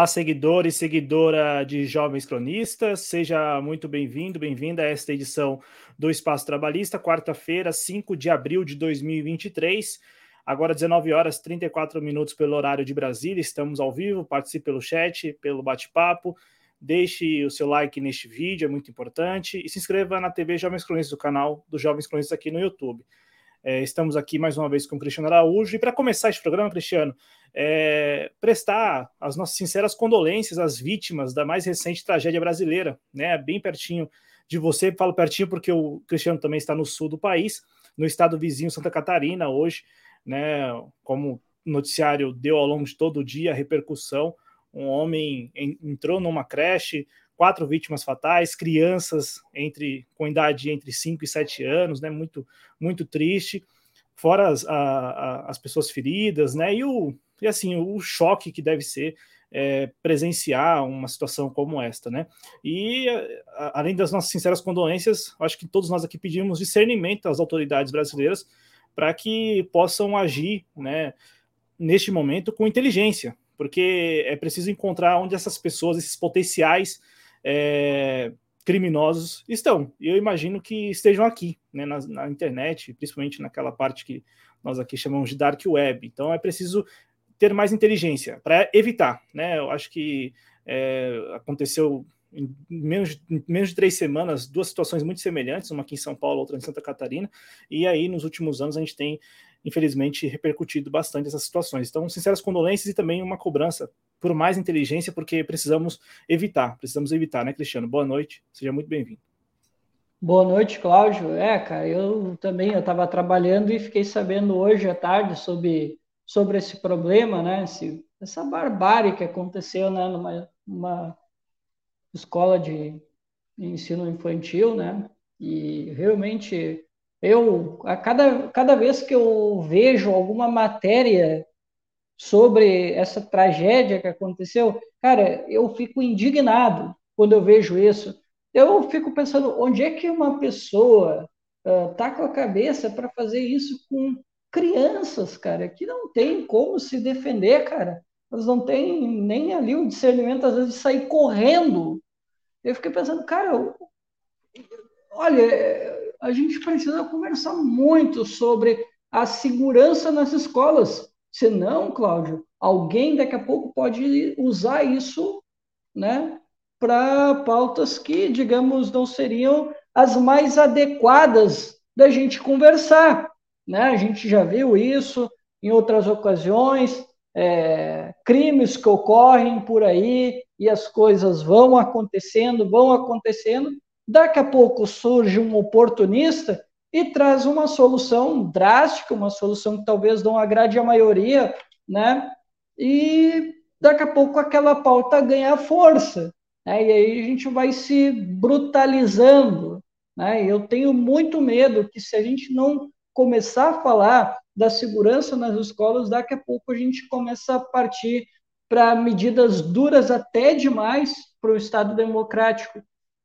Olá, seguidor e seguidora de Jovens Cronistas, seja muito bem-vindo, bem-vinda a esta edição do Espaço Trabalhista, quarta-feira, 5 de abril de 2023. Agora 19 horas 34 minutos pelo horário de Brasília, estamos ao vivo, participe pelo chat, pelo bate-papo, deixe o seu like neste vídeo, é muito importante, e se inscreva na TV Jovens Cronistas, do canal dos Jovens Cronistas aqui no YouTube. É, estamos aqui mais uma vez com o Cristiano Araújo. E para começar este programa, Cristiano, é, prestar as nossas sinceras condolências às vítimas da mais recente tragédia brasileira, né? Bem pertinho de você, falo pertinho porque o Cristiano também está no sul do país, no estado vizinho Santa Catarina, hoje, né? Como o noticiário deu ao longo de todo o dia a repercussão. Um homem entrou numa creche, quatro vítimas fatais, crianças entre com idade entre 5 e 7 anos, né? Muito, muito triste. Fora as, a, a, as pessoas feridas, né? E o e assim o choque que deve ser é, presenciar uma situação como esta, né? E a, além das nossas sinceras condolências, acho que todos nós aqui pedimos discernimento às autoridades brasileiras para que possam agir, né? Neste momento com inteligência, porque é preciso encontrar onde essas pessoas, esses potenciais é, criminosos estão. E eu imagino que estejam aqui, né, na, na, internet, principalmente naquela parte que nós aqui chamamos de dark web. Então é preciso ter mais inteligência para evitar. Né? Eu acho que é, aconteceu em menos, em menos de três semanas duas situações muito semelhantes, uma aqui em São Paulo, outra em Santa Catarina, e aí nos últimos anos a gente tem infelizmente repercutido bastante essas situações. Então, sinceras condolências e também uma cobrança por mais inteligência, porque precisamos evitar, precisamos evitar, né, Cristiano? Boa noite, seja muito bem-vindo. Boa noite, Cláudio. É, cara, eu também eu estava trabalhando e fiquei sabendo hoje à tarde sobre, sobre esse problema, né? Esse, essa barbárie que aconteceu né, numa escola de ensino infantil, né? E realmente eu a cada, cada vez que eu vejo alguma matéria sobre essa tragédia que aconteceu, cara, eu fico indignado quando eu vejo isso. Eu fico pensando, onde é que uma pessoa uh, tá com a cabeça para fazer isso com crianças, cara, que não tem como se defender, cara. Elas não têm nem ali o discernimento, às vezes, de sair correndo. Eu fiquei pensando, cara, olha, a gente precisa conversar muito sobre a segurança nas escolas. Senão, Cláudio, alguém daqui a pouco pode usar isso né, para pautas que, digamos, não seriam as mais adequadas da gente conversar. Né? A gente já viu isso em outras ocasiões, é, crimes que ocorrem por aí e as coisas vão acontecendo, vão acontecendo. Daqui a pouco surge um oportunista e traz uma solução drástica, uma solução que talvez não agrade a maioria, né? E daqui a pouco aquela pauta ganha força, né? E aí a gente vai se brutalizando, né? Eu tenho muito medo que se a gente não começar a falar da segurança nas escolas, daqui a pouco a gente começa a partir para medidas duras até demais para o Estado democrático.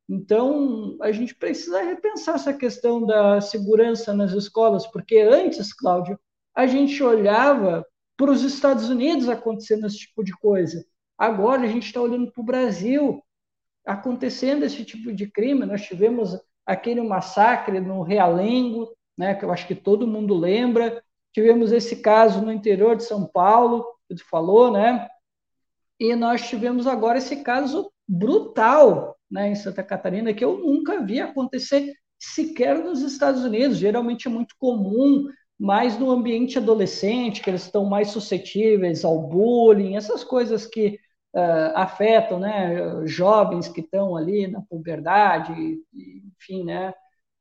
Então, a gente precisa repensar essa questão da segurança nas escolas, porque antes, Cláudio, a gente olhava para os Estados Unidos acontecendo esse tipo de coisa. Agora a gente está olhando para o Brasil acontecendo esse tipo de crime. Nós tivemos aquele massacre no Realengo, né, que eu acho que todo mundo lembra. Tivemos esse caso no interior de São Paulo, que tu falou, né? E nós tivemos agora esse caso brutal né, em Santa Catarina que eu nunca vi acontecer sequer nos Estados Unidos. Geralmente é muito comum, mais no ambiente adolescente, que eles estão mais suscetíveis ao bullying, essas coisas que uh, afetam né, jovens que estão ali na puberdade, enfim, né,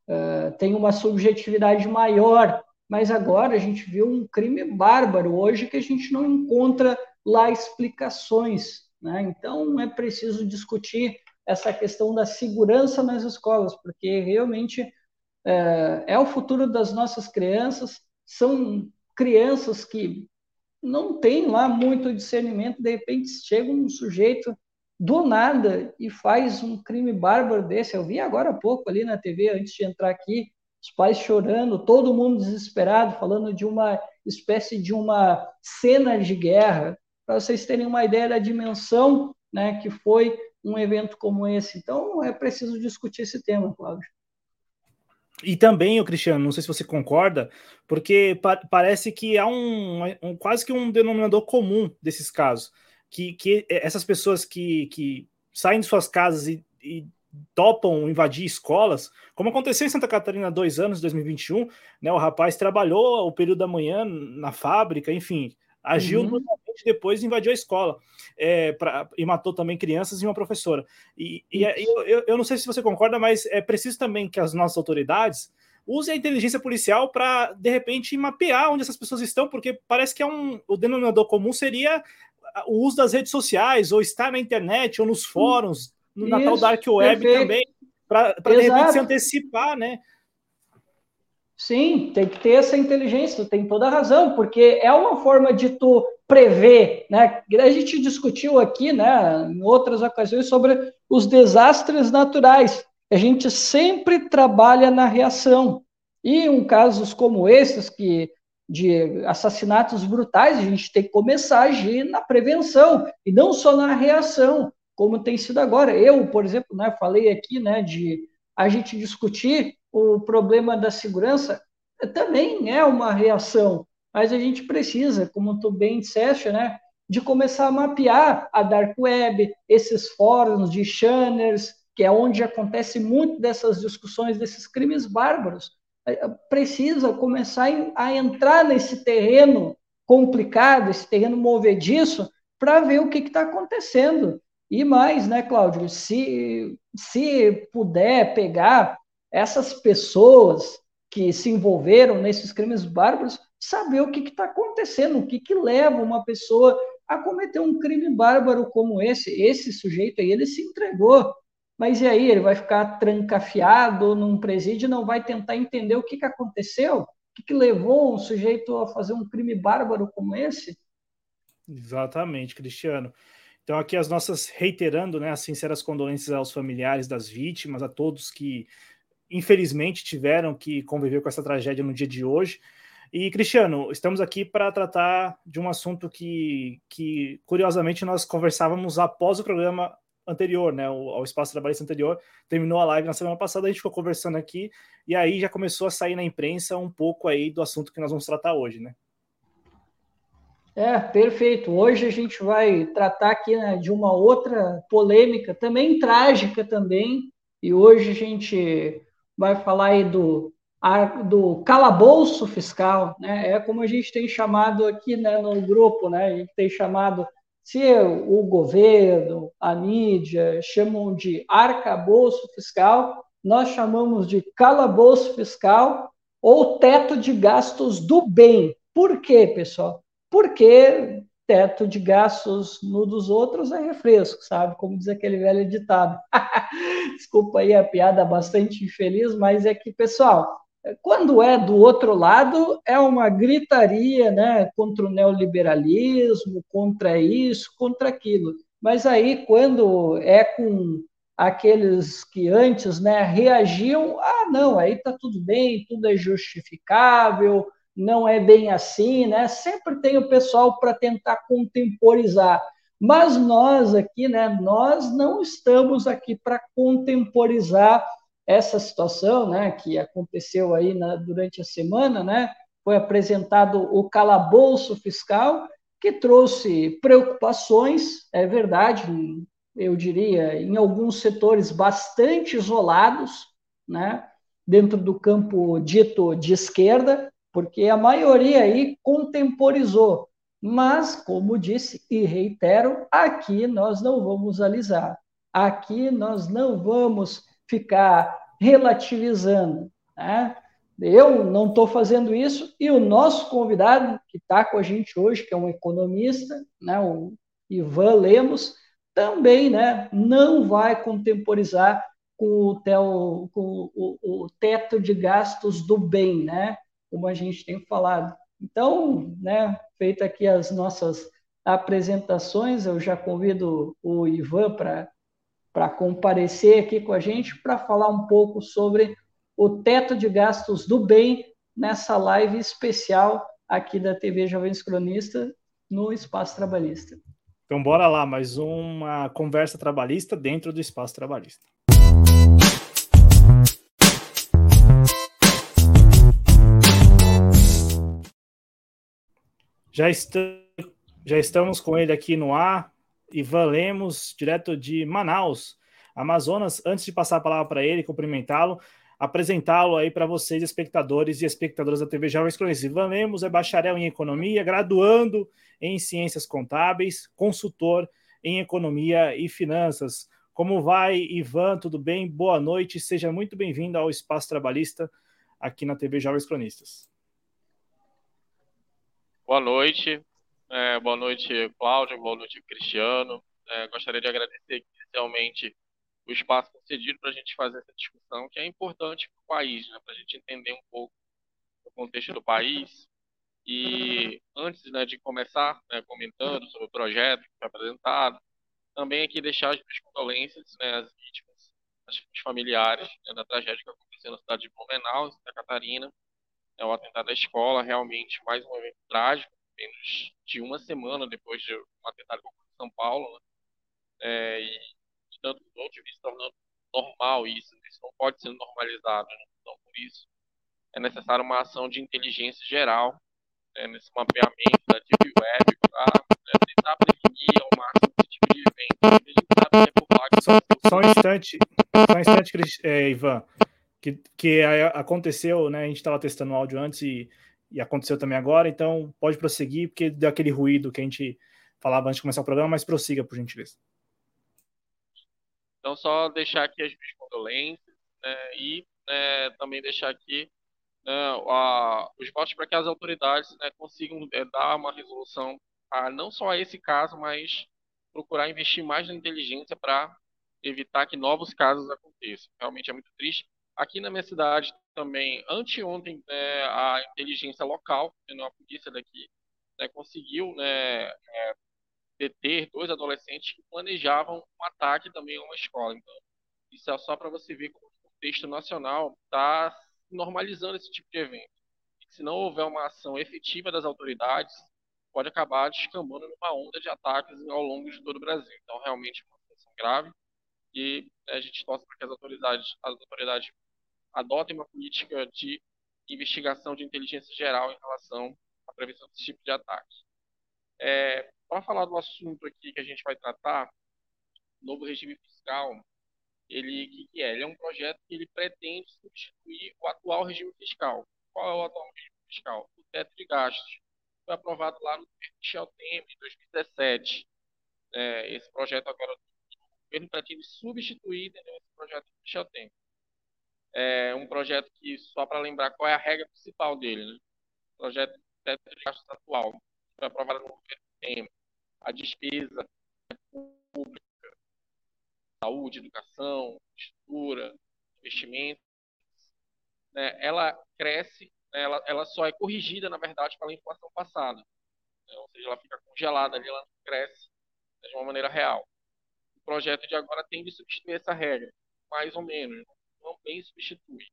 uh, tem uma subjetividade maior. Mas agora a gente viu um crime bárbaro hoje que a gente não encontra lá explicações. Né? Então é preciso discutir essa questão da segurança nas escolas, porque realmente é, é o futuro das nossas crianças, são crianças que não tem lá muito discernimento, de repente chega um sujeito do nada e faz um crime bárbaro desse. Eu vi agora há pouco ali na TV, antes de entrar aqui, os pais chorando, todo mundo desesperado, falando de uma espécie de uma cena de guerra, para vocês terem uma ideia da dimensão né, que foi um evento como esse. Então, é preciso discutir esse tema, Cláudio. E também, o Cristiano, não sei se você concorda, porque pa parece que há um, um, quase que um denominador comum desses casos, que, que essas pessoas que, que saem de suas casas e, e topam invadir escolas, como aconteceu em Santa Catarina dois anos, 2021, né? O rapaz trabalhou o período da manhã na fábrica, enfim, agiu uhum. depois invadiu a escola é, pra, e matou também crianças e uma professora. E, e é, eu, eu, não sei se você concorda, mas é preciso também que as nossas autoridades usem a inteligência policial para, de repente, mapear onde essas pessoas estão, porque parece que é um, o denominador comum seria o uso das redes sociais, ou estar na internet, ou nos fóruns, no Natal Dark Web perfeito. também, para de repente se antecipar, né? Sim, tem que ter essa inteligência, tu tem toda a razão, porque é uma forma de tu prever, né? A gente discutiu aqui, né, em outras ocasiões sobre os desastres naturais. A gente sempre trabalha na reação. E em casos como esses que de assassinatos brutais, a gente tem que começar a agir na prevenção e não só na reação, como tem sido agora. Eu, por exemplo, né, falei aqui, né, de a gente discutir o problema da segurança também é uma reação, mas a gente precisa, como tu bem disseste, né, de começar a mapear a dark web, esses fóruns de channers, que é onde acontece muito dessas discussões desses crimes bárbaros. É, precisa começar a entrar nesse terreno complicado, esse terreno movediço, para ver o que está acontecendo. E mais, né, Cláudio, se, se puder pegar essas pessoas que se envolveram nesses crimes bárbaros saber o que está acontecendo, o que, que leva uma pessoa a cometer um crime bárbaro como esse. Esse sujeito aí, ele se entregou. Mas e aí, ele vai ficar trancafiado num presídio e não vai tentar entender o que, que aconteceu? O que, que levou um sujeito a fazer um crime bárbaro como esse? Exatamente, Cristiano. Então, aqui as nossas, reiterando né, as sinceras condolências aos familiares das vítimas, a todos que infelizmente tiveram que conviver com essa tragédia no dia de hoje. E, Cristiano, estamos aqui para tratar de um assunto que, que, curiosamente, nós conversávamos após o programa anterior, né? O, o Espaço Trabalhista anterior. Terminou a live na semana passada, a gente ficou conversando aqui, e aí já começou a sair na imprensa um pouco aí do assunto que nós vamos tratar hoje, né? É, perfeito. Hoje a gente vai tratar aqui né, de uma outra polêmica, também trágica também, e hoje a gente vai falar aí do, do calabouço fiscal, né? É como a gente tem chamado aqui né, no grupo, né? A gente tem chamado, se o governo, a mídia chamam de arcabouço fiscal, nós chamamos de calabouço fiscal ou teto de gastos do bem. Por quê, pessoal? Porque teto de gastos no dos outros é refresco, sabe? Como diz aquele velho ditado. Desculpa aí a piada bastante infeliz, mas é que, pessoal, quando é do outro lado, é uma gritaria, né? Contra o neoliberalismo, contra isso, contra aquilo. Mas aí, quando é com aqueles que antes né, reagiam, ah, não, aí tá tudo bem, tudo é justificável, não é bem assim, né? Sempre tem o pessoal para tentar contemporizar. Mas nós aqui, né, nós não estamos aqui para contemporizar essa situação, né, que aconteceu aí na, durante a semana, né? Foi apresentado o calabouço fiscal, que trouxe preocupações, é verdade, eu diria, em alguns setores bastante isolados, né, dentro do campo dito de esquerda, porque a maioria aí contemporizou. Mas, como disse e reitero, aqui nós não vamos alisar. Aqui nós não vamos ficar relativizando. Né? Eu não estou fazendo isso e o nosso convidado, que está com a gente hoje, que é um economista, né, o Ivan Lemos, também né, não vai contemporizar com o, com o, o teto de gastos do bem, né? Como a gente tem falado. Então, né, feita aqui as nossas apresentações, eu já convido o Ivan para comparecer aqui com a gente para falar um pouco sobre o teto de gastos do bem nessa live especial aqui da TV Jovens Cronista no Espaço Trabalhista. Então, bora lá, mais uma conversa trabalhista dentro do Espaço Trabalhista. Já, est já estamos com ele aqui no ar, Ivan Lemos, direto de Manaus, Amazonas. Antes de passar a palavra para ele, cumprimentá-lo, apresentá-lo aí para vocês, espectadores e espectadoras da TV Jovens Cronistas. Ivan Lemos é bacharel em economia, graduando em ciências contábeis, consultor em economia e finanças. Como vai, Ivan? Tudo bem? Boa noite, seja muito bem-vindo ao Espaço Trabalhista aqui na TV Jovens Cronistas. Boa noite, é, boa noite, Cláudio, boa noite, Cristiano. É, gostaria de agradecer inicialmente o espaço concedido para a gente fazer essa discussão, que é importante para o país, né, para a gente entender um pouco o contexto do país. E antes né, de começar né, comentando sobre o projeto que foi apresentado, também aqui deixar as minhas condolências né, às vítimas, às familiares né, da tragédia que aconteceu na cidade de Blumenau, Santa Catarina. É o atentado à escola, realmente mais um evento trágico, menos de uma semana depois de um atentado em São Paulo. Né? É, e tanto os outros, se tornando normal isso, isso não pode ser normalizado. Né? Então, por isso, é necessário uma ação de inteligência geral né, nesse mapeamento da Deep Web para né, tentar prevenir ao máximo esse tipo de evento. É só, só um instante, só um instante, é, Ivan, que, que aconteceu, né? A gente estava testando o áudio antes e, e aconteceu também agora, então pode prosseguir, porque deu aquele ruído que a gente falava antes de começar o programa, mas prossiga, por gentileza. Então, só deixar aqui as minhas condolências né, e né, também deixar aqui né, a, os votos para que as autoridades né, consigam é, dar uma resolução a não só a esse caso, mas procurar investir mais na inteligência para evitar que novos casos aconteçam. Realmente é muito triste. Aqui na minha cidade também, anteontem, né, a inteligência local, né, a polícia daqui, né, conseguiu né, é, deter dois adolescentes que planejavam um ataque também a uma escola. Então, isso é só para você ver como o contexto nacional está normalizando esse tipo de evento. E se não houver uma ação efetiva das autoridades, pode acabar descambando numa onda de ataques ao longo de todo o Brasil. Então, realmente, é uma situação grave e a gente torce para que as autoridades, as autoridades adotem uma política de investigação de inteligência geral em relação à prevenção desse tipo de ataque. É, para falar do assunto aqui que a gente vai tratar, novo regime fiscal, ele que, que é? Ele é um projeto que ele pretende substituir o atual regime fiscal. Qual é o atual regime fiscal? O teto de gastos. Foi aprovado lá no Michel Temer, em 2017. É, esse projeto agora o governo pretende substituir entendeu, esse projeto do Michel Temer. É um projeto que, só para lembrar qual é a regra principal dele, né? o projeto do teto de atual foi aprovado no governo Temer a despesa pública, saúde, educação, estrutura, investimentos, né, ela cresce, né, ela, ela só é corrigida, na verdade, pela inflação passada. Né, ou seja, ela fica congelada ali, ela não cresce né, de uma maneira real. O projeto de agora tem de substituir essa regra, mais ou menos, não bem substitui.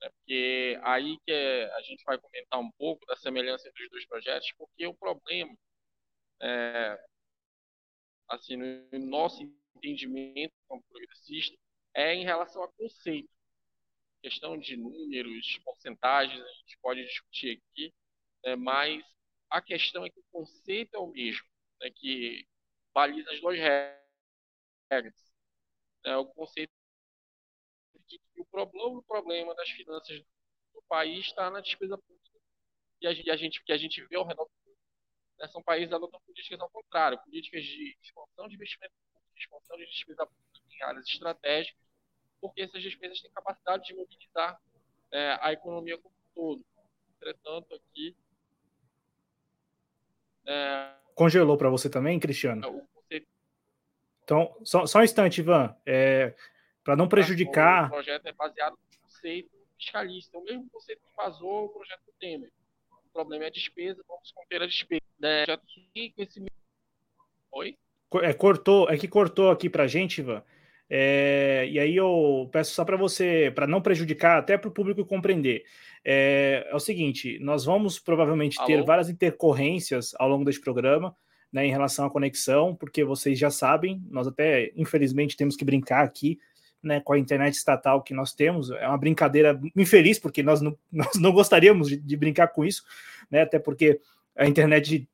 Né, porque aí que é, a gente vai comentar um pouco da semelhança entre os dois projetos, porque o problema é, assim, no nosso entendimento como progressista, é em relação a conceito. Questão de números, porcentagens, a gente pode discutir aqui, né, mas a questão é que o conceito é o mesmo, né, que baliza as duas regras. É, o conceito o problema, problema das finanças do país está na despesa pública e a, gente, que a gente vê ao redor do né, são países que adotam políticas ao contrário, políticas de expansão de investimento de expansão de despesa pública em áreas estratégicas, porque essas despesas têm capacidade de mobilizar é, a economia como um todo. Entretanto, aqui. É, Congelou para você também, Cristiano? Então, só, só um instante, Ivan. É, para não prejudicar. O projeto é baseado no conceito fiscalista, o mesmo conceito que vazou o projeto do Temer. o problema é a despesa, vamos conter a despesa. Né? Já que esse... Oi? É, cortou, é que cortou aqui para gente, Ivan. É, e aí eu peço só para você, para não prejudicar, até para o público compreender. É, é, o seguinte: nós vamos provavelmente Alô? ter várias intercorrências ao longo deste programa. Né, em relação à conexão, porque vocês já sabem, nós até infelizmente temos que brincar aqui né, com a internet estatal que nós temos. É uma brincadeira infeliz, porque nós não, nós não gostaríamos de, de brincar com isso, né, até porque a internet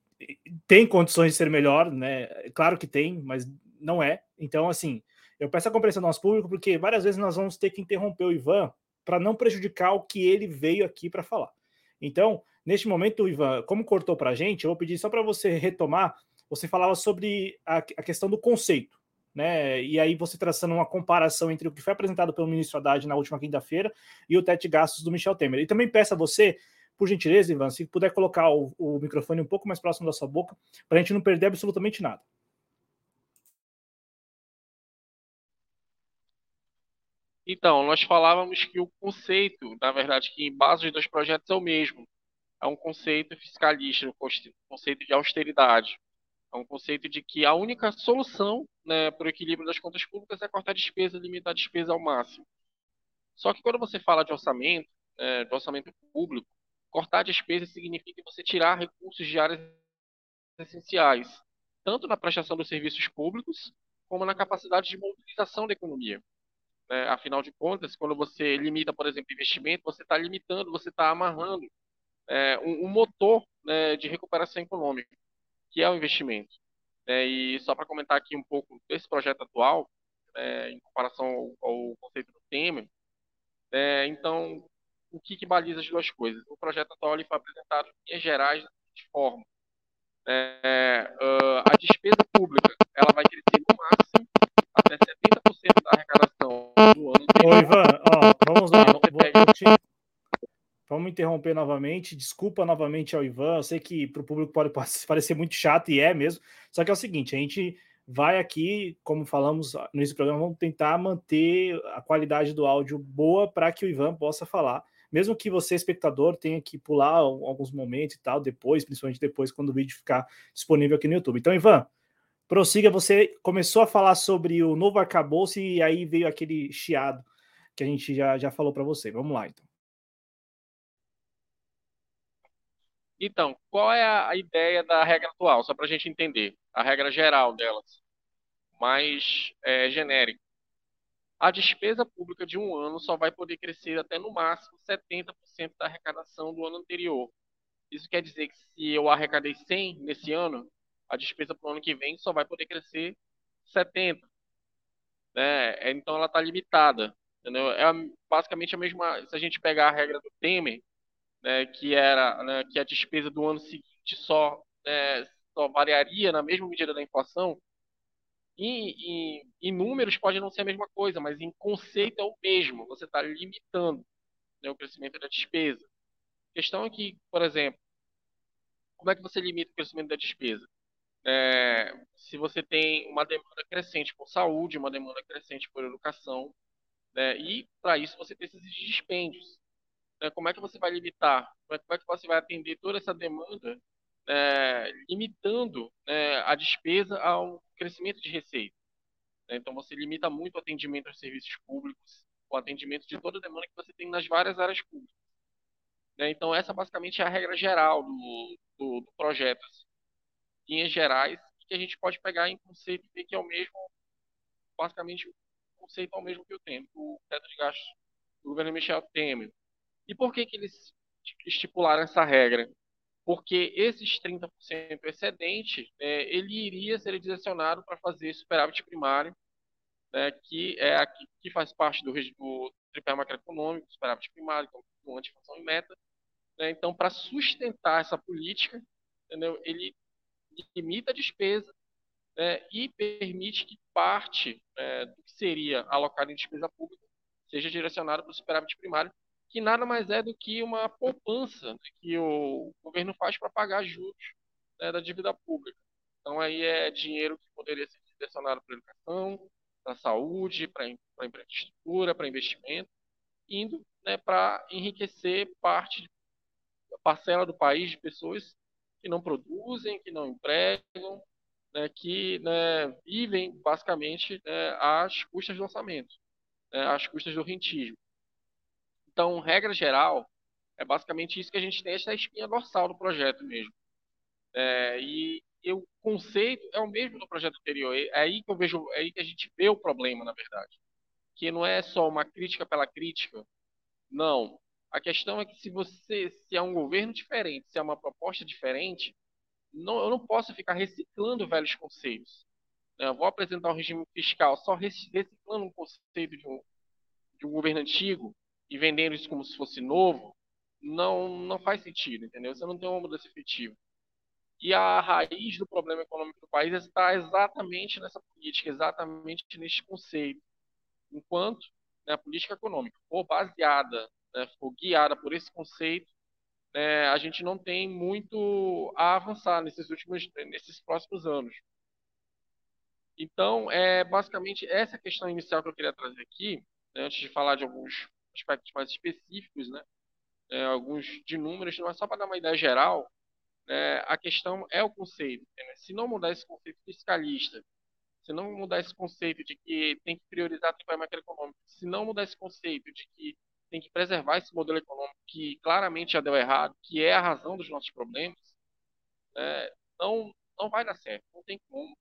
tem condições de ser melhor, né? Claro que tem, mas não é. Então, assim, eu peço a compreensão do nosso público, porque várias vezes nós vamos ter que interromper o Ivan para não prejudicar o que ele veio aqui para falar. Então, neste momento, Ivan, como cortou para a gente, eu vou pedir só para você retomar. Você falava sobre a, a, questão do conceito, né? E aí você traçando uma comparação entre o que foi apresentado pelo ministro Haddad na última quinta-feira e o teto gastos do Michel Temer. E também peço a você, por gentileza, Ivan, se puder colocar o, o microfone um pouco mais próximo da sua boca, para a gente não perder absolutamente nada. Então, nós falávamos que o conceito, na verdade, que em base dos dois projetos é o mesmo. É um conceito fiscalista, um conceito de austeridade. É um conceito de que a única solução né, para o equilíbrio das contas públicas é cortar a despesa, limitar a despesa ao máximo. Só que quando você fala de orçamento, é, de orçamento público, cortar a despesa significa você tirar recursos de áreas essenciais, tanto na prestação dos serviços públicos, como na capacidade de mobilização da economia. Né? Afinal de contas, quando você limita, por exemplo, investimento, você está limitando, você está amarrando é, um, um, motor né, de recuperação econômica, que é o investimento. É, e só para comentar aqui um pouco desse projeto atual, é, em comparação ao, ao, conceito do Temer, é, então, o que, que baliza as duas coisas? O projeto atual ele foi apresentado em linhas gerais de forma. Uh, a despesa pública ela vai crescer no máximo até 70% da arrecadação do ano. Ô, Ivan, ó, vamos lá. Vou, te... Vamos interromper novamente. Desculpa novamente ao Ivan. Eu sei que para o público pode parecer muito chato e é mesmo. Só que é o seguinte: a gente vai aqui, como falamos no início do programa, vamos tentar manter a qualidade do áudio boa para que o Ivan possa falar. Mesmo que você, espectador, tenha que pular alguns momentos e tal, depois, principalmente depois, quando o vídeo ficar disponível aqui no YouTube. Então, Ivan, prossiga, você começou a falar sobre o novo arcabouço e aí veio aquele chiado que a gente já, já falou para você. Vamos lá, então. Então, qual é a ideia da regra atual? Só para a gente entender. A regra geral delas, mais é, genérica. A despesa pública de um ano só vai poder crescer até no máximo 70% da arrecadação do ano anterior. Isso quer dizer que se eu arrecadei 100 nesse ano, a despesa para o ano que vem só vai poder crescer 70. Né? É, então ela está limitada. Entendeu? É basicamente a mesma. Se a gente pegar a regra do Temer, né, que era né, que a despesa do ano seguinte só, né, só variaria na mesma medida da inflação, em, em, em, números pode não ser a mesma coisa, mas em conceito é o mesmo. Você está limitando né, o crescimento da despesa. A questão é que, por exemplo, como é que você limita o crescimento da despesa? É, se você tem uma demanda crescente por saúde, uma demanda crescente por educação, né, e para isso você precisa de dispêndios. Né, como é que você vai limitar? Como é, como é, que você vai atender toda essa demanda, é, limitando né, a despesa ao crescimento de receita? Né, então você limita muito o atendimento aos serviços públicos, o atendimento de toda a demanda que você tem nas várias áreas públicas. Né, então essa basicamente é a regra geral do, do, do projeto. Assim linhas gerais, que a gente pode pegar em conceito e ver que é o mesmo, basicamente, o conceito é o mesmo que eu tenho, o teto de gastos do governo Michel Temer. E por que, que eles estipularam essa regra? Porque esses 30% excedente, é, ele iria ser direcionado para fazer superávit primário, né, que é aqui, que faz parte do, do tripé macroeconômico, superávit primário, então, do antiflação e meta. Né, então, para sustentar essa política, entendeu, ele limita a despesa né, e permite que parte é, do que seria alocado em despesa pública seja direcionado para o superávit primário, que nada mais é do que uma poupança né, que o governo faz para pagar juros né, da dívida pública. Então, aí é dinheiro que poderia ser direcionado para a educação, para a saúde, para a infraestrutura, para investimento, indo né, para enriquecer parte, parcela do país de pessoas que não produzem, que não empregam, né, que né, vivem basicamente né, às custas do orçamento, né, às custas do rentismo. Então, regra geral, é basicamente isso que a gente tem, essa espinha dorsal do projeto mesmo. É, e, e, o conceito é o mesmo do projeto anterior. É aí que eu vejo, é aí que a gente vê o problema, na verdade. Que não é só uma crítica pela crítica. Não. A questão é que se você, se é um governo diferente, se é uma proposta diferente, não, eu não posso ficar reciclando velhos conceitos. Eu vou apresentar um regime fiscal só reciclando um conceito de um, de um governo antigo e vendendo isso como se fosse novo, não, não faz sentido, entendeu? Você não tem uma mudança efetiva. E a raiz do problema econômico do país está exatamente nessa política, exatamente nesse conceito. Enquanto né, a política econômica for baseada, né, for guiada por esse conceito, né, a gente não tem muito a avançar nesses últimos, nesses próximos anos. Então, é basicamente essa questão inicial que eu queria trazer aqui, né, antes de falar de alguns aspectos mais específicos, né, é, alguns de números, mas só para dar uma ideia geral, é, a questão é o conceito. Né? Se não mudar esse conceito fiscalista, se não mudar esse conceito de que tem que priorizar a tempo macroeconômico, se não mudar esse conceito de que tem que preservar esse modelo econômico que claramente já deu errado, que é a razão dos nossos problemas, é, não, não vai dar certo. Não tem como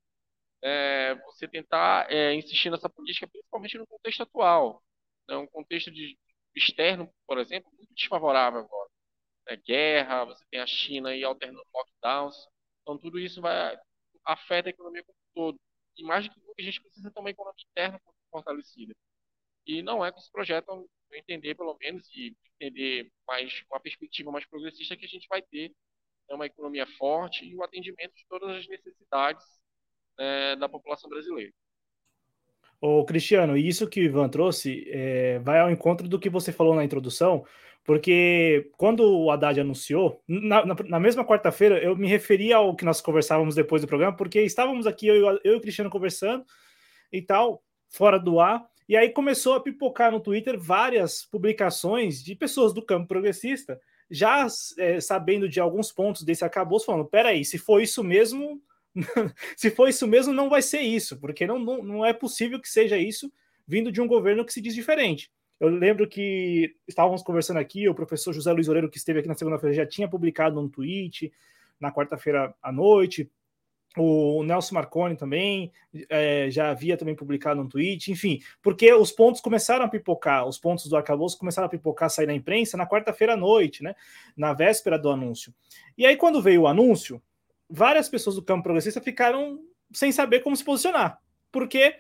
é, você tentar é, insistir nessa política, principalmente no contexto atual. Né? Um contexto de, externo, por exemplo, muito desfavorável agora né, guerra, você tem a China aí alternando lockdowns. Então, tudo isso vai afeta a economia como um todo. E mais do que nunca, a gente precisa ter uma economia interna fortalecida. E não é com esse projeto, eu entender pelo menos, e entender mais uma perspectiva mais progressista, que a gente vai ter né, uma economia forte e o atendimento de todas as necessidades né, da população brasileira. Ô, Cristiano, isso que o Ivan trouxe é, vai ao encontro do que você falou na introdução, porque quando o Haddad anunciou, na, na, na mesma quarta-feira, eu me referi ao que nós conversávamos depois do programa, porque estávamos aqui, eu, eu e o Cristiano conversando e tal, fora do ar, e aí começou a pipocar no Twitter várias publicações de pessoas do campo progressista, já é, sabendo de alguns pontos desse acabouço, falando: peraí, se for isso mesmo, se for isso mesmo, não vai ser isso, porque não, não, não é possível que seja isso vindo de um governo que se diz diferente. Eu lembro que estávamos conversando aqui, o professor José Luiz Oreiro, que esteve aqui na segunda-feira, já tinha publicado um tweet na quarta-feira à noite. O Nelson Marconi também é, já havia também publicado um tweet, enfim, porque os pontos começaram a pipocar, os pontos do arcabouço começaram a pipocar, sair na imprensa na quarta-feira à noite, né? Na véspera do anúncio. E aí, quando veio o anúncio, várias pessoas do campo progressista ficaram sem saber como se posicionar. Porque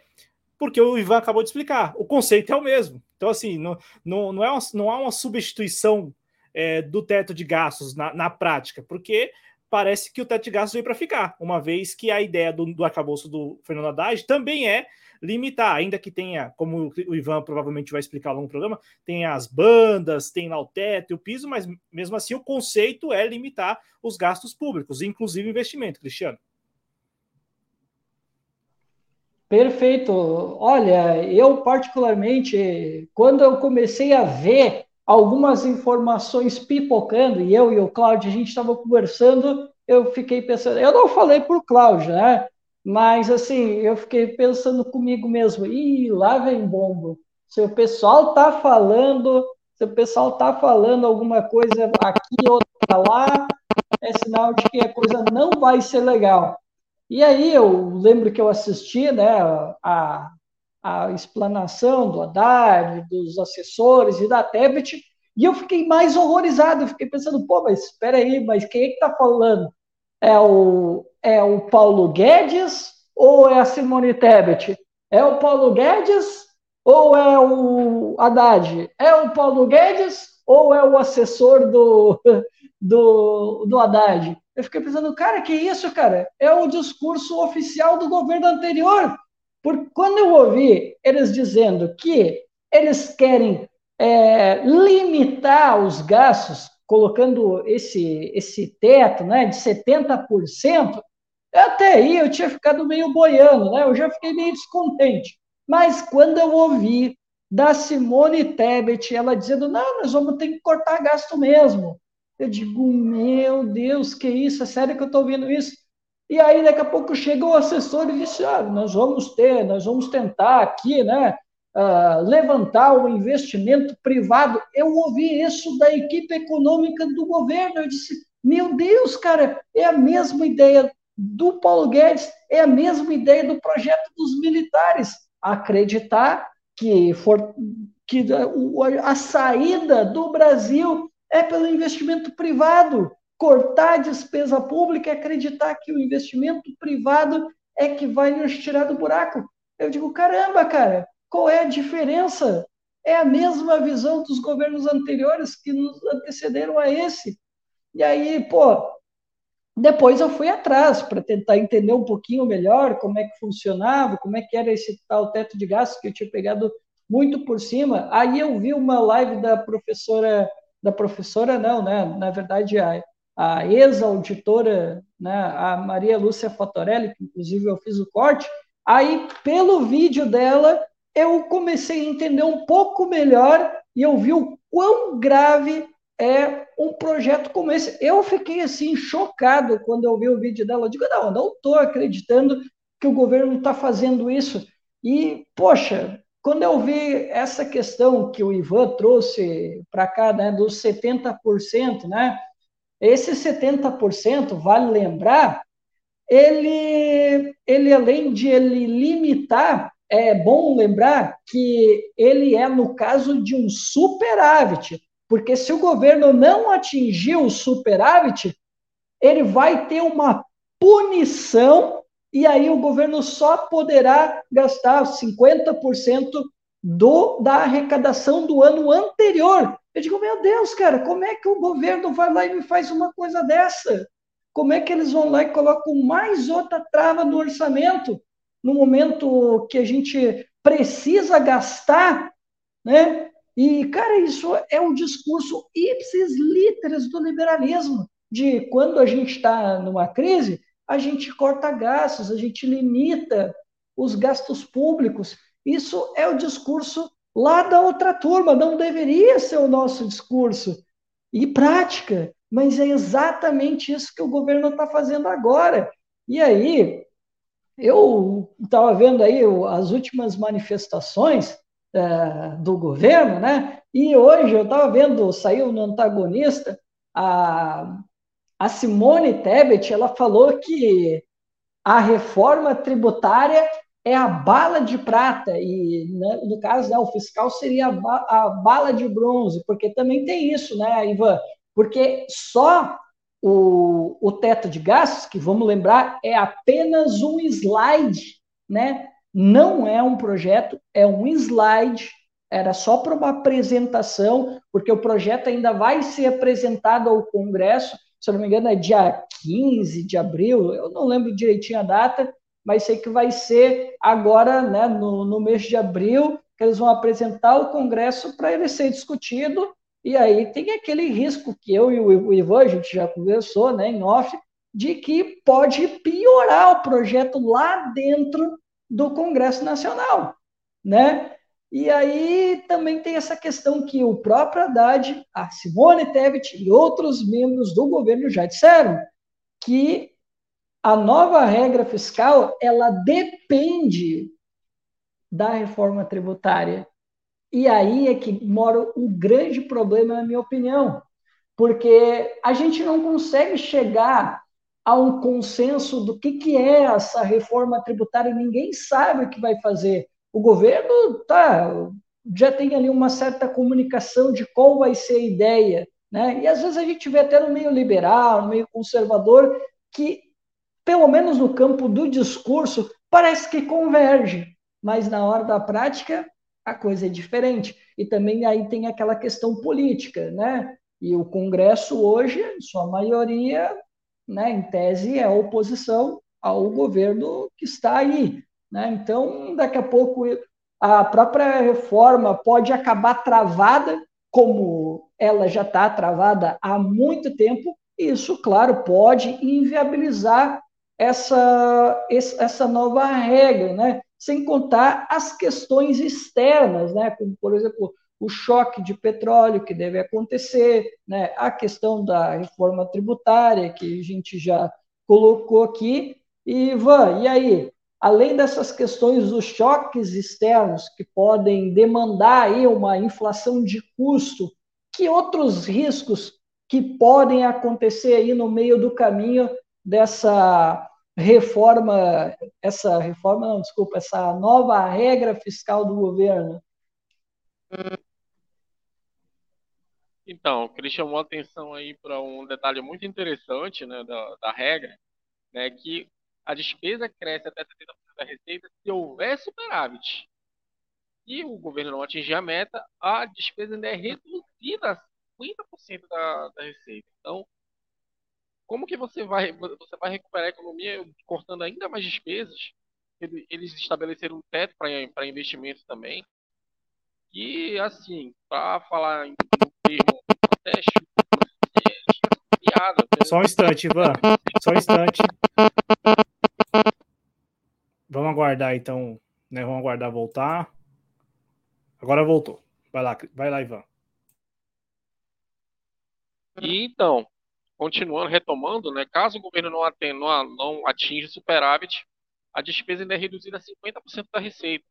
porque o Ivan acabou de explicar, o conceito é o mesmo. Então, assim, não, não, não, é uma, não há uma substituição é, do teto de gastos na, na, prática, porque parece que o teto de gastos veio para ficar, uma vez que a ideia do, do arcabouço do Fernando Haddad também é limitar, ainda que tenha, como o Ivan provavelmente vai explicar ao longo do programa, tem as bandas, tem lá o teto e o piso, mas mesmo assim o conceito é limitar os gastos públicos, inclusive investimento, Cristiano. Perfeito. Olha, eu particularmente, quando eu comecei a ver algumas informações pipocando, e eu e o Cláudio, a gente estava conversando, eu fiquei pensando, eu não falei por Cláudio, né? Mas assim, eu fiquei pensando comigo mesmo, ih, lá vem bombo. Se o pessoal tá falando, se o pessoal tá falando alguma coisa aqui, outra lá, é sinal de que a coisa não vai ser legal. E aí eu lembro que eu assisti né, a, a explanação do Haddad, dos assessores e da Tebet, e eu fiquei mais horrorizado, eu fiquei pensando, pô, mas espera aí, mas quem é que está falando? É o, é o Paulo Guedes ou é a Simone Tebet? É o Paulo Guedes ou é o Haddad? É o Paulo Guedes ou é o assessor do, do, do Haddad? Eu fiquei pensando, cara, que isso, cara? É o discurso oficial do governo anterior. Porque quando eu ouvi eles dizendo que eles querem é, limitar os gastos, colocando esse, esse teto né, de 70%, até aí eu tinha ficado meio boiando, né? Eu já fiquei meio descontente. Mas quando eu ouvi da Simone Tebet, ela dizendo, não, nós vamos ter que cortar gasto mesmo. Eu digo, meu Deus, que isso? É sério que eu estou ouvindo isso? E aí, daqui a pouco, chega o assessor e disse: ah, nós vamos ter, nós vamos tentar aqui, né? Uh, levantar o investimento privado. Eu ouvi isso da equipe econômica do governo. Eu disse: meu Deus, cara, é a mesma ideia do Paulo Guedes, é a mesma ideia do projeto dos militares. Acreditar que, for, que a, a saída do Brasil é pelo investimento privado cortar a despesa pública acreditar que o investimento privado é que vai nos tirar do buraco. Eu digo, caramba, cara, qual é a diferença? É a mesma visão dos governos anteriores que nos antecederam a esse. E aí, pô, depois eu fui atrás para tentar entender um pouquinho melhor como é que funcionava, como é que era esse tal teto de gastos que eu tinha pegado muito por cima. Aí eu vi uma live da professora, da professora não, né? Na verdade, a a ex-auditora, né, a Maria Lúcia Fatorelli, que inclusive eu fiz o corte, aí pelo vídeo dela eu comecei a entender um pouco melhor e eu vi o quão grave é um projeto como esse. Eu fiquei assim chocado quando eu vi o vídeo dela. Eu digo, não, não estou acreditando que o governo está fazendo isso. E, poxa, quando eu vi essa questão que o Ivan trouxe para cá, né, dos 70%, né, esse 70%, vale lembrar, ele, ele além de ele limitar, é bom lembrar que ele é no caso de um superávit, porque se o governo não atingir o superávit, ele vai ter uma punição e aí o governo só poderá gastar 50% do, da arrecadação do ano anterior. Eu digo, meu Deus, cara, como é que o governo vai lá e me faz uma coisa dessa? Como é que eles vão lá e colocam mais outra trava no orçamento, no momento que a gente precisa gastar, né? E, cara, isso é um discurso ipsis literis do liberalismo, de quando a gente está numa crise, a gente corta gastos, a gente limita os gastos públicos. Isso é o discurso lá da outra turma, não deveria ser o nosso discurso. E prática, mas é exatamente isso que o governo está fazendo agora. E aí, eu estava vendo aí as últimas manifestações é, do governo, né? E hoje eu estava vendo, saiu no antagonista, a, a Simone Tebet, ela falou que a reforma tributária é a bala de prata, e né, no caso, né, o fiscal seria a, ba a, bala de bronze, porque também tem isso, né, Ivan? Porque só o, o teto de gastos, que vamos lembrar, é apenas um slide, né? Não é um projeto, é um slide, era só para uma apresentação, porque o projeto ainda vai ser apresentado ao Congresso, se não me engano, é dia 15 de abril, eu não lembro direitinho a data, mas sei que vai ser agora, né, no, no mês de abril, que eles vão apresentar ao Congresso para ele ser discutido, e aí tem aquele risco que eu e o Ivan, a gente já conversou né, em off, de que pode piorar o projeto lá dentro do Congresso Nacional, né? E aí também tem essa questão que o próprio Haddad, a Simone Tebet e outros membros do governo já disseram que a nova regra fiscal ela depende da reforma tributária. E aí é que mora um grande problema, na minha opinião, porque a gente não consegue chegar a um consenso do que, que é essa reforma tributária, ninguém sabe o que vai fazer. O governo tá, já tem ali uma certa comunicação de qual vai ser a ideia, né? E às vezes a gente vê até no meio liberal, no meio conservador, que pelo menos no campo do discurso, parece que converge, mas na hora da prática a coisa é diferente. E também aí tem aquela questão política, né? E o Congresso hoje, sua maioria, né, em tese, é oposição ao governo que está aí. Né? Então, daqui a pouco, a própria reforma pode acabar travada, como ela já está travada há muito tempo, e isso, claro, pode inviabilizar essa, essa nova regra, né? sem contar as questões externas, né? como, por exemplo, o choque de petróleo que deve acontecer, né, a questão da reforma tributária que a gente já colocou aqui. E, Ivan, e aí? Além dessas questões dos choques externos que podem demandar aí uma inflação de custo, que outros riscos que podem acontecer aí no meio do caminho dessa reforma, essa reforma, não, desculpa, essa nova regra fiscal do governo? Então, o Cris chamou atenção aí para um detalhe muito interessante né, da, da regra, né, que a despesa cresce até 70% da receita se houver superávit. E o governo não atingir a meta, a despesa ainda é reduzida a 50% da, da receita. Então, como que você vai, você vai recuperar a economia cortando ainda mais despesas? Eles estabeleceram um teto para investimentos também. E, assim, para falar em termo até piada. Só um instante, Ivan. Só um instante. Vamos aguardar, então. Né? Vamos aguardar voltar. Agora voltou. Vai lá, vai lá, Ivan. E então, continuando, retomando, né, caso o governo não, atenda, não, não atinja o superávit, a despesa ainda é reduzida a 50% da receita.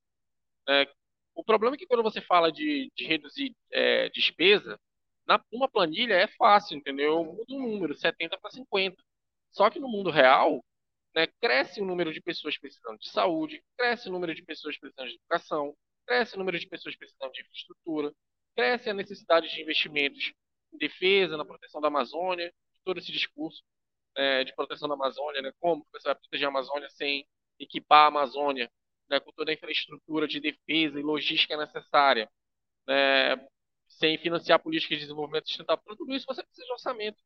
Né? O problema é que quando você fala de, de reduzir é, despesa, na, numa planilha é fácil, entendeu? Muda um número, 70 para 50. Só que no mundo real, né, cresce o número de pessoas precisando de saúde, cresce o número de pessoas precisando de educação, cresce o número de pessoas precisando de infraestrutura, cresce a necessidade de investimentos em defesa, na proteção da Amazônia, todo esse discurso é, de proteção da Amazônia, né? como você vai proteger a Amazônia sem equipar a Amazônia né? com toda a infraestrutura de defesa e logística necessária, né? sem financiar políticas de desenvolvimento sustentável, tudo isso você precisa de orçamento.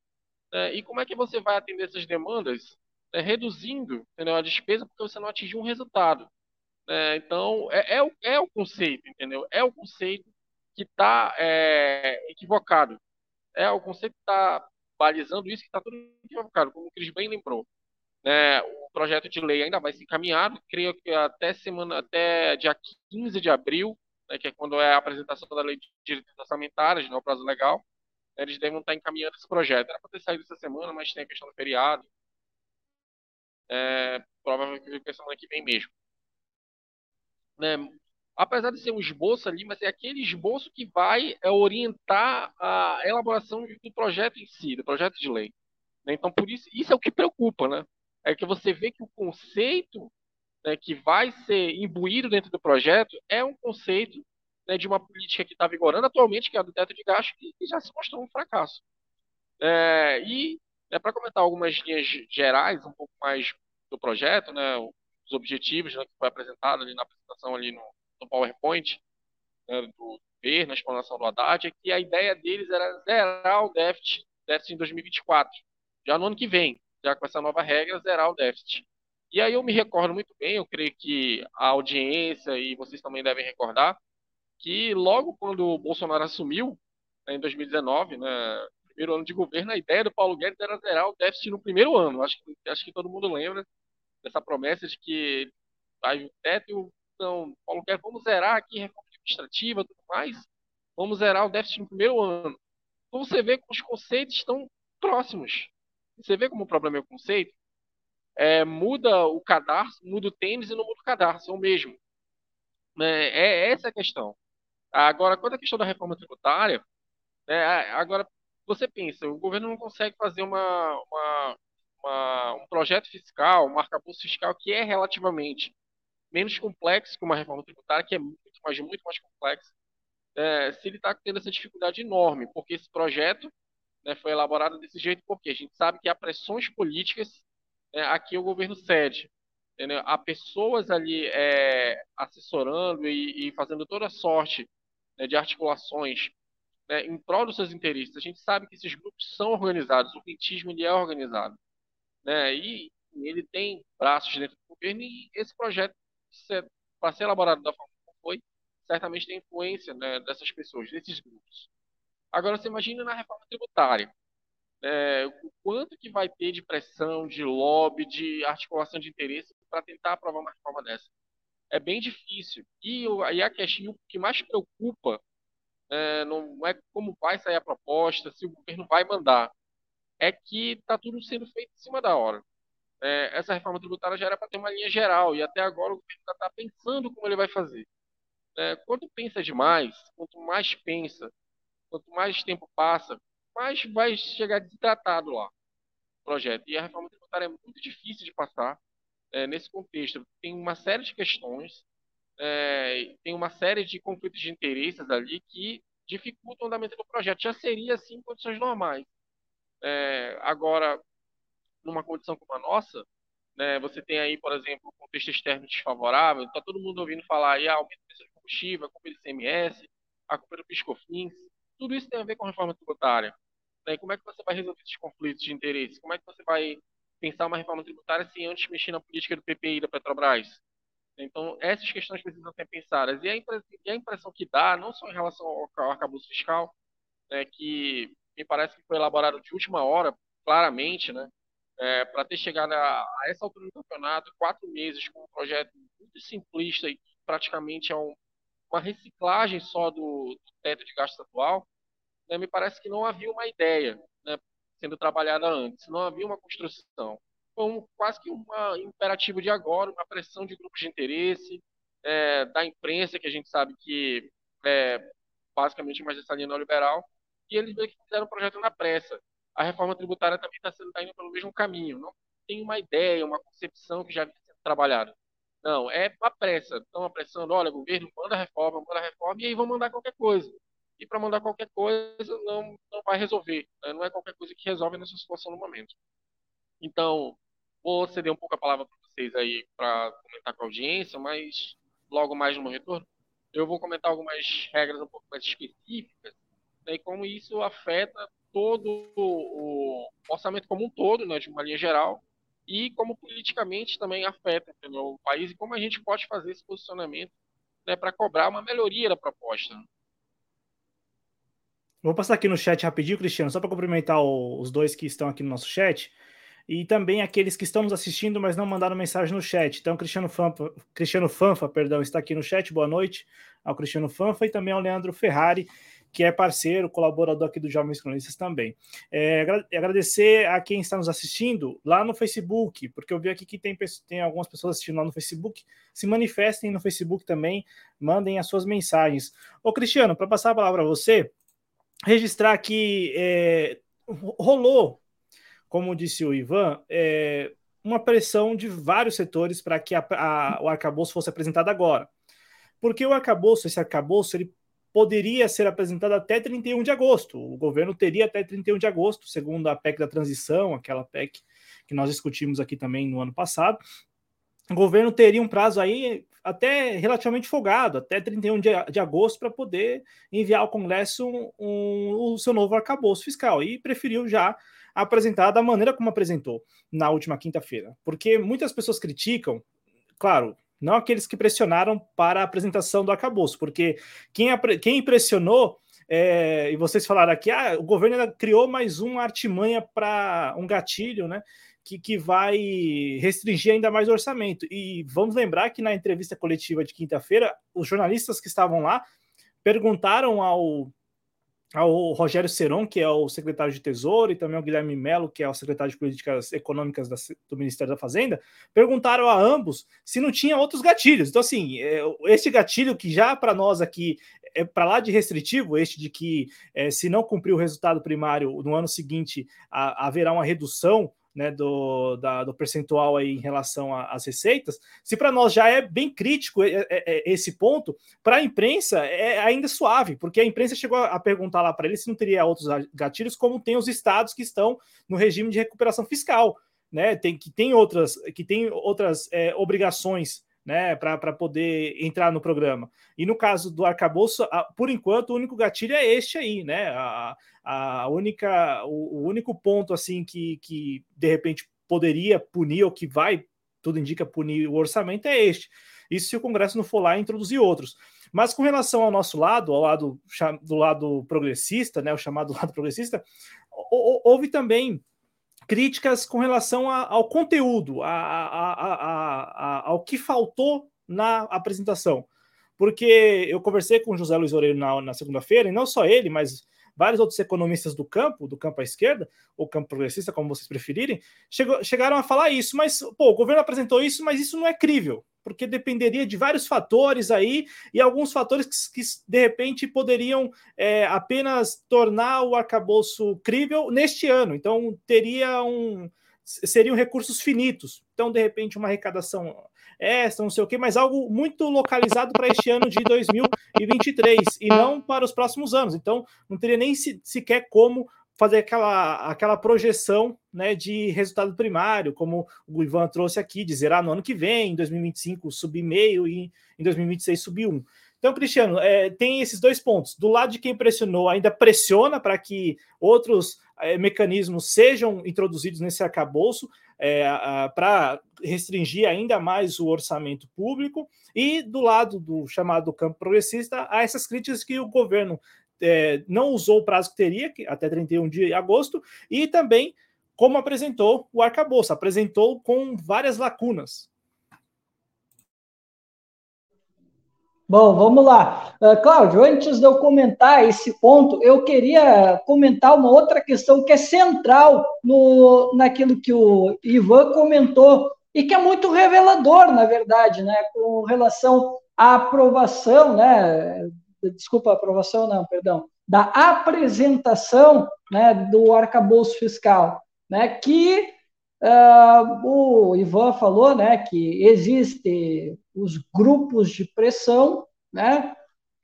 Né? E como é que você vai atender essas demandas? Né? Reduzindo entendeu? a despesa porque você não atingiu um resultado. Né? Então, é, é, o, é o conceito, entendeu? É o conceito que está é, equivocado. É o conceito que está balizando isso que está tudo equivocado, como o Cris bem lembrou. Né, o projeto de lei ainda vai ser encaminhado, creio que até semana, até dia 15 de abril, né, que é quando é a apresentação da lei de direitos orçamentários, né, o prazo legal, né, eles devem estar encaminhando esse projeto. Era para ter saído essa semana, mas tem a questão do feriado. É, provavelmente semana que vem mesmo. Né, apesar de ser um esboço ali, mas é aquele esboço que vai é, orientar a elaboração do projeto em si, do projeto de lei. Né? Então, por isso, isso é o que preocupa, né? É que você vê que o conceito né, que vai ser imbuído dentro do projeto é um conceito né, de uma política que está vigorando atualmente, que é a do teto de gasto, que, já se mostrou um fracasso. É, e, né, para comentar algumas linhas gerais, um pouco mais do projeto, né, os objetivos né, que foi apresentado ali na apresentação ali no, no PowerPoint né, do governo, na explanação do Haddad, é que a ideia deles era zerar o déficit, déficit em 2024, já no ano que vem, já com essa nova regra, zerar o déficit. E aí eu me recordo muito bem, eu creio que a audiência e vocês também devem recordar, que logo quando o Bolsonaro assumiu, né, em 2019, né, primeiro ano de governo, a ideia do Paulo Guedes era zerar o déficit no primeiro ano. Acho que, acho que todo mundo lembra dessa promessa de que aí o teto então, Paulo quer, vamos zerar aqui reforma administrativa tudo mais, vamos zerar o déficit no primeiro ano. Então você vê que os conceitos estão próximos. Você vê como o problema é o conceito? É, muda o cadarço, muda o tênis e não muda o cadarço, é o mesmo. É, é essa a questão. Agora, quanto à questão da reforma tributária, né, agora você pensa, o governo não consegue fazer uma, uma, uma um projeto fiscal, um arcabouço fiscal que é relativamente menos complexo que uma reforma tributária, que é muito mais, muito mais complexo, é, se ele está tendo essa dificuldade enorme, porque esse projeto né, foi elaborado desse jeito, porque a gente sabe que há pressões políticas né, aqui o governo cede. Entendeu? Há pessoas ali é, assessorando e, e, fazendo toda sorte né, de articulações né, em prol dos seus interesses. A gente sabe que esses grupos são organizados, o petismo ele é organizado. Né, e ele tem braços dentro do governo e esse projeto para ser elaborado da forma como foi, certamente tem influência né, dessas pessoas, desses grupos. Agora, você imagina na reforma tributária. É, o quanto que vai ter de pressão, de lobby, de articulação de interesse para tentar aprovar uma reforma dessa. É bem difícil. E, e a questão que mais preocupa é, não é como vai sair a proposta, se o governo vai mandar. É que está tudo sendo feito em cima da hora. É, essa reforma tributária já era para ter uma linha geral, e até agora o governo está pensando como ele vai fazer. É, quando pensa demais, quanto mais pensa, quanto mais tempo passa, mais vai chegar desidratado lá o projeto. E a reforma tributária é muito difícil de passar é, nesse contexto. Tem uma série de questões, é, tem uma série de conflitos de interesses ali que dificultam o andamento do projeto. Já seria assim em condições normais. É, agora, numa condição como a nossa, né, você tem aí, por exemplo, um contexto externo desfavorável, está todo mundo ouvindo falar aí, ah, aumento de combustível, a culpa do ICMS, a culpa do Piscofins, tudo isso tem a ver com reforma tributária. Né? Como é que você vai resolver esses conflitos de interesse? Como é que você vai pensar uma reforma tributária sem antes mexer na política do PPI da Petrobras? Então, essas questões precisam ser pensadas. E a, impressão, que dá, não só em relação ao arcabouço fiscal, né, que me parece que foi elaborado de última hora, claramente, né, é, para ter chegado a, a, essa altura do campeonato, quatro meses com um projeto muito simplista e praticamente é um, uma reciclagem só do, do, teto de gastos atual, né, me parece que não havia uma ideia né, sendo trabalhada antes, não havia uma construção. Foi um, quase que um imperativo de agora, uma pressão de grupos de interesse, é, da imprensa, que a gente sabe que é basicamente uma gestão neoliberal, e eles meio que fizeram um projeto na pressa a reforma tributária também está tá indo pelo mesmo caminho. Não tem uma ideia, uma concepção que já vem sendo trabalhada. Não, é uma pressa. Estão apressando, olha, governo, manda reforma, manda reforma, e aí vão mandar qualquer coisa. E para mandar qualquer coisa não, não vai resolver. Né? Não é qualquer coisa que resolve nessa situação no momento. Então, vou ceder um pouco a palavra para vocês aí para comentar com a audiência, mas logo mais no meu retorno, eu vou comentar algumas regras um pouco mais específicas né, e como isso afeta todo o orçamento como um todo, né, de uma linha geral, e como politicamente também afeta o país e como a gente pode fazer esse posicionamento né, para cobrar uma melhoria da proposta. Vou passar aqui no chat rapidinho, Cristiano, só para cumprimentar o, os dois que estão aqui no nosso chat e também aqueles que estão nos assistindo, mas não mandaram mensagem no chat. Então, Cristiano Fanfa, Cristiano Fanfa, perdão, está aqui no chat. Boa noite ao Cristiano Fanfa e também ao Leandro Ferrari que é parceiro, colaborador aqui do Jovens Cronistas também. É, agradecer a quem está nos assistindo lá no Facebook, porque eu vi aqui que tem, tem algumas pessoas assistindo lá no Facebook. Se manifestem no Facebook também, mandem as suas mensagens. Ô, Cristiano, para passar a palavra a você, registrar que é, rolou, como disse o Ivan, é, uma pressão de vários setores para que a, a, o arcabouço fosse apresentado agora. Porque o arcabouço, esse arcabouço, ele poderia ser apresentado até 31 de agosto. O governo teria até 31 de agosto, segundo a PEC da transição, aquela PEC que nós discutimos aqui também no ano passado. O governo teria um prazo aí até relativamente folgado, até 31 de, de agosto, para poder enviar ao Congresso um, um, o seu novo arcabouço fiscal. E preferiu já apresentar da maneira como apresentou na última quinta-feira. Porque muitas pessoas criticam, claro, não aqueles que pressionaram para a apresentação do arcabouço, porque quem, quem impressionou, é, e vocês falaram aqui, ah, o governo criou mais uma artimanha para um gatilho, né? Que, que vai restringir ainda mais o orçamento. E vamos lembrar que na entrevista coletiva de quinta-feira, os jornalistas que estavam lá perguntaram ao ao Rogério Seron, que é o secretário de Tesouro, e também ao Guilherme Melo, que é o secretário de Políticas Econômicas do Ministério da Fazenda, perguntaram a ambos se não tinha outros gatilhos. Então, assim, é, este gatilho que já para nós aqui é para lá de restritivo, este de que é, se não cumprir o resultado primário no ano seguinte haverá uma redução né, do, da, do percentual aí em relação às receitas, se para nós já é bem crítico esse ponto, para a imprensa é ainda suave, porque a imprensa chegou a perguntar lá para ele se não teria outros gatilhos, como tem os estados que estão no regime de recuperação fiscal, né? Tem que tem outras que tem outras é, obrigações né, para poder entrar no programa. E no caso do arcabouço, por enquanto, o único gatilho é este aí, né? A, a única, o, o, único ponto assim que, que de repente poderia punir ou que vai, tudo indica punir o orçamento é este. Isso se o Congresso não for lá introduzir outros. Mas com relação ao nosso lado, ao lado do lado progressista, né, o chamado lado progressista, houve também críticas com relação a, ao conteúdo, a, a, ao que faltou na apresentação. porque eu conversei com o José Luiz Oreiro na, na segunda-feira, e não só ele, mas vários outros economistas do campo, do campo à esquerda, ou campo progressista, como vocês preferirem, chegou, chegaram a falar isso, mas pô, o governo apresentou isso, mas isso não é crível, porque dependeria de vários fatores aí, e alguns fatores que, que de repente poderiam é, apenas tornar o arcabouço crível neste ano. Então teria um. seriam recursos finitos. Então, de repente, uma arrecadação esta, não sei o que, mas algo muito localizado para este ano de 2023 e não para os próximos anos. Então, não teria nem se, sequer como fazer aquela, aquela projeção né, de resultado primário, como o Ivan trouxe aqui, de zerar no ano que vem, em 2025 subir meio e em 2026 subir um. Então, Cristiano, é, tem esses dois pontos. Do lado de quem pressionou, ainda pressiona para que outros é, mecanismos sejam introduzidos nesse arcabouço é, para restringir ainda mais o orçamento público, e do lado do chamado campo progressista, há essas críticas que o governo é, não usou o prazo que teria, que até 31 de agosto, e também como apresentou o arcabouço, apresentou com várias lacunas. Bom, vamos lá. Uh, Cláudio, antes de eu comentar esse ponto, eu queria comentar uma outra questão que é central no, naquilo que o Ivan comentou e que é muito revelador, na verdade, né, com relação à aprovação, né, desculpa, aprovação não, perdão, da apresentação né, do arcabouço fiscal, né, que uh, o Ivan falou né, que existe os grupos de pressão, né?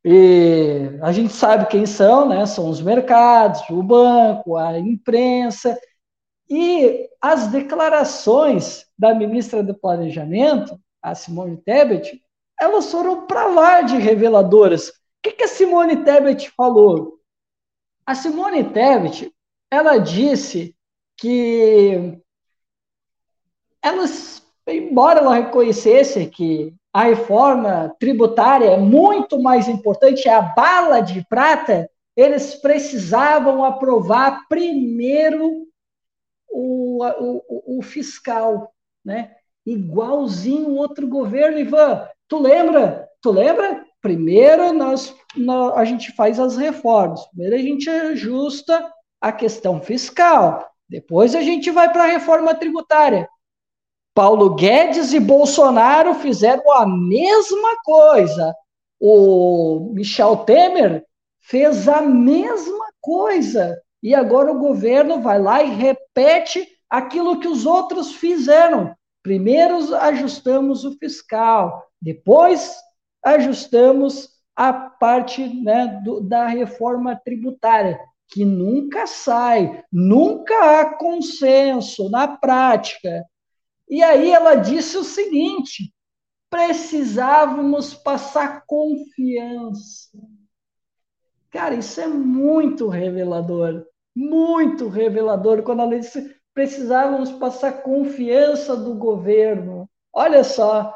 E a gente sabe quem são, né? São os mercados, o banco, a imprensa. E as declarações da ministra do Planejamento, a Simone Tebet, elas foram para lá de reveladoras. Que, que a Simone Tebet falou? A Simone Tebet, ela disse que elas, embora ela reconhecesse que a reforma tributária é muito mais importante, é a bala de prata, eles precisavam aprovar primeiro o, o, o fiscal, né? Igualzinho outro governo, Ivan. Tu lembra? Tu lembra? Primeiro nós, nós, a gente faz as reformas. Primeiro a gente ajusta a questão fiscal. Depois a gente vai para a reforma tributária. Paulo Guedes e Bolsonaro fizeram a mesma coisa. O Michel Temer fez a mesma coisa. E agora o governo vai lá e repete aquilo que os outros fizeram. Primeiro ajustamos o fiscal, depois ajustamos a parte né, do, da reforma tributária, que nunca sai, nunca há consenso na prática. E aí ela disse o seguinte: precisávamos passar confiança. Cara, isso é muito revelador, muito revelador quando ela disse precisávamos passar confiança do governo. Olha só,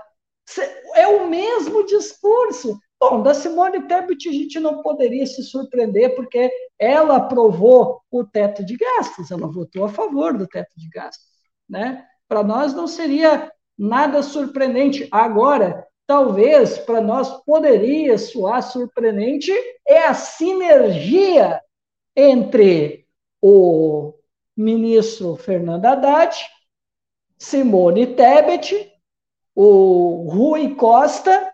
é o mesmo discurso. Bom, da Simone Tebet a gente não poderia se surpreender, porque ela aprovou o teto de gastos, ela votou a favor do teto de gastos, né? para nós não seria nada surpreendente. Agora, talvez para nós poderia soar surpreendente é a sinergia entre o ministro Fernando Haddad, Simone Tebet, o Rui Costa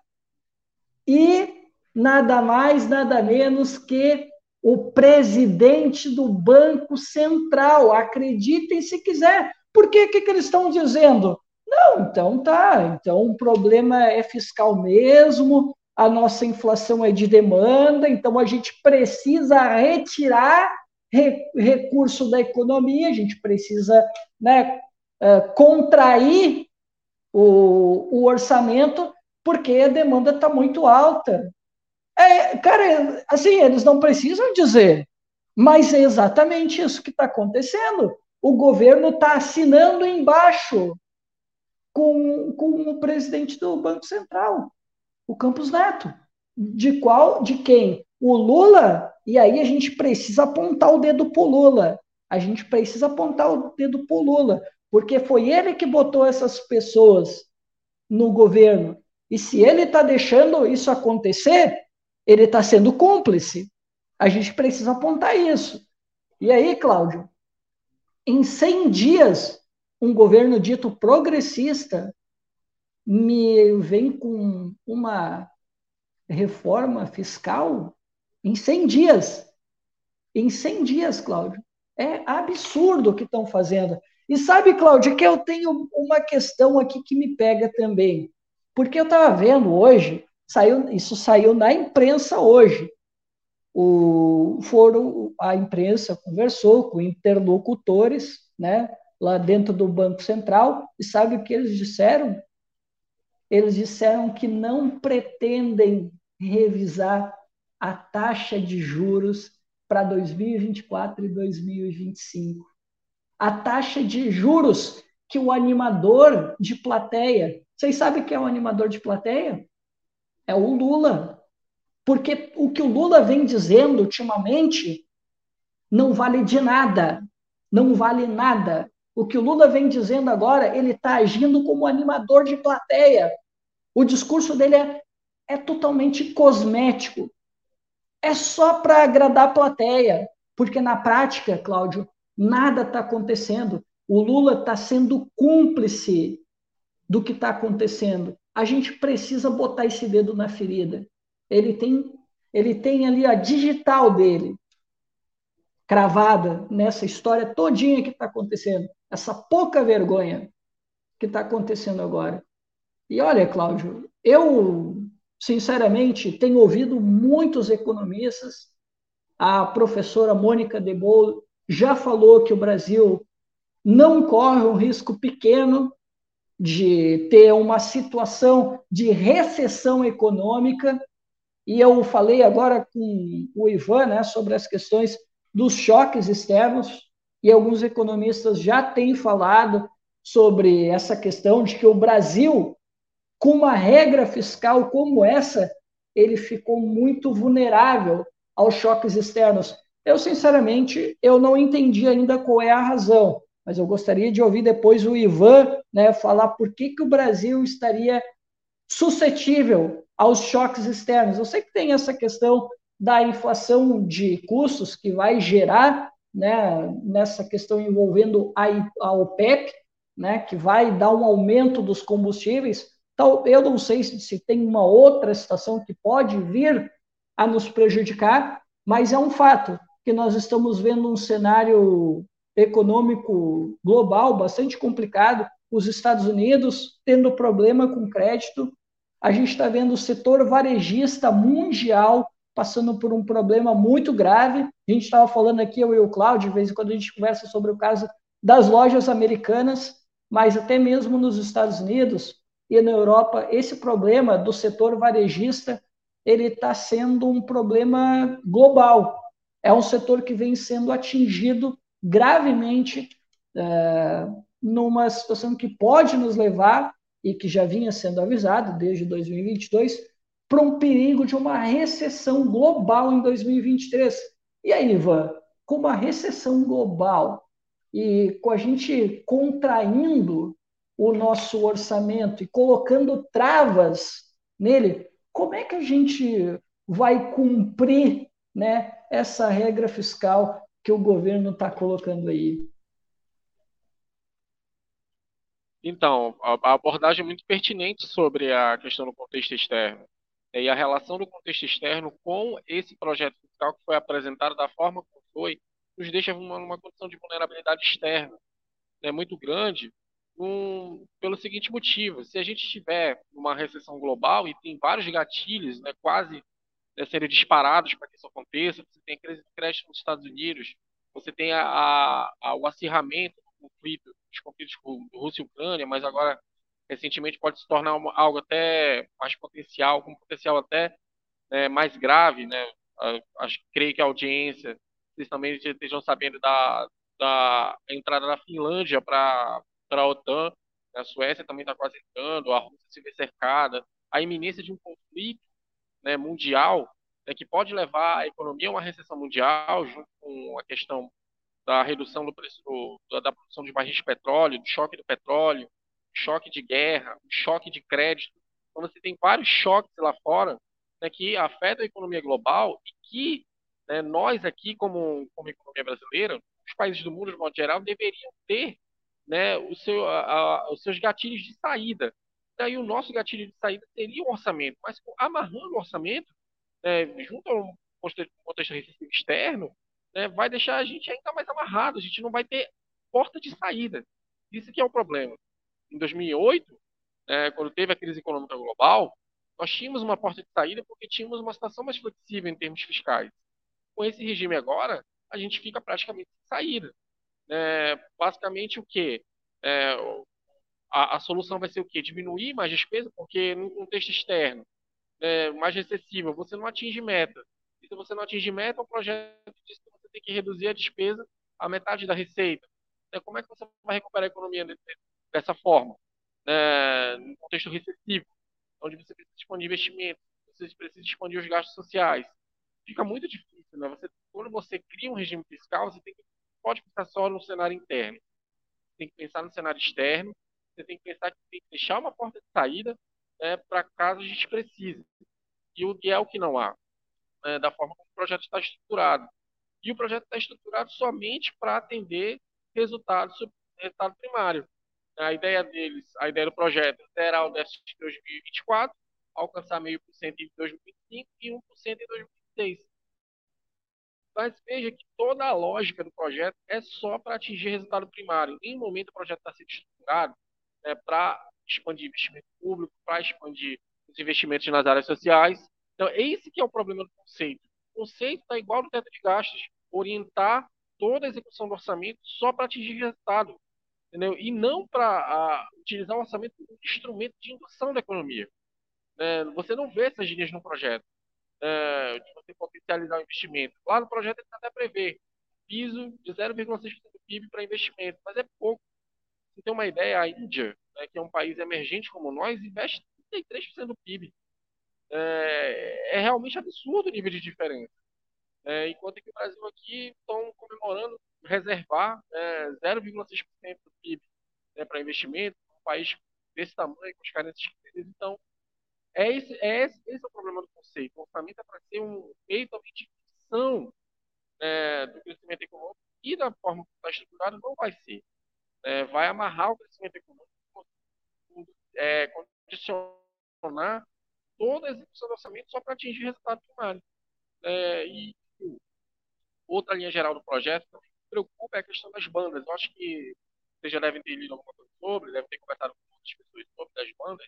e nada mais, nada menos que o presidente do Banco Central. Acreditem se quiser, por que, que, eles estão dizendo? Não, então tá, então o problema é fiscal mesmo, a nossa inflação é de demanda, então a gente precisa retirar re, recurso da economia, a gente precisa né, é, contrair o, o orçamento, porque a demanda está muito alta. É, cara, assim, eles não precisam dizer, mas é exatamente isso que está acontecendo o governo está assinando embaixo com, com o presidente do Banco Central, o Campos Neto. De qual? De quem? O Lula? E aí a gente precisa apontar o dedo para o Lula. A gente precisa apontar o dedo para o Lula, porque foi ele que botou essas pessoas no governo. E se ele está deixando isso acontecer, ele está sendo cúmplice. A gente precisa apontar isso. E aí, Cláudio, em 100 dias, um governo dito progressista me vem com uma reforma fiscal em 100 dias. Em 100 dias, Cláudio. É absurdo o que estão fazendo. E sabe, Cláudio, que eu tenho uma questão aqui que me pega também. Porque eu estava vendo hoje, saiu, isso saiu na imprensa hoje. O, foram, a imprensa conversou com interlocutores, né, lá dentro do Banco Central, e sabe o que eles disseram? Eles disseram que não pretendem revisar a taxa de juros para 2024 e 2025. A taxa de juros que o animador de plateia. Vocês sabem quem é o animador de plateia? É o Lula. Porque o que o Lula vem dizendo ultimamente não vale de nada. Não vale nada. O que o Lula vem dizendo agora, ele está agindo como animador de plateia. O discurso dele é, é totalmente cosmético. É só para agradar a plateia. Porque na prática, Cláudio, nada está acontecendo. O Lula está sendo cúmplice do que está acontecendo. A gente precisa botar esse dedo na ferida. Ele tem, ele tem ali a digital dele cravada nessa história todinha que está acontecendo, essa pouca vergonha que está acontecendo agora. E olha, Cláudio, eu sinceramente tenho ouvido muitos economistas. A professora Mônica De já falou que o Brasil não corre um risco pequeno de ter uma situação de recessão econômica. E eu falei agora com o Ivan né, sobre as questões dos choques externos, e alguns economistas já têm falado sobre essa questão de que o Brasil, com uma regra fiscal como essa, ele ficou muito vulnerável aos choques externos. Eu, sinceramente, eu não entendi ainda qual é a razão, mas eu gostaria de ouvir depois o Ivan né, falar por que, que o Brasil estaria suscetível aos choques externos. Eu sei que tem essa questão da inflação de custos que vai gerar né, nessa questão envolvendo a, a OPEP, né, que vai dar um aumento dos combustíveis. Então, eu não sei se, se tem uma outra situação que pode vir a nos prejudicar, mas é um fato que nós estamos vendo um cenário econômico global bastante complicado, os Estados Unidos tendo problema com crédito, a gente está vendo o setor varejista mundial passando por um problema muito grave. A gente estava falando aqui, eu e o Cláudio, de vez em quando a gente conversa sobre o caso das lojas americanas, mas até mesmo nos Estados Unidos e na Europa, esse problema do setor varejista ele está sendo um problema global. É um setor que vem sendo atingido gravemente é, numa situação que pode nos levar, e que já vinha sendo avisado desde 2022, para um perigo de uma recessão global em 2023. E aí, Ivan, com uma recessão global e com a gente contraindo o nosso orçamento e colocando travas nele, como é que a gente vai cumprir né, essa regra fiscal que o governo está colocando aí? Então, a abordagem é muito pertinente sobre a questão do contexto externo né, e a relação do contexto externo com esse projeto fiscal que foi apresentado da forma como foi, nos deixa numa, numa condição de vulnerabilidade externa né, muito grande, um, pelo seguinte motivo: se a gente tiver uma recessão global e tem vários gatilhos, né, quase né, serem disparados para que isso aconteça. Você tem crise crédito nos Estados Unidos, você tem a, a, a, o acirramento do conflito, dos conflitos com Rússia e Ucrânia, mas agora, recentemente, pode se tornar uma, algo até mais potencial, com potencial até né, mais grave. Né? Acho, creio que a audiência, vocês também estejam sabendo da, da entrada da Finlândia para a OTAN, a Suécia também está quase entrando, a Rússia se vê cercada, a iminência de um conflito né, mundial né, que pode levar a economia a uma recessão mundial, junto com a questão da redução do preço do, da produção de barris de petróleo, do choque do petróleo, choque de guerra, choque de crédito. quando você tem vários choques lá fora né, que afetam a economia global e que né, nós aqui, como, como economia brasileira, os países do mundo, de modo geral, deveriam ter né, seu, a, a, os seus gatilhos de saída. Daí o nosso gatilho de saída seria o orçamento, mas amarrando o orçamento, né, junto ao contexto externo, né, vai deixar a gente ainda mais amarrado, a gente não vai ter porta de saída. Isso que é o problema. Em 2008, é, quando teve a crise econômica global, nós tínhamos uma porta de saída porque tínhamos uma situação mais flexível em termos fiscais. Com esse regime agora, a gente fica praticamente sem saída. É, basicamente o que? É, a, a, solução vai ser o quê? Diminuir mais despesa, porque no contexto externo, é, mais recessivo, você não atinge meta. E se você não atinge meta, o projeto diz que você tem que reduzir a despesa a metade da receita. Então, como é que você vai recuperar a economia dessa forma? É, no contexto recessivo, onde você precisa expandir investimentos, você precisa expandir os gastos sociais. Fica muito difícil, né? Você, quando você cria um regime fiscal, você tem que, pode pensar só no cenário interno. Tem que pensar no cenário externo, você tem que pensar que tem que deixar uma porta de saída né, para caso a gente precise. E o que é o que não há, né, da forma como o projeto está estruturado. E o projeto está estruturado somente para atender resultados, resultado primário. A ideia deles, a ideia do projeto zerar o déficit em 2024, alcançar meio por cento em 2025 e 1% em 2026. Mas veja que toda a lógica do projeto é só para atingir resultado primário. Em nenhum momento o projeto está sendo estruturado né, para expandir investimento público, para expandir os investimentos nas áreas sociais. Então, esse que é o problema do conceito. O conceito está igual no teto de gastos, orientar toda a execução do orçamento só para atingir resultado entendeu? E não para utilizar o orçamento como instrumento de indução da economia. É, você não vê essas linhas no projeto, é, de você potencializar o investimento. Lá no projeto ele até prevê piso de 0,6% do PIB para investimento, mas é pouco. Você tem uma ideia, a Índia, né, que é um país emergente como nós, investe 33% do PIB. É, é, realmente absurdo o nível de diferença. É, enquanto que o Brasil aqui estão comemorando reservar é, 0,6% do PIB né, para investimento, um país desse tamanho, com as carências que Então, é esse, é esse, esse é o problema do conceito. O orçamento é para ser um meio de fixação é, do crescimento econômico e da forma como está estruturado não vai ser. É, vai amarrar o crescimento econômico, é, condicionar toda a execução do orçamento só para atingir resultado primário. É, e outra linha geral do projeto também preocupa é a questão das bandas. Eu acho que vocês já devem ter lido alguma coisa sobre, devem ter conversado com outras pessoas sobre as bandas.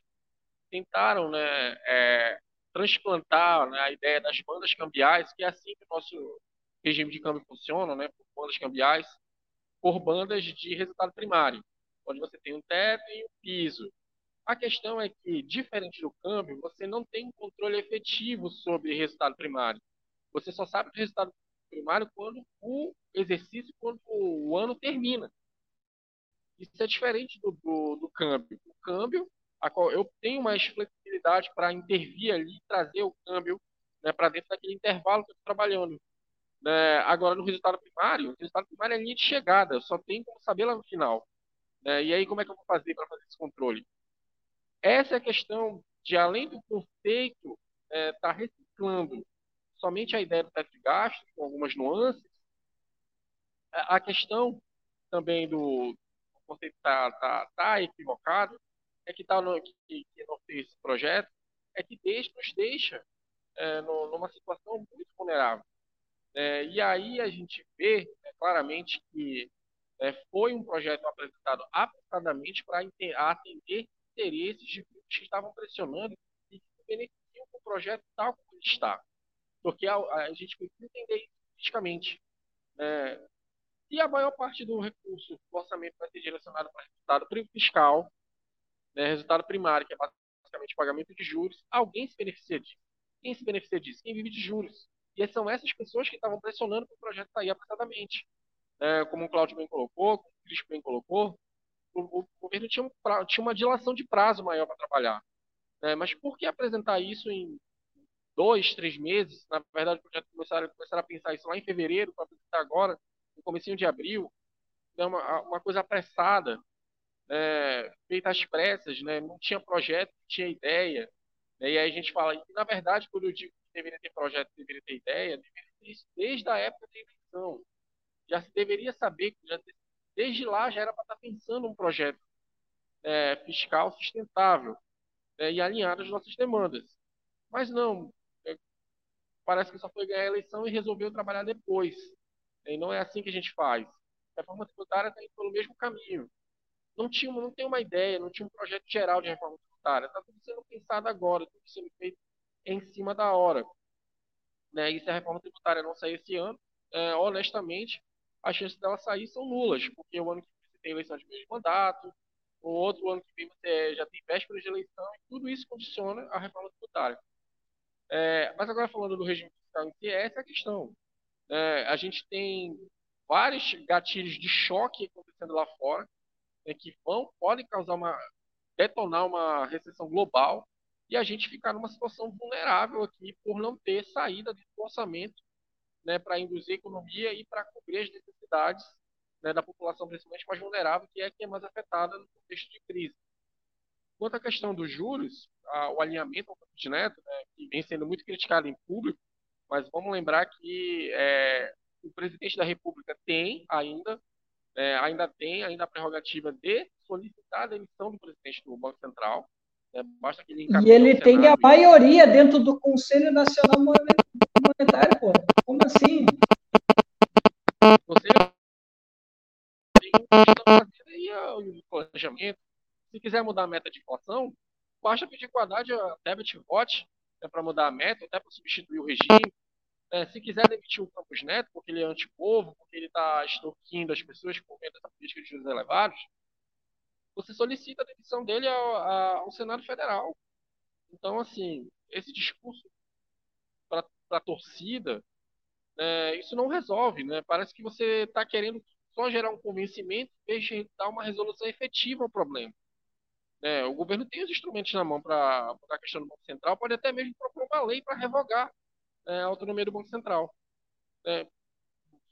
Tentaram né, é, transplantar né, a ideia das bandas cambiais, que é assim que o nosso regime de câmbio funciona, né, por bandas cambiais, por bandas de resultado primário, onde você tem um teto e um piso. A questão é que, diferente do câmbio, você não tem um controle efetivo sobre resultado primário. Você só sabe do resultado primário quando o exercício, quando o ano termina. Isso é diferente do, do, do câmbio. O câmbio, a qual eu tenho mais flexibilidade para intervir ali, trazer o câmbio né, para dentro daquele intervalo que eu estou trabalhando. Né? Agora, no resultado primário, o resultado primário é a linha de chegada, só tem como saber lá no final. Né? E aí, como é que eu vou fazer para fazer esse controle? Essa é a questão de, além do conceito, estar é, tá reciclando somente a ideia do teto de gastos, com algumas nuances. A questão também do conceito está tá, tá equivocado, é que, tá no, que, que não fez esse projeto, é que deixa, nos deixa é, no, numa situação muito vulnerável. É, e aí a gente vê é, claramente que é, foi um projeto apresentado apressadamente para atender interesses de grupos que estavam pressionando e que beneficiam o projeto tal como ele está. Porque a, a gente precisa entender isso politicamente. Né? E a maior parte do recurso do orçamento vai ser direcionado para resultado fiscal, né? resultado primário, que é basicamente pagamento de juros. Alguém se beneficia disso. Quem se beneficia disso? Quem vive de juros. E são essas pessoas que estavam pressionando para o projeto sair apressadamente. É, como o Cláudio bem colocou, como o Crispo bem colocou, o, o governo tinha, um, tinha, uma dilação de prazo maior para trabalhar. É, mas por que apresentar isso em dois, três meses. Na verdade, o projeto começaram, começaram a pensar isso lá em fevereiro, para apresentar agora, no começo de abril. É uma, uma coisa apressada, é, feita às pressas, né? não tinha projeto, não tinha ideia. E aí a gente fala, que, na verdade, quando eu digo deveria ter projeto, deveria ter ideia, deveria ter isso desde a época da eleição. Já se deveria saber, já, desde lá já era para estar tá pensando um projeto é, fiscal sustentável é, e alinhado às nossas demandas. Mas não, é, parece que só foi ganhar a eleição e resolveu trabalhar depois. E não é assim que a gente faz. A reforma tributária está indo pelo mesmo caminho. Não, tinha, não tem uma ideia, não tinha um projeto geral de reforma tributária. Está tudo sendo pensado agora, tudo sendo feito em cima da hora. Né? E se a reforma tributária não sair esse ano, é, honestamente, as chances dela sair são nulas, porque o ano que vem tem eleição de meio de mandato, o outro ano que vem você já tem véspera de eleição, e tudo isso condiciona a reforma tributária. É, mas agora falando do regime fiscal em si, essa é a questão. É, a gente tem vários gatilhos de choque acontecendo lá fora, né, que vão, podem causar uma, detonar uma recessão global, e a gente ficar numa situação vulnerável aqui por não ter saída do orçamento né, para induzir a economia e para cobrir as necessidades né, da população, principalmente mais vulnerável, que é que é mais afetada no contexto de crise. Quanto à questão dos juros, a, o alinhamento ao de neto, né, que vem sendo muito criticado em público, mas vamos lembrar que é, o presidente da República tem ainda, é, ainda tem ainda a prerrogativa de solicitar a demissão do presidente do Banco Central. Né, basta que ele e ele tem a maioria dentro do Conselho Nacional Monetário, pô. Como assim? Conselho o planejamento. Se quiser mudar a meta de inflação, basta pedir com a Haddad a debit vote né, para mudar a meta, até para substituir o regime. É, se quiser demitir o Campos Neto, porque ele é antipovo, porque ele está extorquindo as pessoas por meio dessa política de juros elevados, você solicita a demissão dele ao, ao Senado Federal. Então, assim, esse discurso para a torcida, é, isso não resolve, né? Parece que você está querendo só gerar um convencimento em vez de dar uma resolução efetiva ao problema. É, o governo tem os instrumentos na mão para a questão do Banco Central, pode até mesmo propor uma lei para revogar é, a autonomia do Banco Central. É,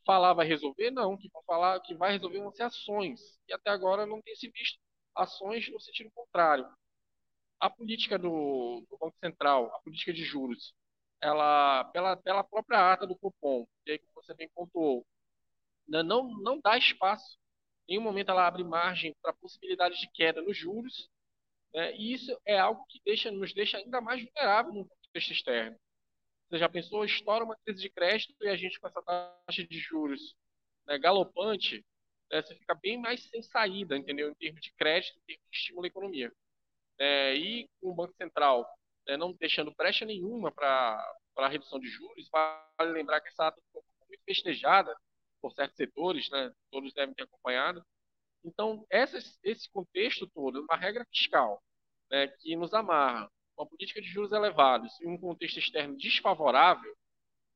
falar vai resolver? Não, que falar que vai resolver vão ser ações. E até agora não tem se visto ações no sentido contrário. A política do, do Banco Central, a política de juros, ela, pela, pela própria ata do cupom, que aí você bem pontuou, né, não, não dá espaço. Em nenhum momento ela abre margem para possibilidades de queda nos juros, né, e isso é algo que deixa, nos deixa ainda mais vulnerável no contexto externo. Você já pensou, estoura uma crise de crédito e a gente com essa taxa de juros né, galopante, né, você fica bem mais sem saída, entendeu? Em termos de crédito, em termos de estímulo à economia. É, e com o Banco Central né, não deixando brecha nenhuma para a redução de juros, vale lembrar que essa ata foi muito festejada por certos setores, né, todos devem ter acompanhado. Então, esse contexto todo, uma regra fiscal né, que nos amarra uma política de juros elevados e um contexto externo desfavorável,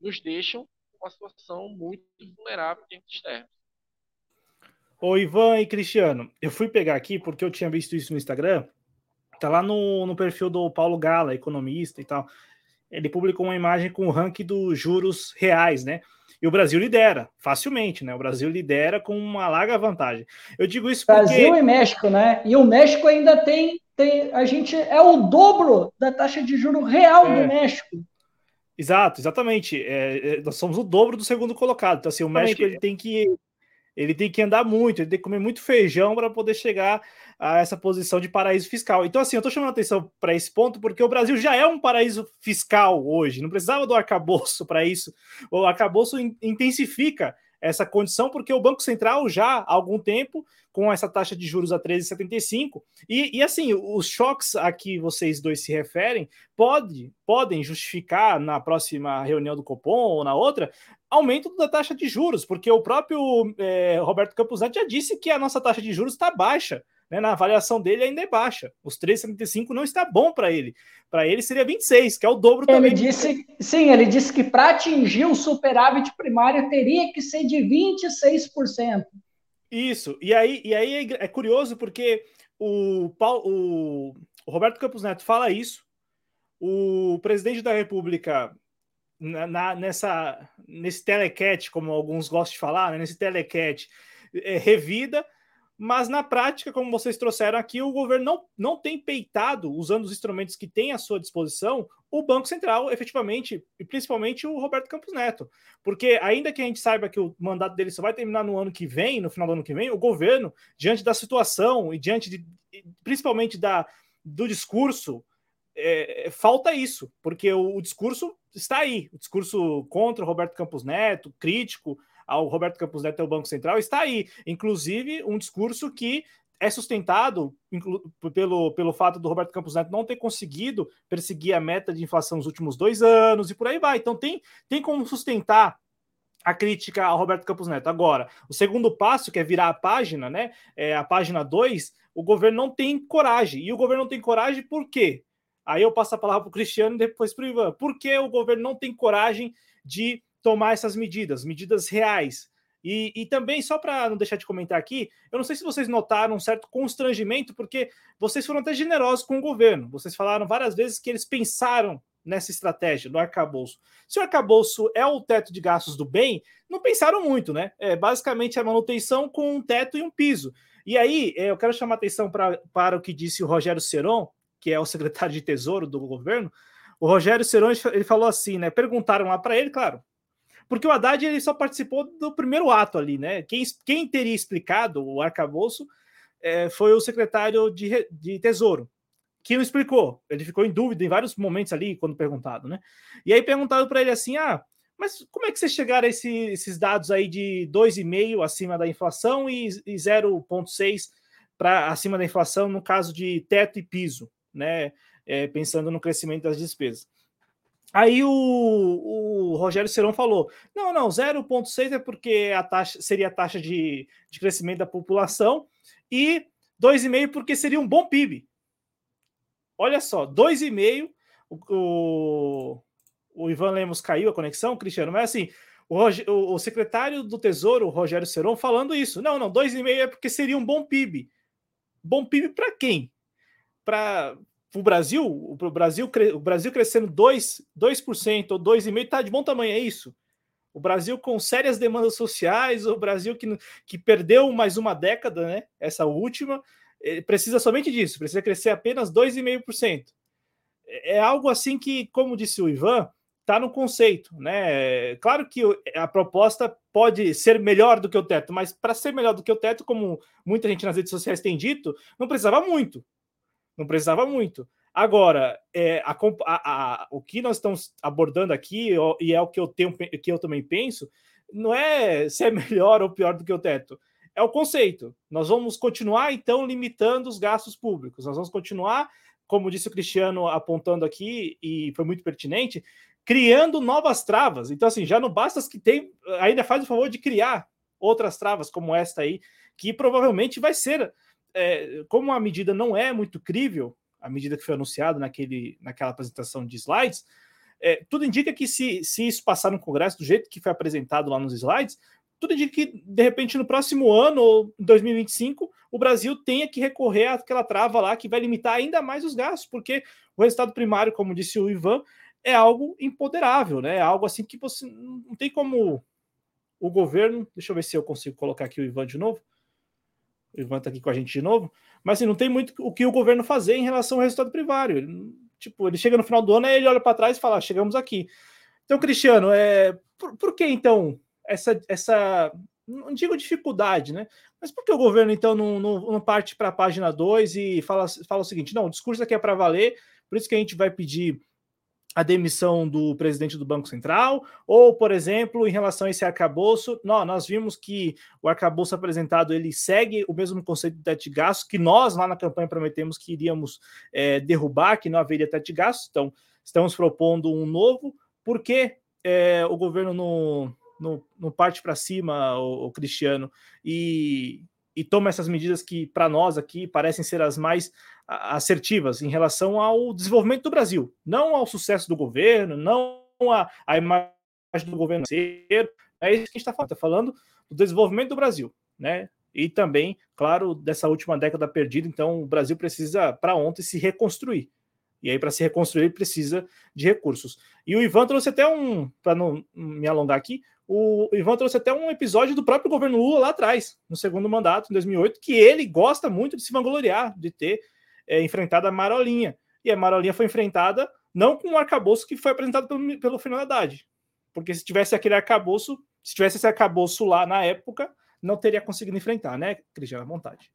nos deixam uma situação muito vulnerável em termos externos. Ô Ivan e Cristiano, eu fui pegar aqui porque eu tinha visto isso no Instagram, tá lá no, no perfil do Paulo Gala, economista e tal. Ele publicou uma imagem com o ranking dos juros reais, né? E o Brasil lidera facilmente, né? O Brasil lidera com uma larga vantagem. Eu digo isso porque. Brasil e México, né? E o México ainda tem tem, a gente é o dobro da taxa de juro real é. do México. Exato, exatamente. É, é, nós somos o dobro do segundo colocado. Então, assim, o México ele tem que ele tem que andar muito, ele tem que comer muito feijão para poder chegar a essa posição de paraíso fiscal. Então, assim, eu estou chamando atenção para esse ponto porque o Brasil já é um paraíso fiscal hoje, não precisava do arcabouço para isso. O arcabouço intensifica essa condição, porque o Banco Central já há algum tempo, com essa taxa de juros a 13,75, e, e assim, os choques a que vocês dois se referem pode, podem justificar na próxima reunião do Copom ou na outra aumento da taxa de juros, porque o próprio é, Roberto Campos Neto já disse que a nossa taxa de juros está baixa né, na avaliação dele ainda é baixa. Os 3,75 não está bom para ele. Para ele seria 26, que é o dobro ele também. Disse, sim, ele disse que para atingir o superávit primário teria que ser de 26%. Isso. E aí, e aí é curioso porque o, Paulo, o Roberto Campos Neto fala isso. O presidente da República na, nessa nesse telecat, como alguns gostam de falar, né, nesse telecat, é, revida mas na prática, como vocês trouxeram aqui, o governo não, não tem peitado, usando os instrumentos que tem à sua disposição, o Banco Central, efetivamente, e principalmente o Roberto Campos Neto. Porque, ainda que a gente saiba que o mandato dele só vai terminar no ano que vem, no final do ano que vem, o governo, diante da situação e diante de, principalmente da, do discurso, é, falta isso, porque o, o discurso está aí, o discurso contra o Roberto Campos Neto, crítico ao Roberto Campos Neto e ao Banco Central está aí. Inclusive, um discurso que é sustentado pelo, pelo fato do Roberto Campos Neto não ter conseguido perseguir a meta de inflação nos últimos dois anos e por aí vai. Então, tem, tem como sustentar a crítica ao Roberto Campos Neto. Agora, o segundo passo, que é virar a página, né? É a página 2, o governo não tem coragem. E o governo não tem coragem por quê? Aí eu passo a palavra para o Cristiano e depois para o Ivan. Por que o governo não tem coragem de tomar essas medidas, medidas reais. E, e também, só para não deixar de comentar aqui, eu não sei se vocês notaram um certo constrangimento, porque vocês foram até generosos com o governo. Vocês falaram várias vezes que eles pensaram nessa estratégia do arcabouço. Se o arcabouço é o teto de gastos do bem, não pensaram muito, né? É basicamente a manutenção com um teto e um piso. E aí, é, eu quero chamar atenção pra, para o que disse o Rogério Seron, que é o secretário de Tesouro do governo. O Rogério Seron ele falou assim, né? Perguntaram lá para ele, claro, porque o Haddad ele só participou do primeiro ato ali, né? Quem, quem teria explicado o arcabouço é, foi o secretário de, de Tesouro, que não explicou. Ele ficou em dúvida em vários momentos ali, quando perguntado, né? E aí perguntado para ele assim: ah, mas como é que vocês chegaram a esse, esses dados aí de 2,5 acima da inflação e, e 0,6 para acima da inflação no caso de teto e piso, né? É, pensando no crescimento das despesas. Aí o, o Rogério Serão falou: não, não, 0,6 é porque a taxa seria a taxa de, de crescimento da população, e 2,5 porque seria um bom PIB. Olha só, 2,5, o, o, o Ivan Lemos caiu a conexão, Cristiano, mas assim, o, o secretário do Tesouro, o Rogério Seron, falando isso. Não, não, 2,5 é porque seria um bom PIB. Bom PIB para quem? Para o Brasil, o Brasil, o Brasil crescendo 2%, 2% ou 2,5% está de bom tamanho, é isso. O Brasil com sérias demandas sociais, o Brasil que, que perdeu mais uma década, né? Essa última, precisa somente disso, precisa crescer apenas 2,5%. É, é algo assim que, como disse o Ivan, está no conceito, né? Claro que a proposta pode ser melhor do que o teto, mas para ser melhor do que o teto, como muita gente nas redes sociais tem dito, não precisava muito. Não precisava muito. Agora, é, a, a, a, o que nós estamos abordando aqui, e é o que eu, tenho, que eu também penso, não é se é melhor ou pior do que o teto. É o conceito. Nós vamos continuar, então, limitando os gastos públicos. Nós vamos continuar, como disse o Cristiano apontando aqui, e foi muito pertinente, criando novas travas. Então, assim, já não basta as que tem, ainda faz o favor de criar outras travas como esta aí, que provavelmente vai ser é, como a medida não é muito crível, a medida que foi anunciada naquele, naquela apresentação de slides, é, tudo indica que se, se isso passar no Congresso do jeito que foi apresentado lá nos slides, tudo indica que, de repente, no próximo ano, ou em 2025, o Brasil tenha que recorrer àquela trava lá que vai limitar ainda mais os gastos, porque o resultado primário, como disse o Ivan, é algo empoderável, né? É algo assim que você não tem como o governo. Deixa eu ver se eu consigo colocar aqui o Ivan de novo. Ivan está aqui com a gente de novo. Mas assim, não tem muito o que o governo fazer em relação ao resultado primário. Ele, tipo, ele chega no final do ano e ele olha para trás e fala: ah, chegamos aqui. Então, Cristiano, é, por, por que então essa, essa. Não digo dificuldade, né? Mas por que o governo, então, não, não, não parte para a página 2 e fala, fala o seguinte: não, o discurso aqui é para valer, por isso que a gente vai pedir a demissão do presidente do Banco Central, ou, por exemplo, em relação a esse arcabouço, não, nós vimos que o arcabouço apresentado ele segue o mesmo conceito de teto de gastos que nós lá na campanha prometemos que iríamos é, derrubar, que não haveria teto de gastos, então estamos propondo um novo, porque é, o governo não, não, parte para cima, o, o Cristiano, e, e toma essas medidas que, para nós aqui, parecem ser as mais assertivas em relação ao desenvolvimento do Brasil, não ao sucesso do governo, não à, imagem do governo. É isso que a gente está falando, está falando do desenvolvimento do Brasil, né? E também, claro, dessa última década perdida. Então, o Brasil precisa, para ontem, se reconstruir. E aí, para se reconstruir, precisa de recursos. E o Ivan trouxe até um, para não me alongar aqui, O Ivan trouxe até um episódio do próprio governo Lula lá atrás, no segundo mandato, em 2008, que ele gosta muito de se vangloriar, de ter é, enfrentado a Marolinha. E a Marolinha foi enfrentada não com o arcabouço que foi apresentado pelo, pelo Fernando Haddad. Porque se tivesse aquele arcabouço, se tivesse esse arcabouço lá na época, não teria conseguido enfrentar, né, Cristiano? À vontade.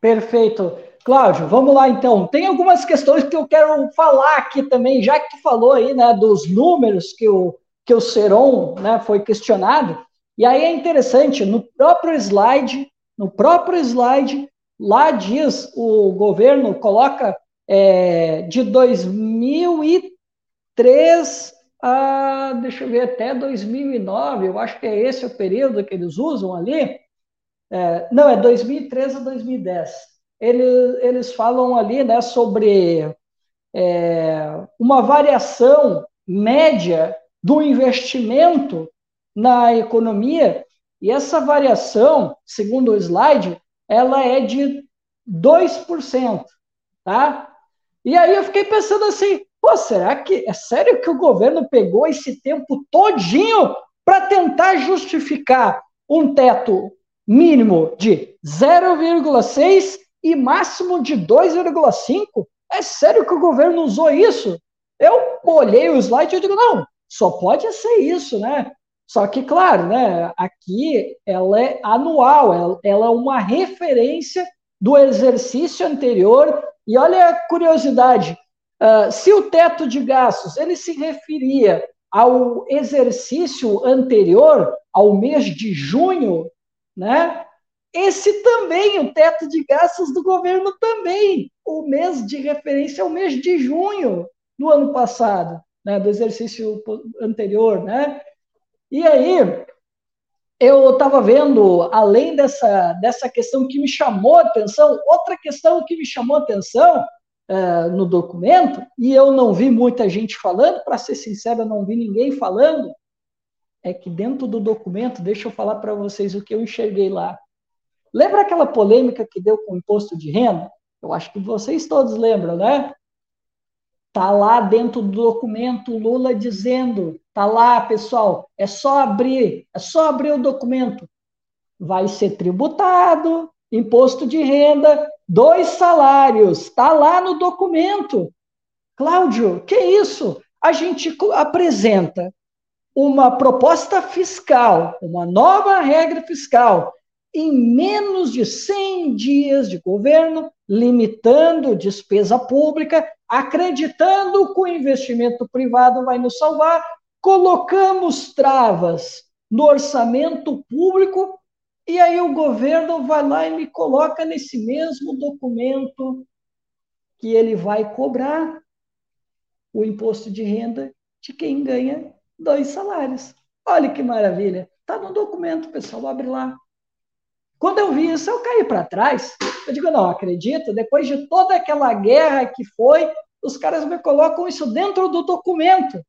Perfeito. Cláudio, vamos lá então. Tem algumas questões que eu quero falar aqui também, já que tu falou aí, né, dos números que o que o Seron né, foi questionado. E aí é interessante, no próprio slide, no próprio slide, lá diz, o governo coloca é, de 2003 a, deixa eu ver, até 2009, eu acho que é esse o período que eles usam ali. É, não, é 2003 a 2010. Eles, eles falam ali né, sobre é, uma variação média do investimento na economia, e essa variação, segundo o slide, ela é de 2%, tá? E aí eu fiquei pensando assim, pô, será que é sério que o governo pegou esse tempo todinho para tentar justificar um teto mínimo de 0,6 e máximo de 2,5? É sério que o governo usou isso? Eu olhei o slide e digo, não, só pode ser isso, né? Só que, claro, né, aqui ela é anual, ela é uma referência do exercício anterior. E olha a curiosidade, uh, se o teto de gastos ele se referia ao exercício anterior, ao mês de junho, né? Esse também, o teto de gastos do governo também, o mês de referência é o mês de junho do ano passado né, do exercício anterior, né? E aí eu estava vendo, além dessa, dessa questão que me chamou a atenção, outra questão que me chamou a atenção uh, no documento, e eu não vi muita gente falando, para ser sincero, eu não vi ninguém falando, é que dentro do documento, deixa eu falar para vocês o que eu enxerguei lá. Lembra aquela polêmica que deu com o imposto de renda? Eu acho que vocês todos lembram, né? Está lá dentro do documento Lula dizendo, está lá, pessoal, é só abrir, é só abrir o documento. Vai ser tributado, imposto de renda, dois salários, está lá no documento. Cláudio, que isso? A gente apresenta uma proposta fiscal, uma nova regra fiscal, em menos de 100 dias de governo, limitando despesa pública, acreditando que o investimento privado vai nos salvar, colocamos travas no orçamento público e aí o governo vai lá e me coloca nesse mesmo documento que ele vai cobrar o imposto de renda de quem ganha dois salários. Olha que maravilha. Está no documento, pessoal, abre lá. Quando eu vi isso, eu caí para trás. Eu digo, não, acredito, depois de toda aquela guerra que foi, os caras me colocam isso dentro do documento.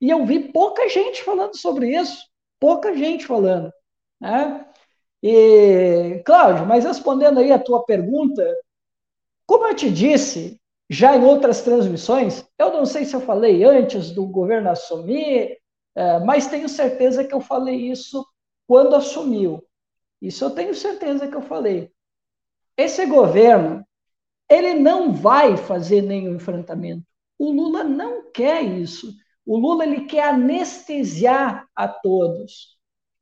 E eu vi pouca gente falando sobre isso, pouca gente falando. Né? E, Cláudio, mas respondendo aí a tua pergunta, como eu te disse já em outras transmissões, eu não sei se eu falei antes do governo assumir, é, mas tenho certeza que eu falei isso quando assumiu. Isso eu tenho certeza que eu falei. Esse governo, ele não vai fazer nenhum enfrentamento. O Lula não quer isso. O Lula ele quer anestesiar a todos.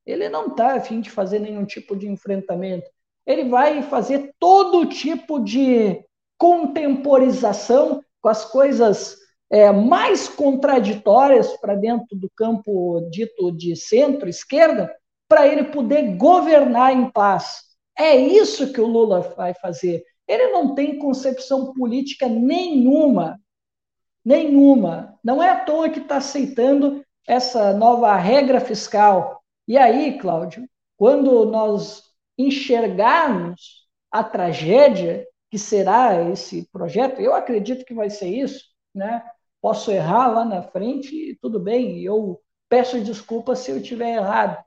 Ele não está a fim de fazer nenhum tipo de enfrentamento. Ele vai fazer todo tipo de contemporização com as coisas é, mais contraditórias para dentro do campo dito de centro-esquerda, para ele poder governar em paz. É isso que o Lula vai fazer. Ele não tem concepção política nenhuma, nenhuma. Não é à toa que está aceitando essa nova regra fiscal. E aí, Cláudio, quando nós enxergarmos a tragédia que será esse projeto, eu acredito que vai ser isso, né? Posso errar lá na frente, tudo bem, eu peço desculpas se eu tiver errado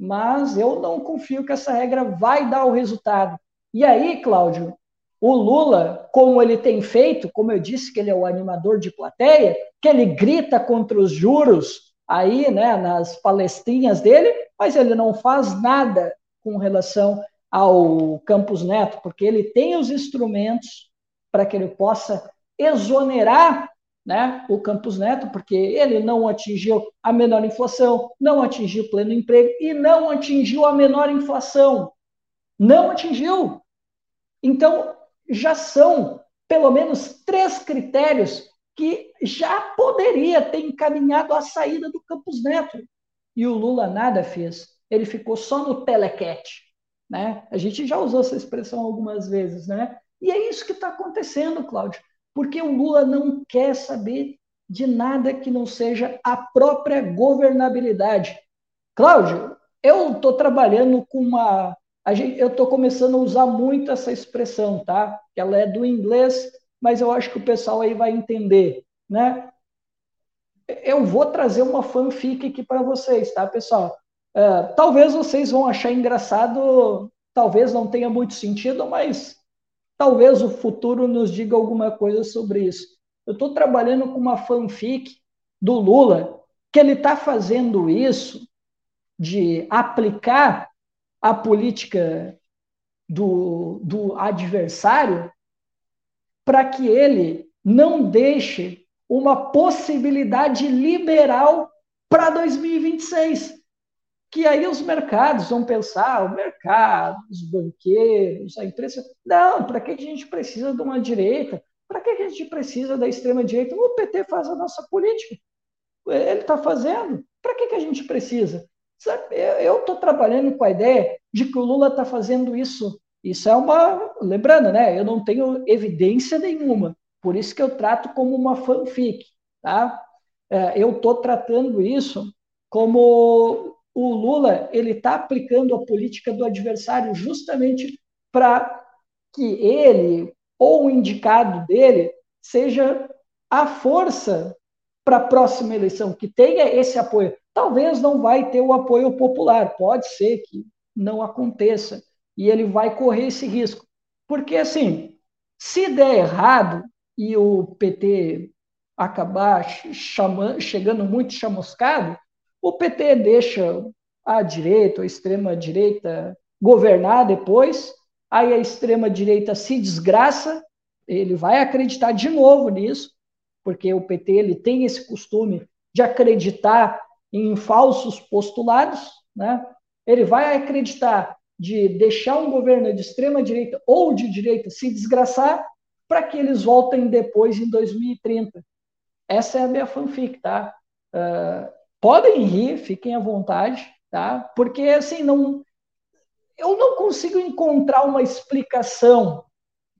mas eu não confio que essa regra vai dar o resultado. E aí, Cláudio, o Lula, como ele tem feito, como eu disse que ele é o animador de plateia, que ele grita contra os juros aí, né, nas palestrinhas dele, mas ele não faz nada com relação ao Campos Neto, porque ele tem os instrumentos para que ele possa exonerar né, o Campos Neto, porque ele não atingiu a menor inflação, não atingiu o pleno emprego e não atingiu a menor inflação. Não atingiu. Então, já são pelo menos três critérios que já poderia ter encaminhado a saída do Campos Neto. E o Lula nada fez. Ele ficou só no telequete. Né? A gente já usou essa expressão algumas vezes. Né? E é isso que está acontecendo, Cláudio. Porque o Lula não quer saber de nada que não seja a própria governabilidade. Cláudio, eu estou trabalhando com uma. Gente, eu estou começando a usar muito essa expressão, tá? Ela é do inglês mas eu acho que o pessoal aí vai entender, né? Eu vou trazer uma fanfic aqui para vocês, tá, pessoal? Uh, talvez vocês vão achar engraçado, talvez não tenha muito sentido, mas talvez o futuro nos diga alguma coisa sobre isso. Eu estou trabalhando com uma fanfic do Lula, que ele está fazendo isso de aplicar a política do, do adversário para que ele não deixe uma possibilidade liberal para 2026. Que aí os mercados vão pensar, o mercado, os banqueiros, a imprensa. Não, para que a gente precisa de uma direita? Para que a gente precisa da extrema-direita? O PT faz a nossa política. Ele está fazendo. Para que, que a gente precisa? Eu estou trabalhando com a ideia de que o Lula está fazendo isso isso é uma. Lembrando, né? Eu não tenho evidência nenhuma, por isso que eu trato como uma fanfic, tá? É, eu estou tratando isso como o Lula ele está aplicando a política do adversário justamente para que ele ou o indicado dele seja a força para a próxima eleição, que tenha esse apoio. Talvez não vai ter o apoio popular, pode ser que não aconteça, e ele vai correr esse risco. Porque, assim, se der errado e o PT acabar chamando, chegando muito chamuscado, o PT deixa a direita, a extrema-direita governar depois, aí a extrema-direita se desgraça, ele vai acreditar de novo nisso, porque o PT ele tem esse costume de acreditar em falsos postulados, né? ele vai acreditar de deixar um governo de extrema direita ou de direita se desgraçar para que eles voltem depois em 2030. Essa é a minha fanfic, tá? Uh, podem rir, fiquem à vontade, tá? Porque assim não, eu não consigo encontrar uma explicação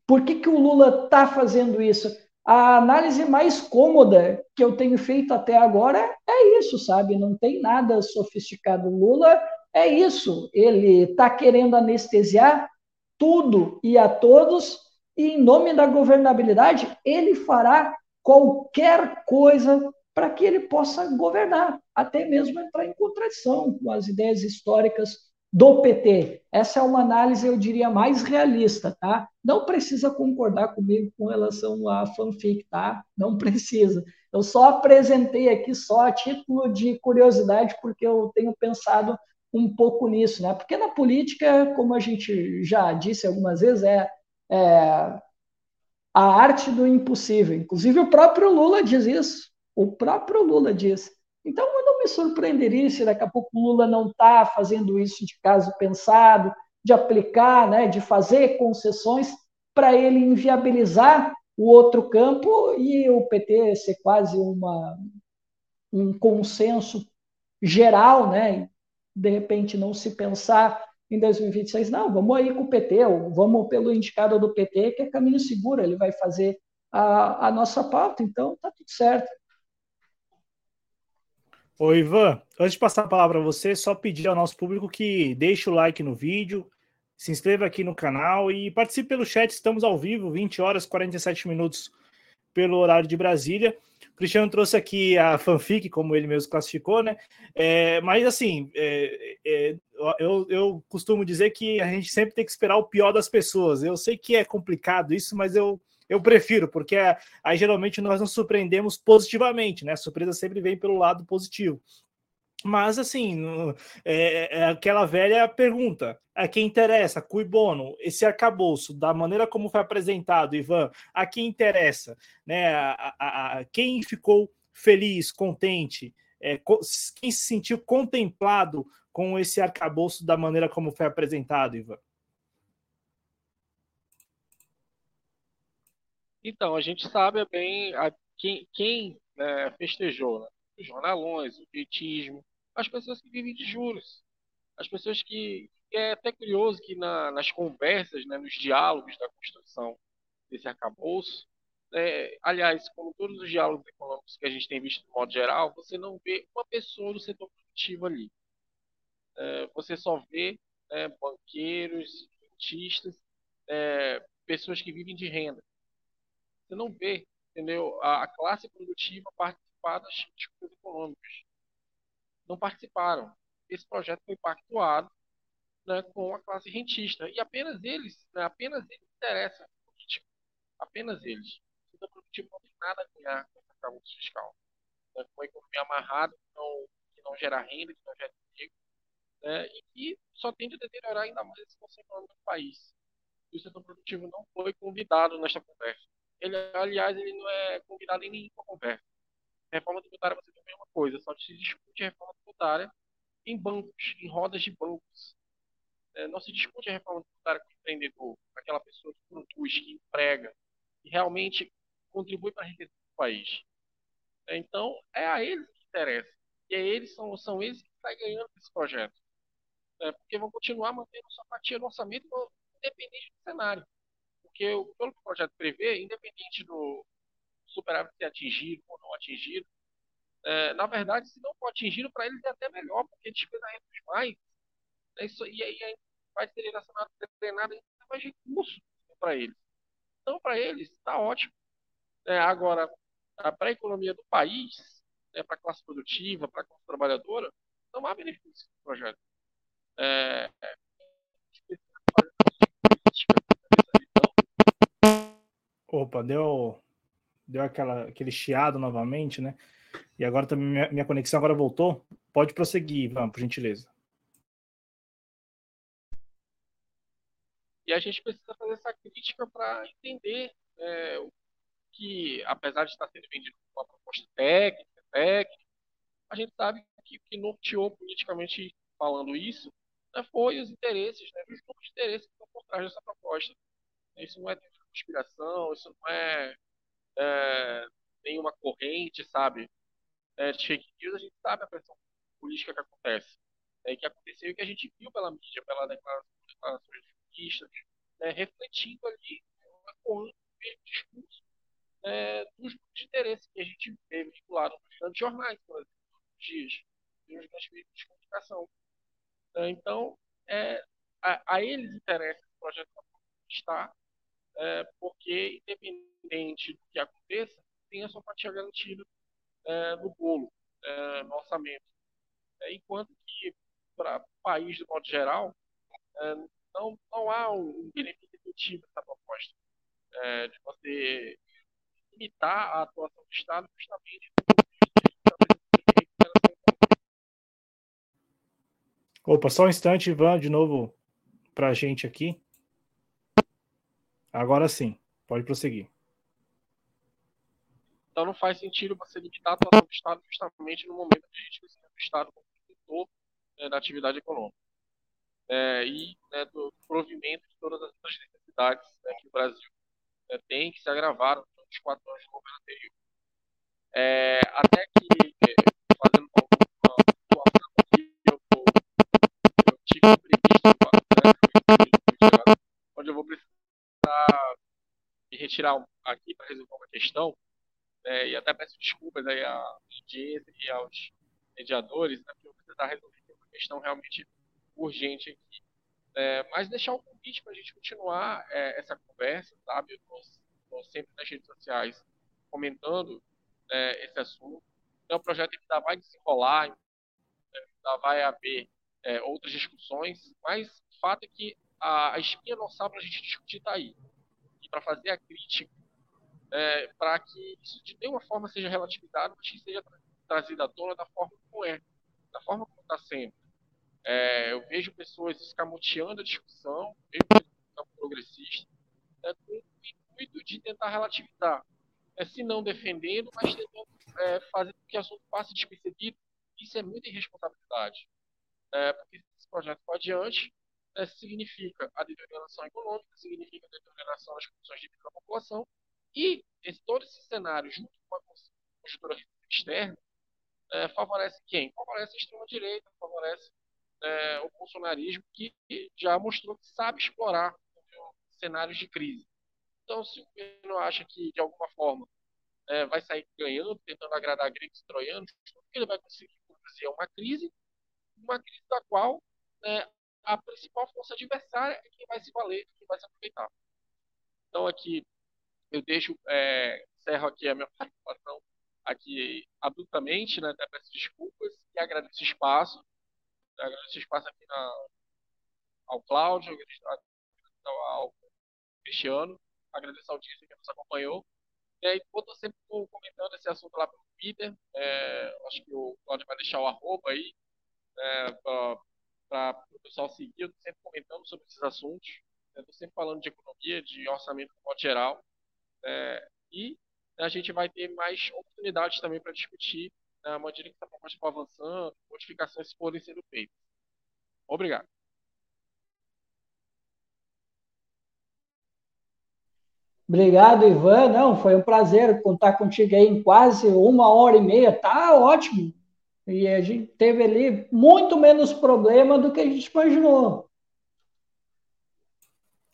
por que, que o Lula está fazendo isso. A análise mais cômoda que eu tenho feito até agora é isso, sabe? Não tem nada sofisticado. Lula é isso, ele está querendo anestesiar tudo e a todos, e em nome da governabilidade, ele fará qualquer coisa para que ele possa governar, até mesmo entrar em contradição com as ideias históricas do PT. Essa é uma análise, eu diria, mais realista, tá? Não precisa concordar comigo com relação à fanfic, tá? Não precisa. Eu só apresentei aqui só a título de curiosidade, porque eu tenho pensado um pouco nisso, né? Porque na política, como a gente já disse algumas vezes, é, é a arte do impossível. Inclusive o próprio Lula diz isso. O próprio Lula diz. Então eu não me surpreenderia se daqui a pouco o Lula não está fazendo isso de caso pensado, de aplicar, né, de fazer concessões para ele inviabilizar o outro campo e o PT ser quase uma, um consenso geral, né, de repente não se pensar em 2026, não, vamos aí com o PT, ou vamos pelo indicado do PT, que é caminho seguro, ele vai fazer a, a nossa pauta, então tá tudo certo. Oi, Ivan, antes de passar a palavra para você, só pedir ao nosso público que deixe o like no vídeo, se inscreva aqui no canal e participe pelo chat, estamos ao vivo, 20 horas 47 minutos pelo horário de Brasília. Cristiano trouxe aqui a fanfic, como ele mesmo classificou, né? É, mas assim, é, é, eu, eu costumo dizer que a gente sempre tem que esperar o pior das pessoas. Eu sei que é complicado isso, mas eu eu prefiro, porque aí geralmente nós nos surpreendemos positivamente, né? A surpresa sempre vem pelo lado positivo. Mas, assim, é, é, aquela velha pergunta: a quem interessa, cui bono, esse arcabouço, da maneira como foi apresentado, Ivan, a quem interessa, né? A, a, a quem ficou feliz, contente, é, quem se sentiu contemplado com esse arcabouço da maneira como foi apresentado, Ivan? Então, a gente sabe bem a, quem, quem né, festejou, né? os jornalões, o pietismo, as pessoas que vivem de juros, as pessoas que, que é até curioso que na, nas conversas, né, nos diálogos da construção desse arcabouço, é, aliás, como todos os diálogos econômicos que a gente tem visto de modo geral, você não vê uma pessoa do setor produtivo ali. É, você só vê é, banqueiros, dentistas, é, pessoas que vivem de renda. Você não vê, entendeu, a, a classe produtiva participar das discussões econômicas. Não participaram. Esse projeto foi pactuado né, com a classe rentista e apenas eles, né, apenas eles interessam apenas eles. O setor produtivo não tem nada a ganhar com essa arcabouço fiscal. Né, com a economia amarrada, que não, que não gera renda, que não gera emprego, né, e que só tende a deteriorar ainda mais a situação econômica do país. E o setor produtivo não foi convidado nesta conversa. Ele, aliás, ele não é convidado em nenhuma conversa. Reforma tributária você tem a mesma coisa, só se discute reforma tributária em bancos, em rodas de bancos. É, não se discute a reforma tributária com o empreendedor, com aquela pessoa que produz, que emprega, que realmente contribui para a riqueza do país. É, então, é a eles que interessa. E é eles, são, são eles que estão ganhando esse projeto. É, porque vão continuar mantendo sua fatia no orçamento independente do cenário. Porque, pelo que o projeto prevê, independente do superávit ser atingido ou não atingido, é, na verdade, se não for atingido, para eles é até melhor, porque despesa reduz mais. É isso, e aí vai ser direcionado, treinado ainda mais recursos para eles. Então, para eles, está ótimo. É, agora, para a economia do país, né, para a classe produtiva, para a classe trabalhadora, não há benefício do projeto. É, Opa, deu, deu aquela, aquele chiado novamente, né? E agora também minha, minha conexão agora voltou. Pode prosseguir, Ivan, por gentileza. E a gente precisa fazer essa crítica para entender é, que, apesar de estar sendo vendido uma proposta técnica, técnica, a gente sabe que o que norteou politicamente falando isso né, foi os interesses, né, os grupos de interesses que estão por trás dessa proposta. Isso não é conspiração, isso não é, é nenhuma corrente, sabe? É, de fake news, a gente sabe a pressão política que acontece. É, que aconteceu e que a gente viu pela mídia, pela declaração, declarações jornalistas, né, refletindo ali, ecoando o discurso é, dos de interesse que a gente vê vinculado nos grandes jornais, por exemplo, nos dias, nos grandes meios de comunicação. É, então, é, a, a, eles interessa o projeto estar, é, porque, independente do que aconteça, tem a sua fatia garantida é, no bolo, é, no orçamento. É, enquanto que, para o país, de modo geral, é, não, não há um benefício efetivo dessa proposta é, de você limitar a atuação do Estado justamente Opa, só um instante, Ivan, de novo para a gente aqui. Agora sim, pode prosseguir. Então não faz sentido você limitar a atuação do Estado justamente no momento que a gente precisa do Estado como condutor né, da atividade econômica. É, e né, do provimento de todas as necessidades né, que o Brasil né, tem, que se agravaram nos quatro anos do governo anterior. É, até que, é, fazendo me retirar aqui para resolver uma questão, é, e até peço desculpas aí à audiência e aos mediadores, né, porque eu vou precisar resolver uma questão realmente urgente aqui. É, mas deixar um convite para a gente continuar é, essa conversa, sabe? Eu estou sempre nas redes sociais comentando é, esse assunto. Então, o projeto ainda vai desenrolar, ainda vai haver é, outras discussões, mas o fato é que a, a espinha dorsal para a gente discutir está aí. E para fazer a crítica é, para que isso de nenhuma forma seja relativizado, mas que seja trazido à tona da forma como é, da forma como está sendo. É, eu vejo pessoas escamoteando a discussão, mesmo no progressista, é, com o intuito de tentar relativizar. É, se não defendendo, mas tentando é, fazer com que o assunto passe despercebido. Isso é muita irresponsabilidade. É, porque se esse projeto for adiante, é, significa a deterioração econômica, significa a deterioração das condições de vida da população, e esse, todo esse cenário, junto com a conjuntura externa, é, favorece quem? Favorece a extrema-direita, favorece é, o bolsonarismo, que já mostrou que sabe explorar cenários de crise. Então, se o governo acha que, de alguma forma, é, vai sair ganhando, tentando agradar gregos e troianos, ele vai conseguir produzir uma crise, uma crise da qual né, a principal força adversária é quem vai se valer, quem vai se aproveitar. Então, aqui, eu deixo, é, encerro aqui a minha participação aqui abruptamente, né, até peço desculpas e agradeço o espaço, agradeço o espaço aqui na, ao Cláudio, ao Cristiano, agradeço ao audiência que nos acompanhou. E aí, eu estou sempre comentando esse assunto lá pelo Twitter, é, acho que o Cláudio vai deixar o arroba aí, é, para o pessoal seguir, eu estou sempre comentando sobre esses assuntos, estou sempre falando de economia, de orçamento de modo geral, é, e a gente vai ter mais oportunidades também para discutir né, à medida que essa proposta for avançando, modificações podem ser feitas. Obrigado. Obrigado, Ivan. Não, foi um prazer contar contigo aí em quase uma hora e meia. Tá ótimo. E a gente teve ali muito menos problema do que a gente imaginou.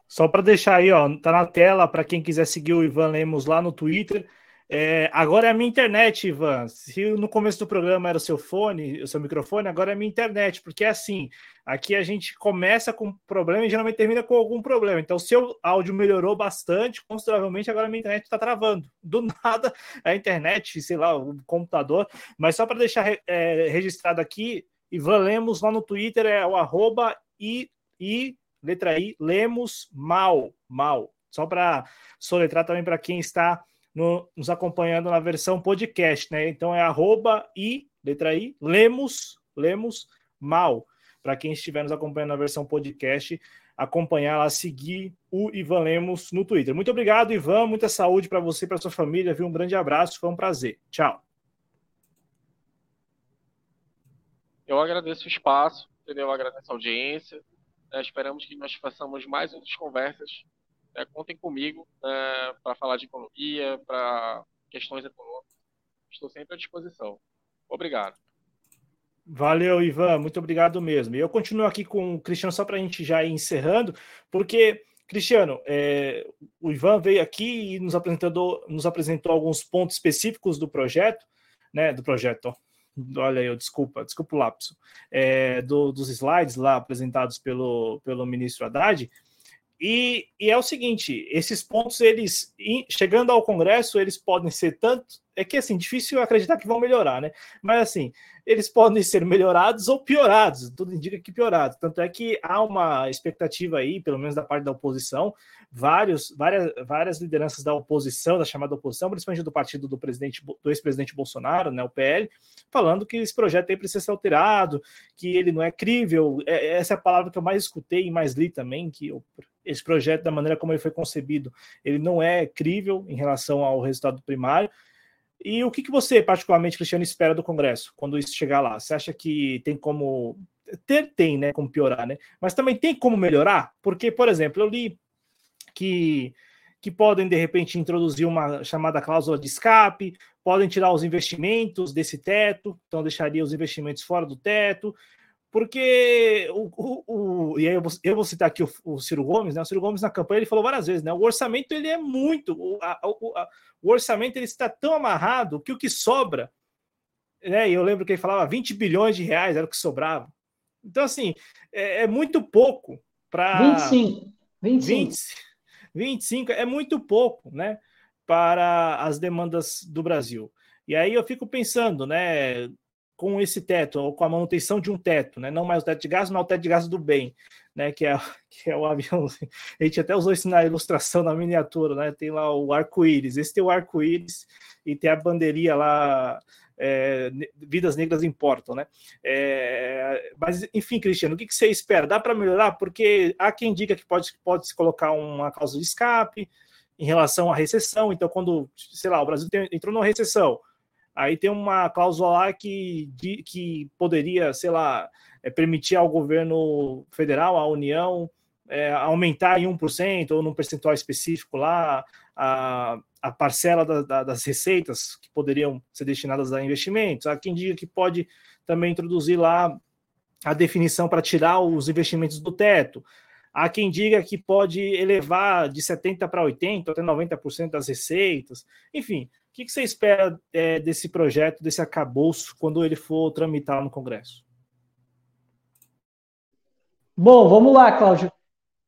Só para deixar aí, ó, tá na tela para quem quiser seguir o Ivan Lemos lá no Twitter. É, agora é a minha internet, Ivan. Se no começo do programa era o seu fone, o seu microfone, agora é a minha internet, porque é assim, aqui a gente começa com problema e geralmente termina com algum problema. Então, seu áudio melhorou bastante, consideravelmente, agora a minha internet está travando. Do nada, a internet, sei lá, o computador. Mas só para deixar é, registrado aqui, Ivan Lemos lá no Twitter é o arroba e, e letra I, Lemos Mal, Mal. Só para soletrar também para quem está no, nos acompanhando na versão podcast, né? Então é arroba I, letra I, Lemos, Lemos Mal. Para quem estiver nos acompanhando na versão podcast, acompanhar lá, seguir o Ivan Lemos no Twitter. Muito obrigado, Ivan. Muita saúde para você e para sua família. Viu? Um grande abraço, foi um prazer. Tchau. Eu agradeço o espaço, entendeu? Eu agradeço a audiência. É, esperamos que nós façamos mais outras conversas. É, contem comigo é, para falar de economia, para questões econômicas. Estou sempre à disposição. Obrigado. Valeu, Ivan. Muito obrigado mesmo. E eu continuo aqui com o Cristiano só para a gente já ir encerrando, porque, Cristiano, é, o Ivan veio aqui e nos apresentou, nos apresentou alguns pontos específicos do projeto, né? Do projeto, olha eu, desculpa, desculpa o lapso, é, do, dos slides lá apresentados pelo, pelo ministro Haddad, e, e, é o seguinte, esses pontos, eles, chegando ao Congresso, eles podem ser tanto, é que assim, difícil acreditar que vão melhorar, né? Mas assim, eles podem ser melhorados ou piorados, tudo indica que piorados. Tanto é que há uma expectativa aí, pelo menos da parte da oposição, vários, várias, várias lideranças da oposição, da chamada oposição, principalmente do partido do presidente, do ex-presidente Bolsonaro, né, o PL, falando que esse projeto aí precisa ser alterado, que ele não é crível. É, essa é a palavra que eu mais escutei e mais li também, que esse projeto, da maneira como ele foi concebido, ele não é crível em relação ao resultado primário. E o que, que você, particularmente, Cristiano, espera do Congresso quando isso chegar lá? Você acha que tem como. Ter, tem, né? Como piorar, né? Mas também tem como melhorar? Porque, por exemplo, eu li que, que podem, de repente, introduzir uma chamada cláusula de escape, podem tirar os investimentos desse teto, então deixaria os investimentos fora do teto, porque o, o, o, e aí eu vou, eu vou citar aqui o, o, Ciro Gomes, né? O Ciro Gomes na campanha ele falou várias vezes, né? O orçamento ele é muito, o, a, a, o orçamento ele está tão amarrado que o que sobra, né? E eu lembro que ele falava 20 bilhões de reais era o que sobrava. Então assim é, é muito pouco para 25. 25. 20, 25 é muito pouco, né? Para as demandas do Brasil. E aí eu fico pensando, né? Com esse teto, ou com a manutenção de um teto, né? não mais o teto de gás, mas o teto de gás do bem, né? que, é, que é o avião. A gente até usou isso na ilustração, na miniatura, né? tem lá o arco-íris. Esse tem o arco-íris e tem a bandeirinha lá. É, vidas negras importam, né? É, mas, enfim, Cristiano, o que, que você espera? Dá para melhorar? Porque há quem diga que pode, pode se colocar uma causa de escape em relação à recessão. Então, quando, sei lá, o Brasil entrou numa recessão, Aí tem uma cláusula lá que, que poderia, sei lá, é, permitir ao governo federal, à União, é, aumentar em 1% ou num percentual específico lá a, a parcela da, da, das receitas que poderiam ser destinadas a investimentos. Há quem diga que pode também introduzir lá a definição para tirar os investimentos do teto. Há quem diga que pode elevar de 70% para 80% até 90% das receitas. Enfim, que, que você espera é, desse projeto, desse acabouço, quando ele for tramitar no Congresso? Bom, vamos lá, Cláudio.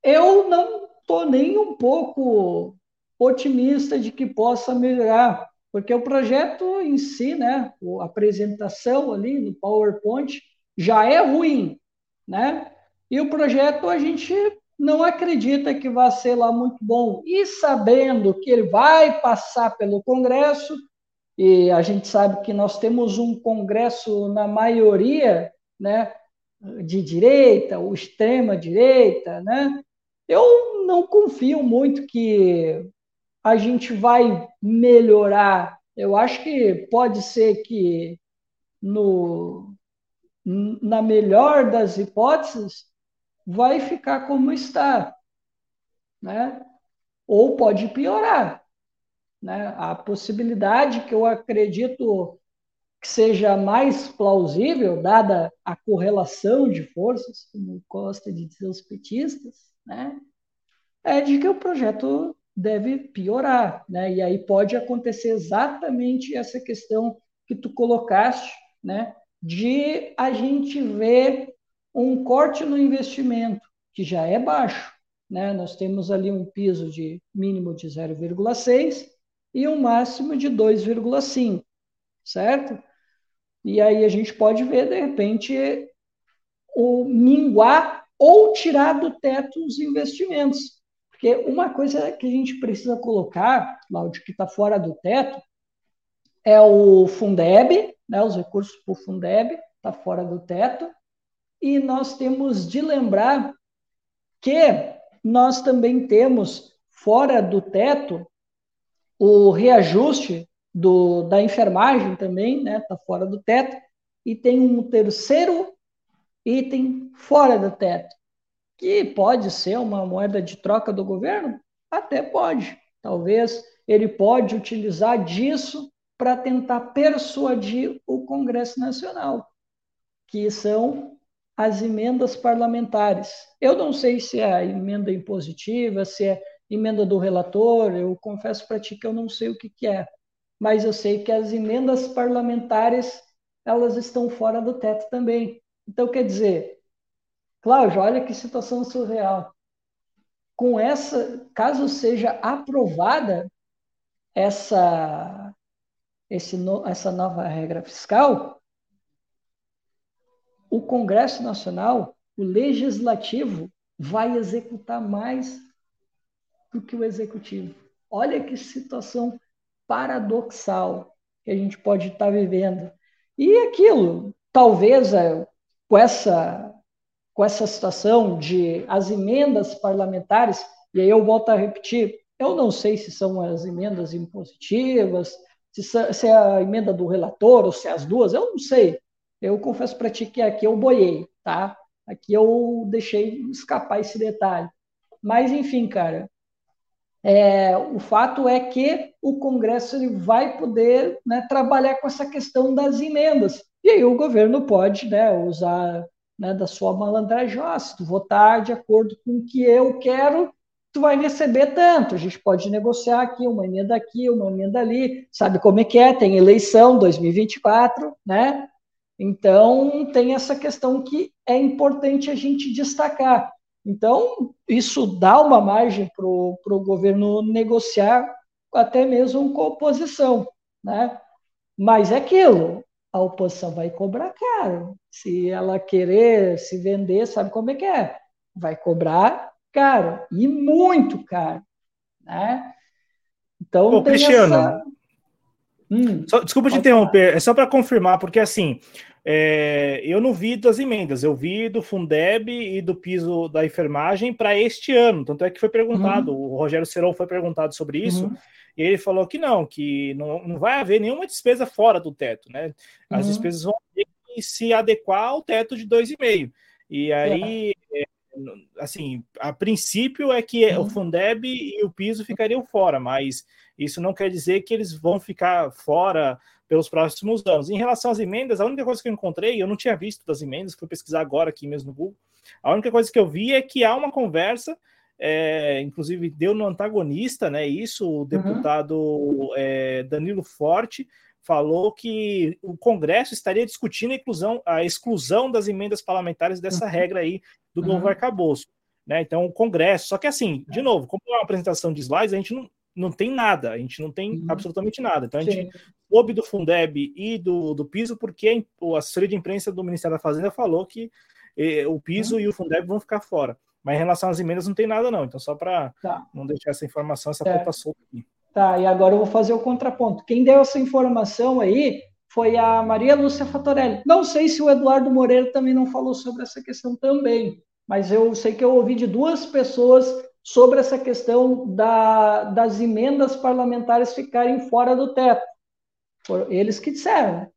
Eu não estou nem um pouco otimista de que possa melhorar, porque o projeto em si, né, a apresentação ali no PowerPoint já é ruim, né? E o projeto a gente não acredita que vai ser lá muito bom. E sabendo que ele vai passar pelo Congresso, e a gente sabe que nós temos um Congresso, na maioria, né, de direita, ou extrema direita, né? Eu não confio muito que a gente vai melhorar. Eu acho que pode ser que no na melhor das hipóteses vai ficar como está, né? Ou pode piorar, né? A possibilidade que eu acredito que seja mais plausível, dada a correlação de forças, como gosta de dizer petistas, né? É de que o projeto deve piorar, né? E aí pode acontecer exatamente essa questão que tu colocaste, né? De a gente ver um corte no investimento, que já é baixo. Né? Nós temos ali um piso de mínimo de 0,6 e um máximo de 2,5, certo? E aí a gente pode ver, de repente, o minguar ou tirar do teto os investimentos. Porque uma coisa que a gente precisa colocar, Cláudio, que está fora do teto, é o Fundeb, né, os recursos para o Fundeb, está fora do teto, e nós temos de lembrar que nós também temos, fora do teto, o reajuste do, da enfermagem também, né? Está fora do teto. E tem um terceiro item fora do teto, que pode ser uma moeda de troca do governo? Até pode. Talvez ele pode utilizar disso para tentar persuadir o Congresso Nacional, que são as emendas parlamentares. Eu não sei se é a emenda impositiva, se é emenda do relator, eu confesso para ti que eu não sei o que, que é, mas eu sei que as emendas parlamentares elas estão fora do teto também. Então, quer dizer, Cláudio, olha que situação surreal. Com essa, caso seja aprovada essa, esse, essa nova regra fiscal, o Congresso Nacional, o Legislativo, vai executar mais do que o Executivo. Olha que situação paradoxal que a gente pode estar vivendo. E aquilo, talvez é, com essa, com essa situação de as emendas parlamentares, e aí eu volto a repetir, eu não sei se são as emendas impositivas, se, se é a emenda do relator ou se é as duas, eu não sei. Eu confesso para ti que aqui eu boiei, tá? Aqui eu deixei escapar esse detalhe. Mas, enfim, cara, é, o fato é que o Congresso ele vai poder né, trabalhar com essa questão das emendas. E aí o governo pode né, usar né, da sua malandragem, ah, se tu votar de acordo com o que eu quero, tu vai receber tanto. A gente pode negociar aqui, uma emenda aqui, uma emenda ali. Sabe como é que é? Tem eleição 2024, né? Então, tem essa questão que é importante a gente destacar. Então, isso dá uma margem para o governo negociar até mesmo com a oposição. Né? Mas é aquilo, a oposição vai cobrar caro. Se ela querer se vender, sabe como é que é? Vai cobrar caro, e muito caro. Né? Então, Ô, Cristiano, essa... hum, só, desculpa te interromper, falar. é só para confirmar, porque assim, é, eu não vi das emendas, eu vi do Fundeb e do piso da enfermagem para este ano. Tanto é que foi perguntado, uhum. o Rogério Serão foi perguntado sobre isso, uhum. e ele falou que não, que não, não vai haver nenhuma despesa fora do teto, né? As uhum. despesas vão ter que se adequar ao teto de 2,5. E aí, é. Assim, a princípio é que o uhum. Fundeb e o piso ficariam fora, mas isso não quer dizer que eles vão ficar fora pelos próximos anos. Em relação às emendas, a única coisa que eu encontrei, eu não tinha visto das emendas, fui pesquisar agora aqui mesmo no Google. A única coisa que eu vi é que há uma conversa, é, inclusive deu no antagonista, né? Isso, o uhum. deputado uhum. é, Danilo Forte falou que o Congresso estaria discutindo a inclusão, a exclusão das emendas parlamentares dessa uhum. regra aí do novo uhum. arcabouço. Né? Então, o Congresso, só que assim, de novo, como é uma apresentação de slides, a gente não, não tem nada, a gente não tem uhum. absolutamente nada. Então, a gente Sim soube do Fundeb e do, do piso, porque a assessoria de imprensa do Ministério da Fazenda falou que eh, o piso uhum. e o Fundeb vão ficar fora. Mas em relação às emendas não tem nada, não. Então, só para tá. não deixar essa informação, essa é. ponta solta aqui. Tá, e agora eu vou fazer o contraponto. Quem deu essa informação aí foi a Maria Lúcia Fatorelli. Não sei se o Eduardo Moreira também não falou sobre essa questão também, mas eu sei que eu ouvi de duas pessoas sobre essa questão da, das emendas parlamentares ficarem fora do teto. Foram eles que disseram.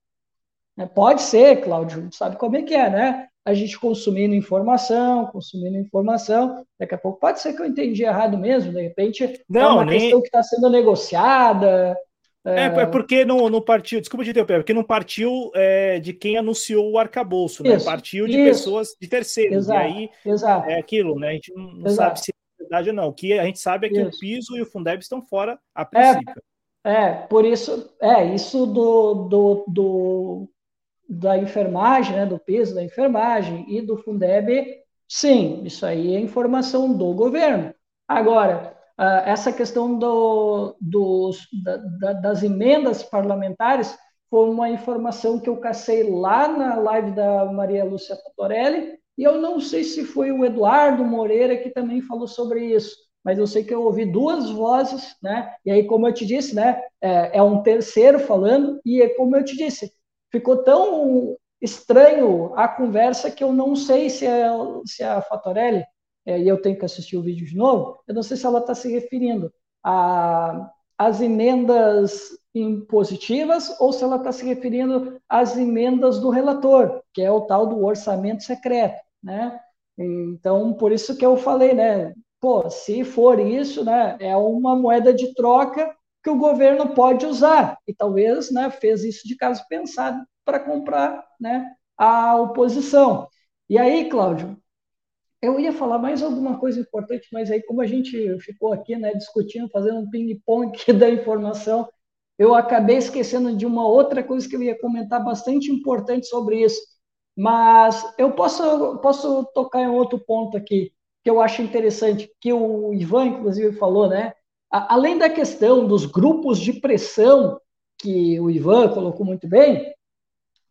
Né? Pode ser, Cláudio, sabe como é que é, né? A gente consumindo informação, consumindo informação, daqui a pouco pode ser que eu entendi errado mesmo, de repente é não, é uma nem... questão que está sendo negociada. É, é, é porque não, não partiu, desculpa te interromper, porque não partiu é, de quem anunciou o arcabouço, né? Partiu de isso. pessoas de terceiros. Exato, e aí exato. é aquilo, né? A gente não, não sabe se é verdade ou não. O que a gente sabe é que isso. o piso e o Fundeb estão fora a princípio. É, por isso, é, isso do, do, do, da enfermagem, né, do peso da enfermagem e do Fundeb, sim, isso aí é informação do governo. Agora, essa questão do, dos, da, das emendas parlamentares foi uma informação que eu cacei lá na live da Maria Lúcia Torelli, e eu não sei se foi o Eduardo Moreira que também falou sobre isso mas eu sei que eu ouvi duas vozes, né? E aí, como eu te disse, né? É, é um terceiro falando, e é como eu te disse, ficou tão estranho a conversa que eu não sei se é, se é a Fatorelli, é, e eu tenho que assistir o vídeo de novo, eu não sei se ela está se referindo às emendas impositivas ou se ela está se referindo às emendas do relator, que é o tal do orçamento secreto, né? Então, por isso que eu falei, né? pô, se for isso, né, é uma moeda de troca que o governo pode usar e talvez, né, fez isso de caso pensado para comprar, né, a oposição. E aí, Cláudio, eu ia falar mais alguma coisa importante, mas aí como a gente ficou aqui, né, discutindo, fazendo um ping-pong da informação, eu acabei esquecendo de uma outra coisa que eu ia comentar bastante importante sobre isso. Mas eu posso, posso tocar em outro ponto aqui que eu acho interessante, que o Ivan, inclusive, falou, né? Além da questão dos grupos de pressão, que o Ivan colocou muito bem,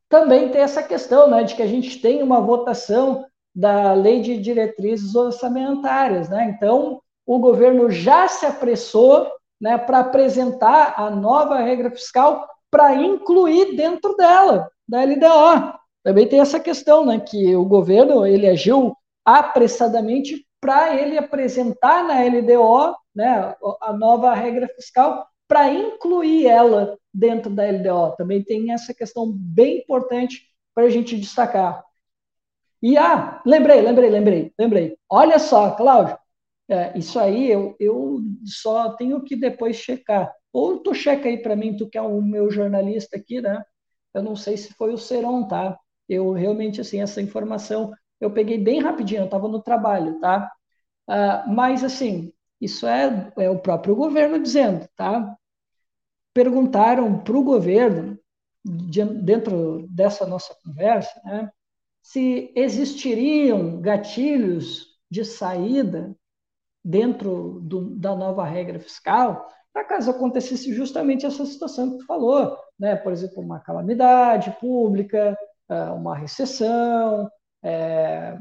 também tem essa questão, né, de que a gente tem uma votação da lei de diretrizes orçamentárias, né? Então, o governo já se apressou, né, para apresentar a nova regra fiscal para incluir dentro dela, da LDO. Também tem essa questão, né, que o governo ele agiu apressadamente para ele apresentar na LDO né, a nova regra fiscal para incluir ela dentro da LDO. Também tem essa questão bem importante para a gente destacar. E ah, lembrei, lembrei, lembrei, lembrei. Olha só, Cláudio, é, isso aí eu, eu só tenho que depois checar. Ou tu checa aí para mim, tu que é o meu jornalista aqui, né? Eu não sei se foi o Seron, tá? Eu realmente, assim, essa informação eu peguei bem rapidinho, eu estava no trabalho, tá? Uh, mas, assim, isso é, é o próprio governo dizendo, tá? Perguntaram para o governo, de, dentro dessa nossa conversa, né, se existiriam gatilhos de saída dentro do, da nova regra fiscal, para caso acontecesse justamente essa situação que tu falou, né, por exemplo, uma calamidade pública, ah, uma recessão, é,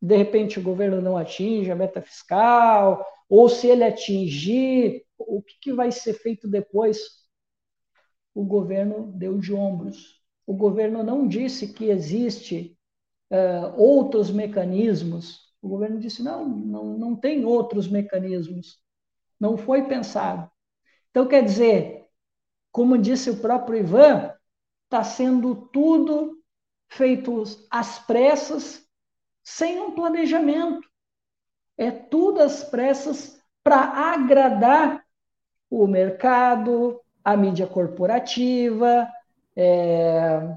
de repente o governo não atinge a meta fiscal, ou se ele atingir, o que, que vai ser feito depois? O governo deu de ombros. O governo não disse que existe uh, outros mecanismos. O governo disse não, não, não tem outros mecanismos. Não foi pensado. Então, quer dizer, como disse o próprio Ivan, está sendo tudo feito às pressas, sem um planejamento. É tudo às pressas para agradar o mercado, a mídia corporativa é,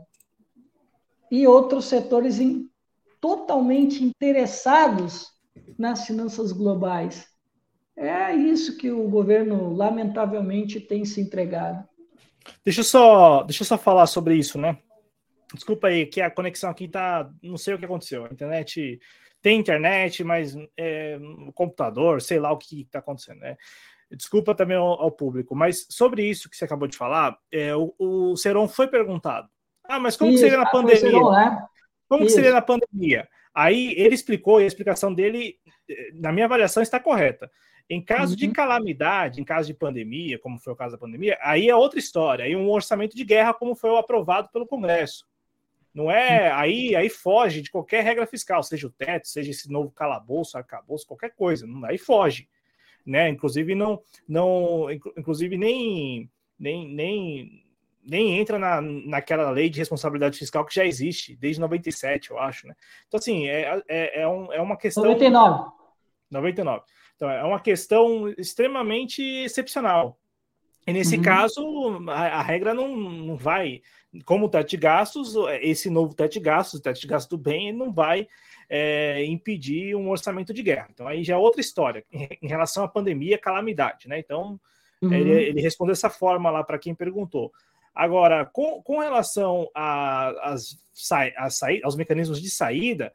e outros setores in, totalmente interessados nas finanças globais. É isso que o governo, lamentavelmente, tem se entregado. Deixa eu só, deixa eu só falar sobre isso, né? Desculpa aí, que a conexão aqui tá. Não sei o que aconteceu. A internet. Tem internet, mas é, computador, sei lá o que está acontecendo, né? Desculpa também ao, ao, público, mas sobre isso que você acabou de falar, é, o, o Seron foi perguntado. Ah, mas como isso, seria na pandemia? Seron, né? Como que seria na pandemia? Aí ele explicou, e a explicação dele, na minha avaliação, está correta. Em caso uhum. de calamidade, em caso de pandemia, como foi o caso da pandemia, aí é outra história. Aí um orçamento de guerra, como foi o aprovado pelo Congresso. Não é aí, aí foge de qualquer regra fiscal, seja o teto, seja esse novo calabouço, arcabouço, qualquer coisa, não, aí foge, né? Inclusive não, não, inclusive nem, nem, nem, nem entra na, naquela lei de responsabilidade fiscal que já existe desde 97, eu acho, né? Então assim é, é, é, um, é uma questão 99. 99. Então é uma questão extremamente excepcional. E nesse uhum. caso, a, a, regra não, não vai como o teto de gastos, esse novo teto de gastos, o teto de gastos do bem, não vai é, impedir um orçamento de guerra. Então, aí já é outra história em relação à pandemia, calamidade, né? Então, uhum. ele, ele respondeu dessa forma lá para quem perguntou. Agora, com, com relação a, as, a saí, aos mecanismos de saída,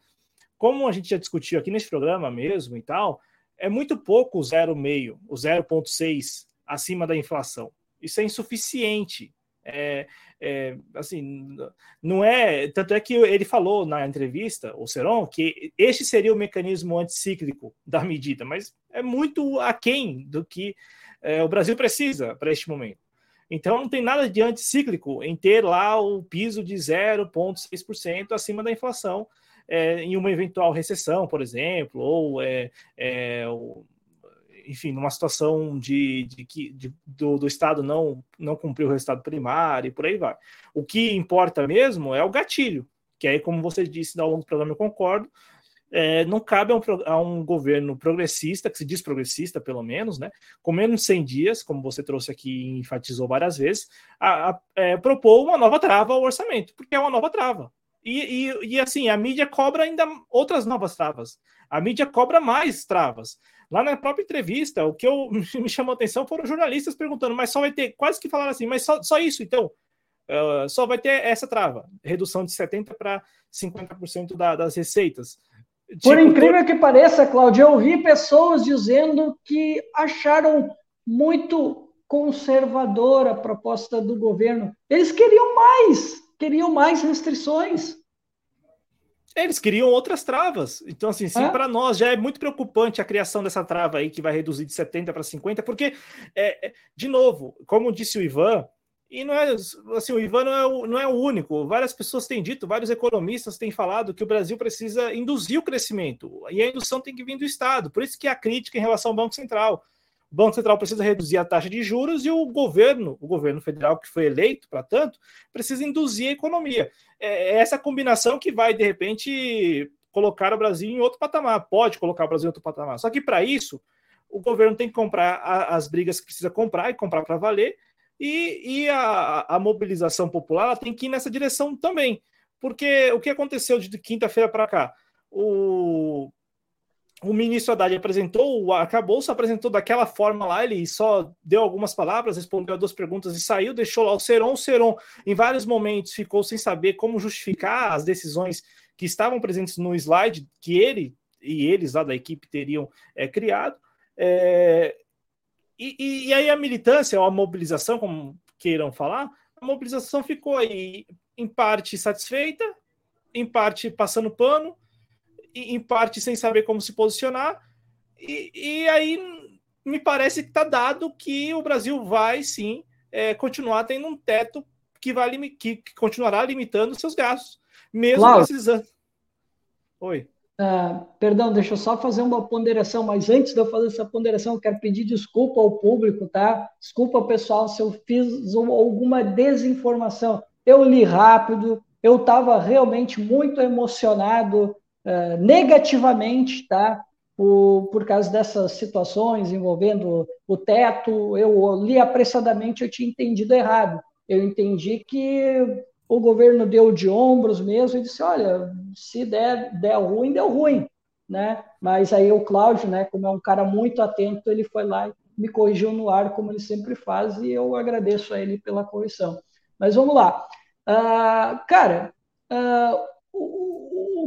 como a gente já discutiu aqui nesse programa mesmo e tal, é muito pouco o 0,5, o 0,6 acima da inflação. Isso é insuficiente. É, é, assim, não é. Tanto é que ele falou na entrevista, o Seron, que este seria o mecanismo anticíclico da medida, mas é muito aquém do que é, o Brasil precisa para este momento. Então não tem nada de anticíclico em ter lá o piso de 0,6% acima da inflação é, em uma eventual recessão, por exemplo, ou é, é, enfim, numa situação de, de que de, do, do, Estado não, não cumprir o resultado primário e por aí vai. O que importa mesmo é o gatilho, que aí, como você disse ao longo do programa, eu concordo, é, não cabe a um, a um, governo progressista, que se diz progressista, pelo menos, né, com menos de 100 dias, como você trouxe aqui e enfatizou várias vezes, a, a é, propor uma nova trava ao orçamento, porque é uma nova trava. E, e, e, assim, a mídia cobra ainda outras novas travas. A mídia cobra mais travas. Lá na própria entrevista, o que eu, me chamou a atenção foram jornalistas perguntando, mas só vai ter, quase que falaram assim, mas só, só isso então? Uh, só vai ter essa trava, redução de 70% para 50% da, das receitas. Por tipo, incrível que pareça, Cláudio, eu ouvi pessoas dizendo que acharam muito conservadora a proposta do governo. Eles queriam mais, queriam mais restrições. Eles queriam outras travas. Então, assim, sim, para nós já é muito preocupante a criação dessa trava aí, que vai reduzir de 70 para 50, porque, é, é, de novo, como disse o Ivan, e não é assim, o Ivan não é o, não é o único. Várias pessoas têm dito, vários economistas têm falado que o Brasil precisa induzir o crescimento, e a indução tem que vir do Estado. Por isso que a crítica em relação ao Banco Central. Banco Central precisa reduzir a taxa de juros e o governo, o governo federal que foi eleito para tanto, precisa induzir a economia. É, é essa combinação que vai, de repente, colocar o Brasil em outro patamar. Pode colocar o Brasil em outro patamar. Só que para isso, o governo tem que comprar as brigas que precisa comprar e comprar para valer. E, e a, a, mobilização popular tem que ir nessa direção também. Porque o que aconteceu de quinta-feira para cá? O, o ministro Haddad apresentou, acabou, se apresentou daquela forma lá, ele só deu algumas palavras, respondeu a duas perguntas e saiu, deixou lá o Seron. O Seron, em vários momentos, ficou sem saber como justificar as decisões que estavam presentes no slide que ele e eles lá da equipe teriam é, criado. É, e, e, aí a militância, ou a mobilização, como queiram falar, mobilização ficou aí, em parte satisfeita, em parte passando pano, em parte sem saber como se posicionar. E, e aí me parece que está dado que o Brasil vai sim é, continuar tendo um teto que, vai que, que continuará limitando seus gastos, mesmo Cláudio, precisando. Oi. Uh, perdão, deixa eu só fazer uma ponderação, mas antes de eu fazer essa ponderação, eu quero pedir desculpa ao público, tá? Desculpa, pessoal, se eu fiz alguma desinformação. Eu li rápido, eu estava realmente muito emocionado uh, negativamente, tá? Por, por causa dessas situações envolvendo o teto, eu li apressadamente, eu tinha entendido errado. Eu entendi que o governo deu de ombros mesmo e disse, olha, se der, der ruim, deu ruim, né? Mas aí o Cláudio, né, como é um cara muito atento, ele foi lá e me corrigiu no ar, como ele sempre faz, e eu agradeço a ele pela correção. Mas vamos lá. Uh, cara, uh,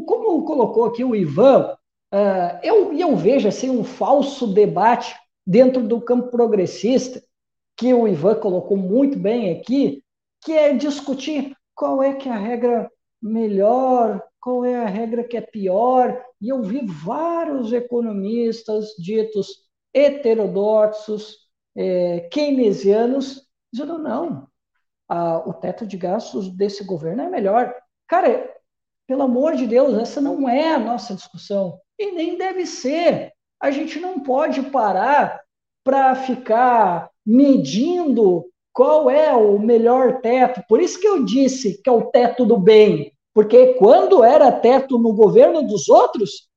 como colocou aqui o Ivan, uh, eu, eu vejo assim, um falso debate dentro do campo progressista, que o Ivan colocou muito bem aqui, que é discutir qual é que é a regra melhor, qual é a regra que é pior. E eu vi vários economistas ditos heterodoxos, é, keynesianos, dizendo não, a, o teto de gastos desse governo é melhor. Cara, pelo amor de Deus, essa não é a nossa discussão. E nem deve ser. A gente não pode parar para ficar medindo qual é o melhor teto. Por isso que eu disse que é o teto do bem, porque quando era teto no governo dos outros,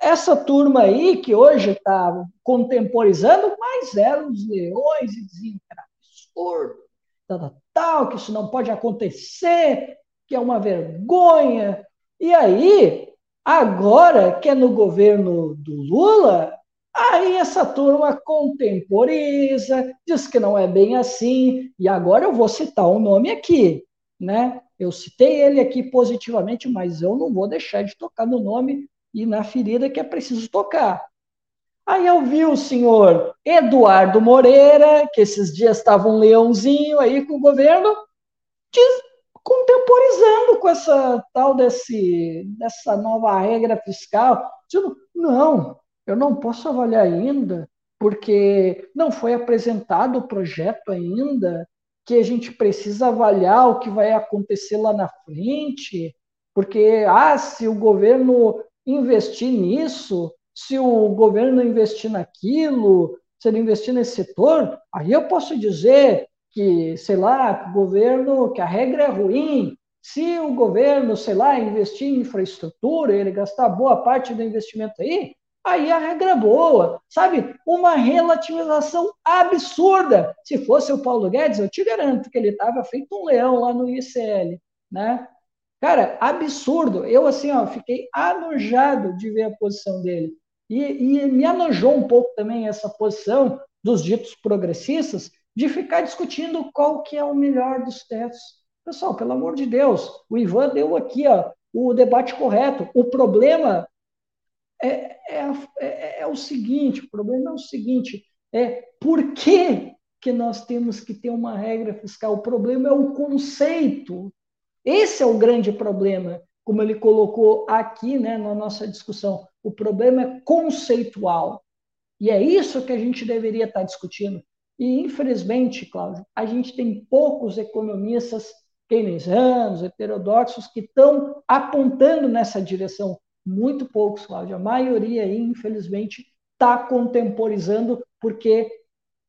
essa turma aí que hoje está contemporizando, mas eram os leões e diziam que era absurdo, tal, tal, que isso não pode acontecer, que é uma vergonha. E aí, agora que é no governo do Lula, Aí essa turma contemporiza, diz que não é bem assim, e agora eu vou citar um nome aqui, né? Eu citei ele aqui positivamente, mas eu não vou deixar de tocar no nome e na ferida que é preciso tocar. Aí eu vi o senhor Eduardo Moreira, que esses dias estava um leãozinho aí com o governo, contemporizando com essa tal desse, dessa nova regra fiscal, dizendo, não, eu não posso avaliar ainda, porque não foi apresentado o projeto ainda, que a gente precisa avaliar o que vai acontecer lá na frente, porque, ah, se o governo investir nisso, se o governo investir naquilo, se ele investir nesse setor, aí eu posso dizer que, sei lá, o governo, que a regra é ruim. Se o governo, sei lá, investir em infraestrutura, ele gastar boa parte do investimento aí, aí a regra é boa, sabe? Uma relativização absurda. Se fosse o Paulo Guedes, eu te garanto que ele estava feito um leão lá no ICL, né? Cara, absurdo. Eu, assim, ó, fiquei anojado de ver a posição dele. E, e me anojou um pouco também essa posição dos ditos progressistas de ficar discutindo qual que é o melhor dos tetos. Pessoal, pelo amor de Deus, o Ivan deu aqui ó, o debate correto. O problema é, é, é, é, o seguinte, o problema é o seguinte, é por que, que nós temos que ter uma regra fiscal? O problema é o conceito. Esse é o grande problema, como ele colocou aqui né, na nossa discussão. O problema é conceitual. E é isso que a gente deveria estar discutindo. E, infelizmente, Cláudio, a gente tem poucos economistas keynesianos, heterodoxos, que estão apontando nessa direção muito poucos, Cláudia. A maioria aí, infelizmente, está contemporizando porque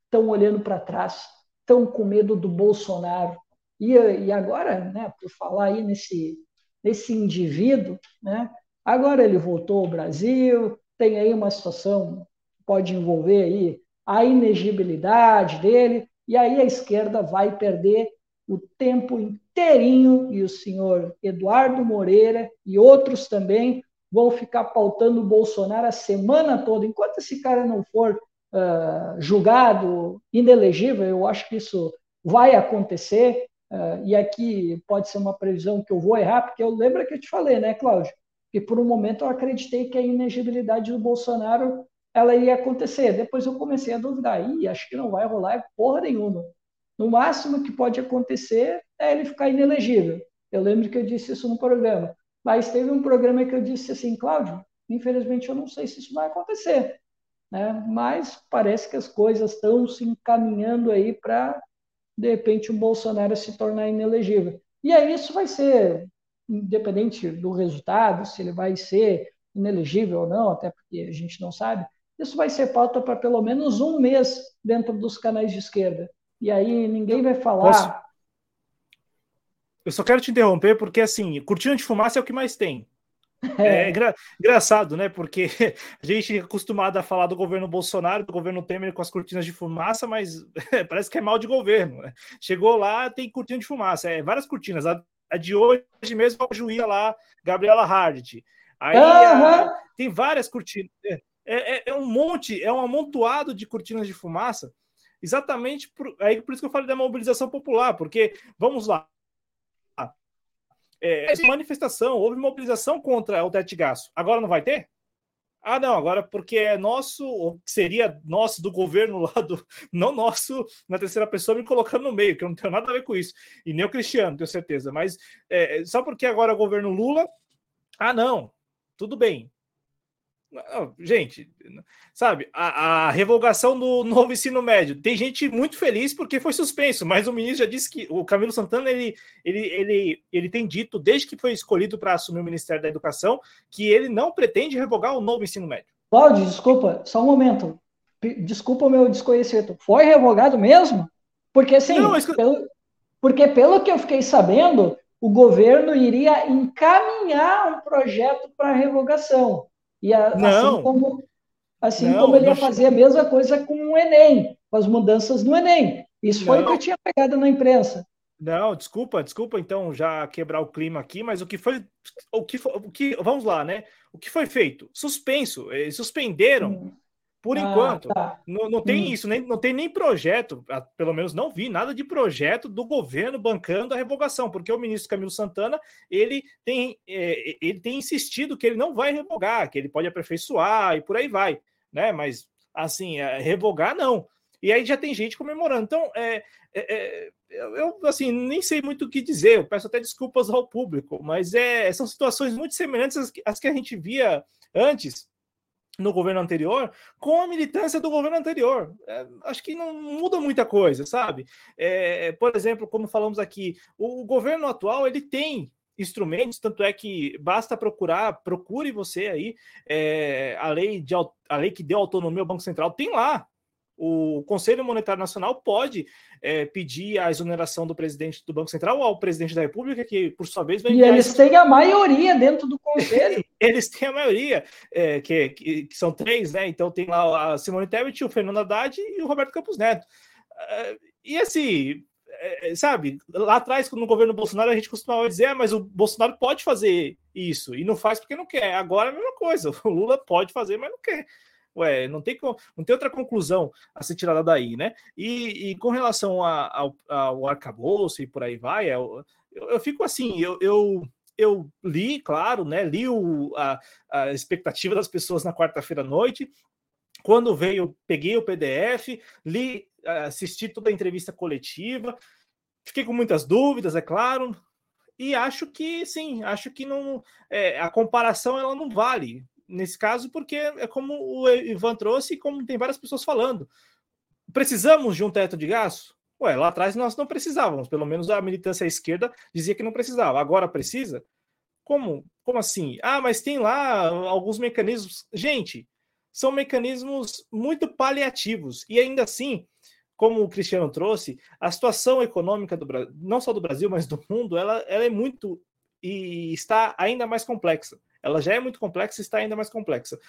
estão olhando para trás, estão com medo do Bolsonaro. E, e agora, né, por falar aí nesse, nesse indivíduo, né, agora ele voltou ao Brasil, tem aí uma situação que pode envolver aí a inegibilidade dele, e aí a esquerda vai perder o tempo inteirinho, e o senhor Eduardo Moreira e outros também vão ficar pautando o Bolsonaro a semana toda. Enquanto esse cara não for uh, julgado inelegível, eu acho que isso vai acontecer. Uh, e aqui pode ser uma previsão que eu vou errar, porque eu lembro que eu te falei, né, Cláudio? Que por um momento eu acreditei que a inegibilidade do Bolsonaro ela ia acontecer. Depois eu comecei a duvidar. Ih, acho que não vai rolar porra nenhuma. No máximo que pode acontecer é ele ficar inelegível. Eu lembro que eu disse isso no programa. Mas teve um programa que eu disse assim, Cláudio, infelizmente eu não sei se isso vai acontecer. Né? Mas parece que as coisas estão se encaminhando aí para, de repente, o Bolsonaro se tornar inelegível. E aí isso vai ser, independente do resultado, se ele vai ser inelegível ou não, até porque a gente não sabe, isso vai ser pauta para pelo menos um mês dentro dos canais de esquerda. E aí ninguém vai falar. Posso? Eu só quero te interromper porque, assim, cortina de fumaça é o que mais tem. É, é engra... engraçado, né? Porque a gente é acostumado a falar do governo Bolsonaro, do governo Temer com as cortinas de fumaça, mas parece que é mal de governo. Né? Chegou lá, tem cortina de fumaça, é várias cortinas. A, a de hoje mesmo é o juíza lá, Gabriela Hardt. Aí uhum. a... tem várias cortinas. É, é, é, um monte, é um amontoado de cortinas de fumaça. Exatamente por, aí, por isso que eu falei da mobilização popular, porque vamos lá, é, manifestação, houve mobilização contra o teto de gasto. Agora não vai ter? Ah, não, agora porque é nosso, ou seria nosso do governo lá do. Não nosso na terceira pessoa me colocando no meio, que eu não tenho nada a ver com isso. E nem o Cristiano, tenho certeza. Mas é, só porque agora é o governo Lula. Ah, não, tudo bem. Gente, sabe, a, a, revogação do novo ensino médio. Tem gente muito feliz porque foi suspenso, mas o ministro já disse que o Camilo Santana ele, ele, ele, ele tem dito, desde que foi escolhido para assumir o Ministério da Educação, que ele não pretende revogar o novo ensino médio. Cláudio, desculpa, só um momento. Desculpa o meu desconhecimento. Foi revogado mesmo? Porque assim, não, mas... pelo, porque pelo que eu fiquei sabendo, o governo iria encaminhar um projeto para revogação. E a, assim não. assim como, assim não, como ele ia fazer a mesma coisa com o Enem, com as mudanças no Enem. Isso foi o que eu tinha pegado na imprensa. Não, desculpa, desculpa então já quebrar o clima aqui, mas o que foi o que foi, o que vamos lá, né? O que foi feito? Suspenso, eles suspenderam hum. Por ah, enquanto, tá. não, não tem hum. isso, nem, não tem nem projeto, pelo menos não vi nada de projeto do governo bancando a revogação, porque o ministro Camilo Santana ele tem, é, ele tem insistido que ele não vai revogar, que ele pode aperfeiçoar e por aí vai, né? Mas assim, é, revogar não. E aí já tem gente comemorando. Então, é, é, é eu assim nem sei muito o que dizer. Eu peço até desculpas ao público, mas é, são situações muito semelhantes às que, às que a gente via antes no governo anterior com a militância do governo anterior. É, acho que não muda muita coisa, sabe? É, por exemplo, como falamos aqui, o, o, governo atual ele tem instrumentos, tanto é que basta procurar, procure você aí é, a lei de a lei que deu autonomia ao Banco Central tem lá o Conselho Monetário Nacional pode é, pedir a exoneração do presidente do Banco Central ao presidente da República, que por sua vez vai. E eles têm a maioria dentro do Conselho. eles têm a maioria, é, que, que, que, são três, né? Então tem lá a Simone Tebet, o Fernando Haddad e o Roberto Campos Neto. Uh, e assim, é, sabe, lá atrás, no governo Bolsonaro, a gente costumava dizer, ah, mas o Bolsonaro pode fazer isso, e não faz porque não quer. Agora é a mesma coisa, o Lula pode fazer, mas não quer. Ué, não tem, não tem outra conclusão a ser tirada daí, né? E, e com relação a, ao, ao arcabouço e por aí vai, eu, eu, eu fico assim, eu, eu, eu, li, claro, né? Li o, a, a expectativa das pessoas na quarta-feira à noite. Quando veio, peguei o PDF, li, assisti toda a entrevista coletiva, fiquei com muitas dúvidas, é claro, e acho que sim, acho que não é, a comparação ela não vale nesse caso, porque é como o Ivan trouxe e como tem várias pessoas falando. Precisamos de um teto de gasto? Ué, lá atrás nós não precisávamos, pelo menos a militância esquerda dizia que não precisava. Agora precisa? Como? Como assim? Ah, mas tem lá alguns mecanismos. Gente, são mecanismos muito paliativos. E ainda assim, como o Cristiano trouxe, a situação econômica do Brasil, não só do Brasil, mas do mundo, ela, ela é muito e está ainda mais complexa. Ela já é muito complexa e está ainda mais complexa.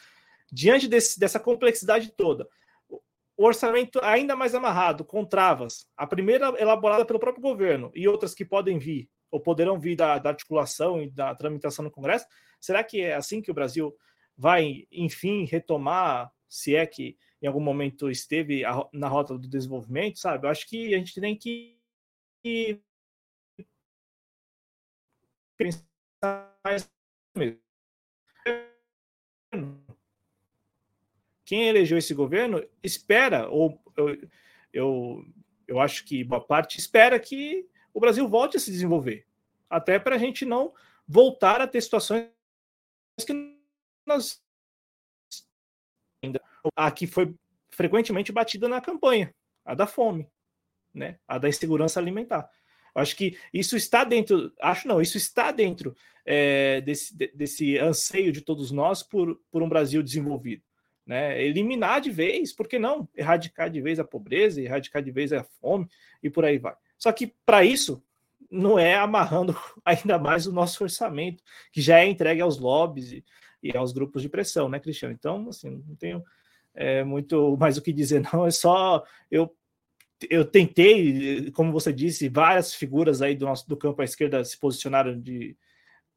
Diante desse, dessa complexidade toda, o orçamento ainda mais amarrado, com travas, a primeira elaborada pelo próprio governo e outras que podem vir, ou poderão vir da, da articulação e da tramitação no Congresso, será que é assim que o Brasil vai, enfim, retomar, se é que em algum momento esteve na rota do desenvolvimento, sabe? Eu acho que a gente tem que pensar mesmo quem elegeu esse governo espera, ou eu, eu, eu acho que boa parte espera que o Brasil volte a se desenvolver. Até para a gente não voltar a ter situações que nós ainda a que foi frequentemente batida na campanha, a da fome, né? A da insegurança alimentar. Acho que isso está dentro, acho não, isso está dentro é, desse, desse anseio de todos nós por, por um Brasil desenvolvido. Né? Eliminar de vez, por que não? Erradicar de vez a pobreza, erradicar de vez a fome e por aí vai. Só que para isso não é amarrando ainda mais o nosso orçamento, que já é entregue aos lobbies e, e aos grupos de pressão, né, Cristiano? Então, assim, não tenho é, muito mais o que dizer, não. É só eu eu tentei, como você disse, várias figuras aí do nosso do campo à esquerda se posicionaram de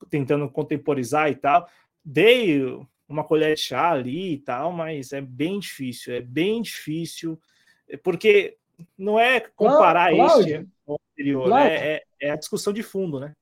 tentando contemporizar e tal. Dei uma colher de chá ali e tal, mas é bem difícil, é bem difícil, porque não é comparar Cláudio, este com o anterior, né? é, é a discussão de fundo, né?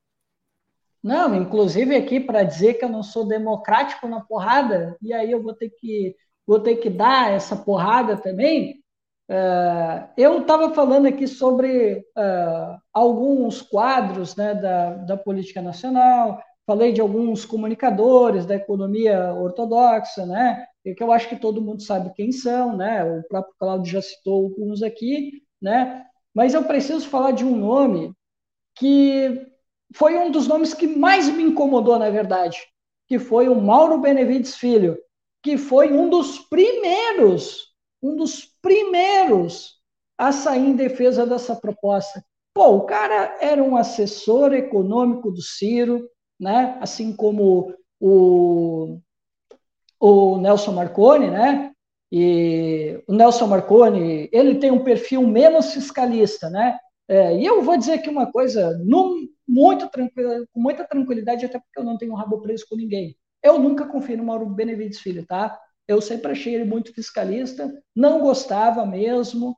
Não, inclusive aqui para dizer que eu não sou democrático na porrada, e aí eu vou ter que vou ter que dar essa porrada também. Uh, eu estava falando aqui sobre uh, alguns quadros né, da, da política nacional, falei de alguns comunicadores da economia ortodoxa, né, que eu acho que todo mundo sabe quem são, né, o próprio Claudio já citou alguns aqui, né, mas eu preciso falar de um nome que foi um dos nomes que mais me incomodou, na verdade, que foi o Mauro Benevides Filho, que foi um dos primeiros, um dos primeiros a sair em defesa dessa proposta. Pô, o cara era um assessor econômico do Ciro, né? assim como o, o Nelson Marconi, né? E o Nelson Marconi, ele tem um perfil menos fiscalista, né? É, e eu vou dizer aqui uma coisa, no, muito com muita tranquilidade, até porque eu não tenho rabo preso com ninguém. Eu nunca confio no Mauro Benevides Filho, tá? Eu sempre achei ele muito fiscalista, não gostava mesmo.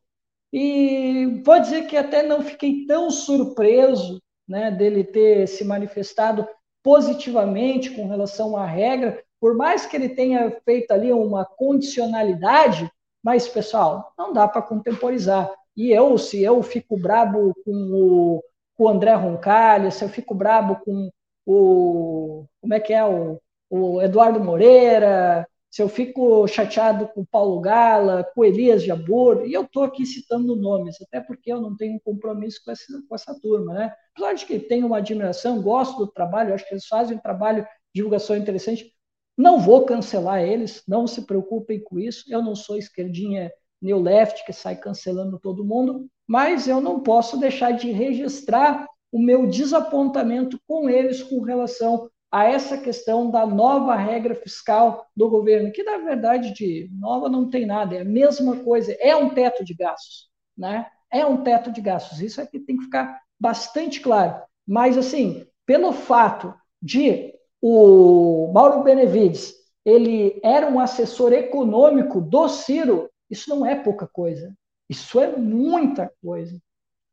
E vou dizer que até não fiquei tão surpreso né, dele ter se manifestado positivamente com relação à regra, por mais que ele tenha feito ali uma condicionalidade, mas, pessoal, não dá para contemporizar. E eu, se eu fico brabo com o, com o André Roncalho, se eu fico brabo com o. Como é que é? O, o Eduardo Moreira, se eu fico chateado com Paulo Gala, com Elias Jabur, e eu estou aqui citando nomes, até porque eu não tenho um compromisso com essa, com essa turma, né? Apesar de que tenho uma admiração, gosto do trabalho, acho que eles fazem um trabalho de divulgação interessante, não vou cancelar eles, não se preocupem com isso, eu não sou esquerdinha new left que sai cancelando todo mundo, mas eu não posso deixar de registrar o meu desapontamento com eles com relação a essa questão da nova regra fiscal do governo, que na verdade de nova não tem nada, é a mesma coisa, é um teto de gastos, né? É um teto de gastos. Isso aqui tem que ficar bastante claro. Mas assim, pelo fato de o Mauro Benevides ele era um assessor econômico do Ciro, isso não é pouca coisa. Isso é muita coisa.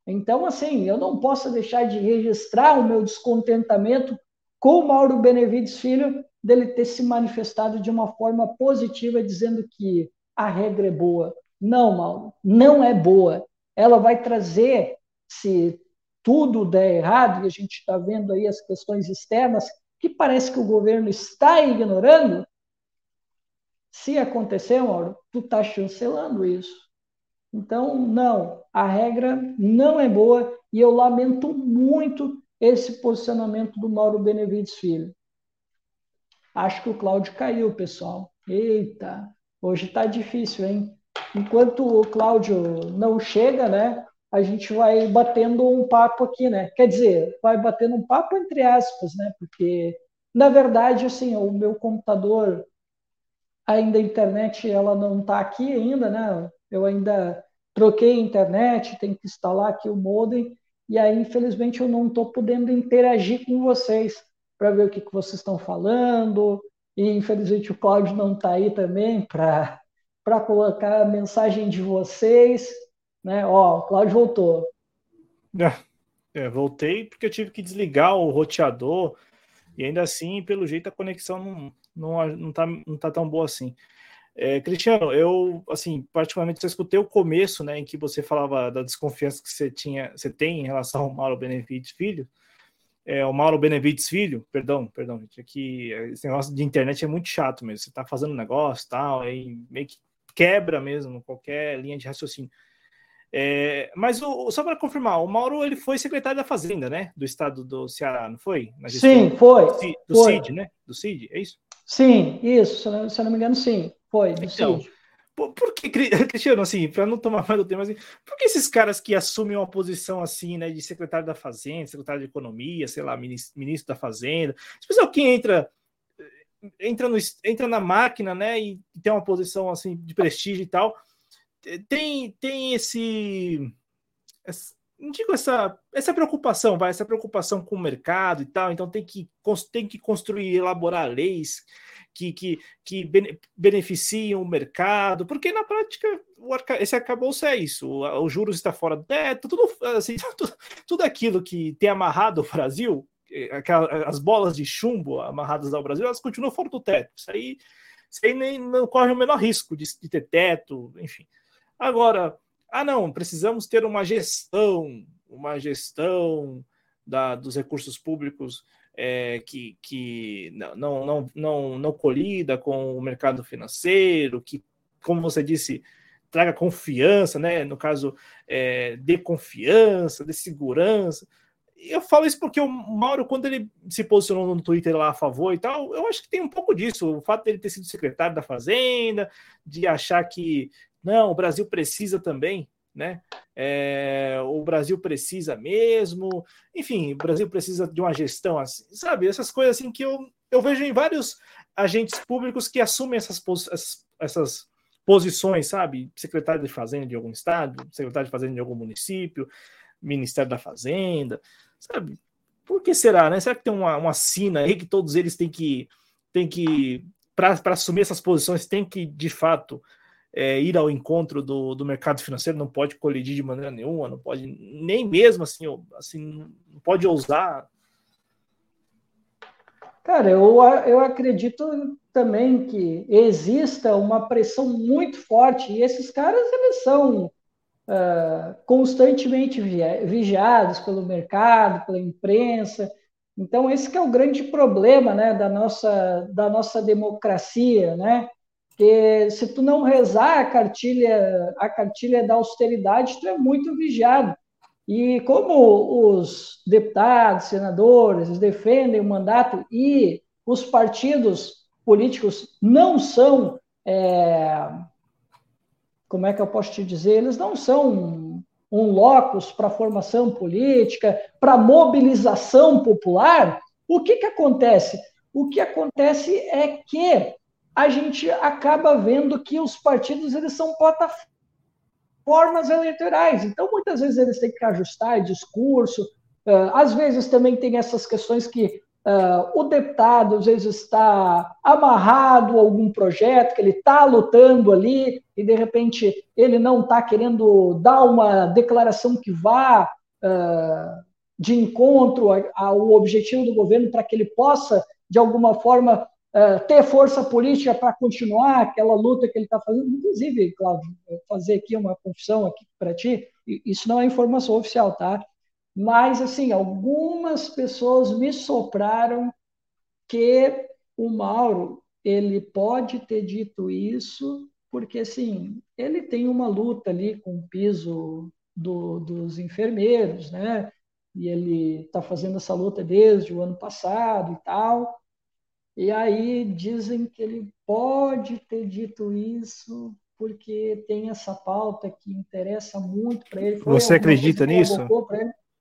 Então, assim, eu não posso deixar de registrar o meu descontentamento com o Mauro Benevides Filho, dele ter se manifestado de uma forma positiva, dizendo que a regra é boa. Não, Mauro, não é boa. Ela vai trazer, se tudo der errado, e a gente está vendo aí as questões externas, que parece que o governo está ignorando, se acontecer, Mauro, tu está chancelando isso. Então, não, a regra não é boa e eu lamento muito esse posicionamento do Mauro Benevides Filho. Acho que o Cláudio caiu, pessoal. Eita, hoje está difícil, hein? Enquanto o Cláudio não chega, né? A gente vai batendo um papo aqui, né? Quer dizer, vai batendo um papo entre aspas, né? Porque, na verdade, assim, o meu computador, ainda a internet, ela não está aqui ainda, né? Eu ainda troquei a internet, tenho que instalar aqui o modem e aí, infelizmente, eu não estou podendo interagir com vocês para ver o que, que vocês estão falando. E, infelizmente, o Cláudio não está aí também para colocar a mensagem de vocês. Né? Ó, o Cláudio voltou. É, é, voltei porque eu tive que desligar o roteador e ainda assim, pelo jeito, a conexão não, não, não, tá, não tá tão boa assim. É, Cristiano, eu, assim, particularmente só escutei o começo, né, em que você falava da desconfiança que você tinha, você tem em relação ao Mauro Benevides Filho, é, o Mauro Benevides Filho, perdão, perdão, gente, é esse negócio de internet é muito chato mesmo, você tá fazendo negócio tal, aí meio que quebra mesmo qualquer linha de raciocínio. É, mas o, só para confirmar, o Mauro ele foi secretário da Fazenda, né? Do estado do Ceará, não foi? sim, foi. Do, foi. CID, né? Do CID, é isso? Sim, isso. Se eu não me engano, sim. Foi, do então, CID. Por, por que, Cristiano, assim, para não tomar mais do tempo, assim, por que esses caras que assumem uma posição assim, né, de secretário da Fazenda, secretário de Economia, sei lá, ministro, ministro da Fazenda, especial quem entra entra, no, entra na máquina, né, e tem uma posição assim de prestígio e tal, tem, tem esse, essa, não digo essa, essa preocupação, vai, essa preocupação com o mercado e tal, então tem que, tem que construir, elaborar leis que, que, que beneficiam o mercado, porque na prática o esse acabou-se é isso, o, o juros está fora do teto, tudo, assim, tudo, tudo aquilo que tem amarrado o Brasil, eh, as bolas de chumbo amarradas ao Brasil, elas continuam fora do teto. Isso aí, isso aí nem, não corre o menor risco de, de ter teto, enfim. Agora, ah, não, precisamos ter uma gestão, uma gestão da, dos recursos públicos é, que, que não, não, não, não colida com o mercado financeiro, que, como você disse, traga confiança, né? No caso, é, de confiança, de segurança eu falo isso porque o Mauro, quando ele se posicionou no Twitter lá a favor e tal, eu acho que tem um pouco disso. O fato dele ter sido secretário da Fazenda, de achar que não, o Brasil precisa também, né? É, o Brasil precisa mesmo, enfim, o Brasil precisa de uma gestão assim, sabe? Essas coisas assim que eu, eu vejo em vários agentes públicos que assumem essas, essas, essas posições, sabe? Secretário de Fazenda de algum estado, secretário de Fazenda de algum município, Ministério da Fazenda. Sabe? Por que será, né? Será que tem uma, uma sina aí que todos eles têm que, têm que para assumir essas posições, tem que, de fato, é, ir ao encontro do, do mercado financeiro, não pode colidir de maneira nenhuma, não pode, nem mesmo assim, assim não pode ousar. Cara, eu, eu acredito também que exista uma pressão muito forte, e esses caras, eles são uh, constantemente vigiados pelo mercado, pela imprensa. Então, esse é o grande problema né, da, nossa, da nossa democracia, né? Que se tu não rezar a cartilha, a cartilha da austeridade, tu é muito vigiado. E como os deputados, senadores defendem o mandato e os partidos políticos não são é, como é que eu posso te dizer, eles não são um, um locus para formação política, para mobilização popular, o que, que acontece? O que acontece é que a gente acaba vendo que os partidos eles são plataformas eleitorais, então muitas vezes eles têm que ajustar discurso, às vezes também tem essas questões que Uh, o deputado às vezes está amarrado a algum projeto que ele está lutando ali e de repente ele não está querendo dar uma declaração que vá uh, de encontro ao objetivo do governo para que ele possa de alguma forma uh, ter força política para continuar aquela luta que ele está fazendo. Inclusive, Cláudio, fazer aqui uma confissão aqui para ti, isso não é informação oficial, tá? Mas, assim, algumas pessoas me sopraram que o Mauro, ele pode ter dito isso porque, assim, ele tem uma luta ali com o piso do, dos enfermeiros, né? E ele está fazendo essa luta desde o ano passado e tal. E aí dizem que ele pode ter dito isso porque tem essa pauta que interessa muito para ele. Foi Você acredita nisso?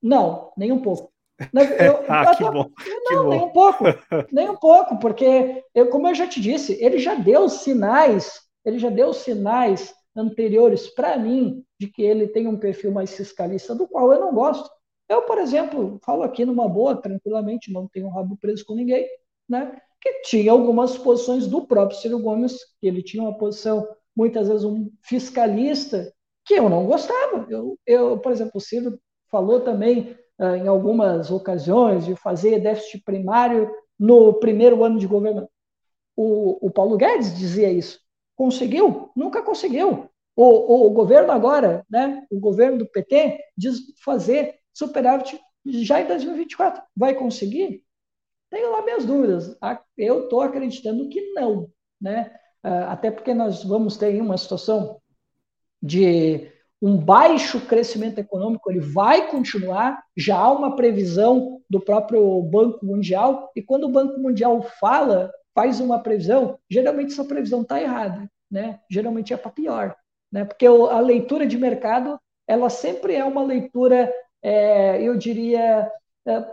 Não, nem um pouco. Eu, ah, que bom. Não, que nem um pouco. Nem um pouco, porque, eu, como eu já te disse, ele já deu sinais, ele já deu sinais anteriores para mim de que ele tem um perfil mais fiscalista, do qual eu não gosto. Eu, por exemplo, falo aqui numa boa, tranquilamente, não tenho rabo preso com ninguém, né? Que tinha algumas posições do próprio Ciro Gomes, que ele tinha uma posição, muitas vezes, um fiscalista, que eu não gostava. Eu, eu por exemplo, o Ciro falou também uh, em algumas ocasiões de fazer déficit primário no primeiro ano de governo. O, o Paulo Guedes dizia isso. Conseguiu? Nunca conseguiu. O, o, governo agora, né, o governo do PT, diz fazer superávit já em 2024. Vai conseguir? Tenho lá minhas dúvidas. Eu estou acreditando que não. Né? Ah, até porque nós vamos ter uma situação de um baixo crescimento econômico, ele vai continuar, já há uma previsão do próprio Banco Mundial, e quando o Banco Mundial fala, faz uma previsão, geralmente essa previsão está errada, né? geralmente é para pior, né? porque a leitura de mercado, ela sempre é uma leitura, é, eu diria, é,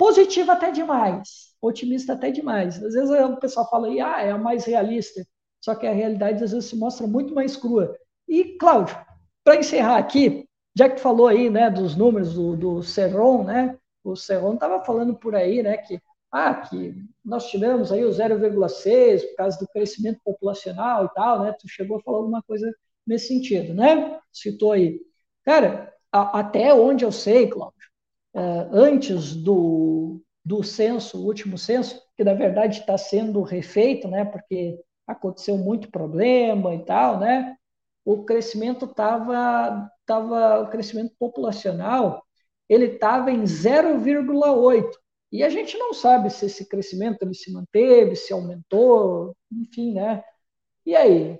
positiva até demais, otimista até demais. Às vezes o pessoal fala, aí, ah, é a mais realista, só que a realidade às vezes se mostra muito mais crua. E, Cláudio, para encerrar aqui, já que falou aí né, dos números do, do Serron, né, o Serron estava falando por aí né, que, ah, que nós tivemos aí o 0,6 por causa do crescimento populacional e tal, né? Tu chegou a falar alguma coisa nesse sentido, né? Citou aí. Cara, a, até onde eu sei, Cláudio, antes do, do censo, o último censo, que na verdade está sendo refeito, né? Porque aconteceu muito problema e tal, né? o crescimento estava, tava, o crescimento populacional, ele estava em 0,8. E a gente não sabe se esse crescimento ele se manteve, se aumentou, enfim, né? E aí,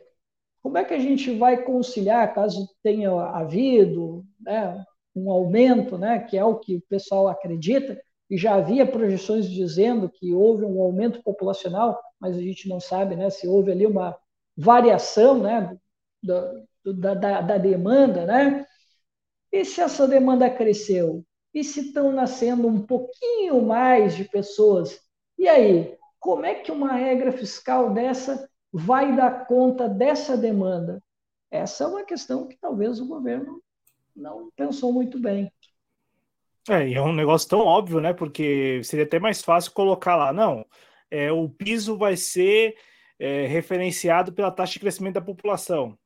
como é que a gente vai conciliar, caso tenha havido né, um aumento, né, que é o que o pessoal acredita, e já havia projeções dizendo que houve um aumento populacional, mas a gente não sabe né, se houve ali uma variação né, da, da, da demanda, né? E se essa demanda cresceu? E se estão nascendo um pouquinho mais de pessoas? E aí, como é que uma regra fiscal dessa vai dar conta dessa demanda? Essa é uma questão que talvez o governo não pensou muito bem. É, e é um negócio tão óbvio, né? Porque seria até mais fácil colocar lá, não, é, o piso vai ser é, referenciado pela taxa de crescimento da população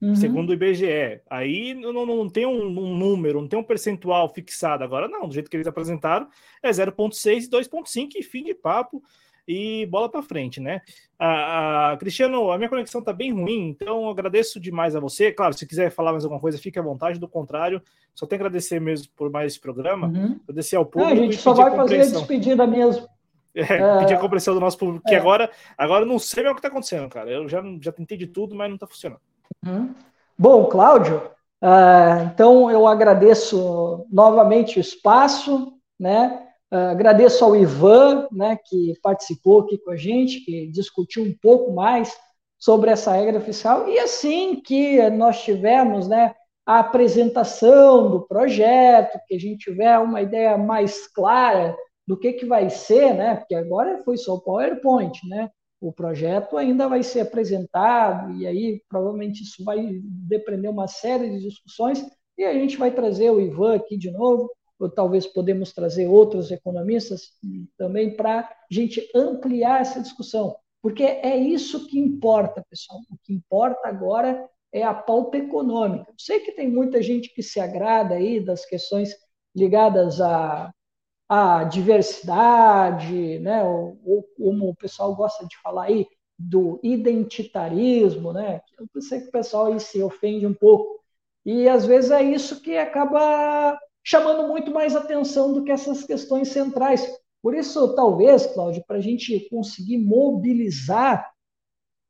uhum. segundo o IBGE. Aí não, não tem um, um, número, não tem um percentual fixado. Agora não, do jeito que eles apresentaram, é 0,6 e 2,5 e fim de papo e bola para frente, né? A, a, Cristiano, a minha conexão tá bem ruim, então agradeço demais a você. Claro, se quiser falar mais alguma coisa, fique à vontade. Do contrário, só tenho que agradecer mesmo por mais esse programa. Uhum. Agradecer ao público. Não, a gente só vai a fazer a despedida mesmo. É, é, pedir a compreensão do nosso público, que é. agora, agora eu não sei mais o que está acontecendo, cara. Eu já, já tentei de tudo, mas não está funcionando. Uhum. Bom, Cláudio, uh, então eu agradeço novamente o espaço, né? Uh, agradeço ao Ivan, né, que participou aqui com a gente, que discutiu um pouco mais sobre essa regra fiscal. E assim que nós tivermos, né, a apresentação do projeto, que a gente tiver uma ideia mais clara do que, que vai ser, né? Porque agora foi só o PowerPoint, né? o projeto ainda vai ser apresentado, e aí provavelmente isso vai depender uma série de discussões, e a gente vai trazer o Ivan aqui de novo, ou talvez podemos trazer outros economistas também para a gente ampliar essa discussão, porque é isso que importa, pessoal. O que importa agora é a pauta econômica. sei que tem muita gente que se agrada aí das questões ligadas a a diversidade, né, ou, ou, como o pessoal gosta de falar aí, do identitarismo, né? Eu sei que o pessoal aí se ofende um pouco. E às vezes é isso que acaba chamando muito mais atenção do que essas questões centrais. Por isso, talvez, Cláudio, para a gente conseguir mobilizar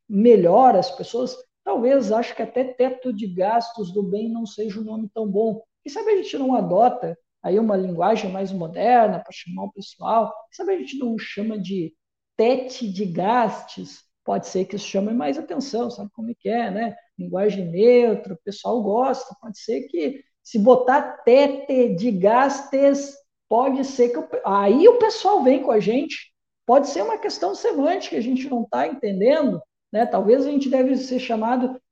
melhor as pessoas, talvez acho que até teto de gastos do bem não seja um nome tão bom. E sabe a gente não adota aí uma linguagem mais moderna para chamar o pessoal. Sabe, a gente não chama de tete de gastos, pode ser que isso chame mais atenção, sabe como é é, né? Linguagem neutra, o pessoal gosta, pode ser que se botar tete de gastos, pode ser que... Aí o pessoal vem com a gente, pode ser uma questão semântica, a gente não está entendendo, né? Talvez a gente deve ser chamado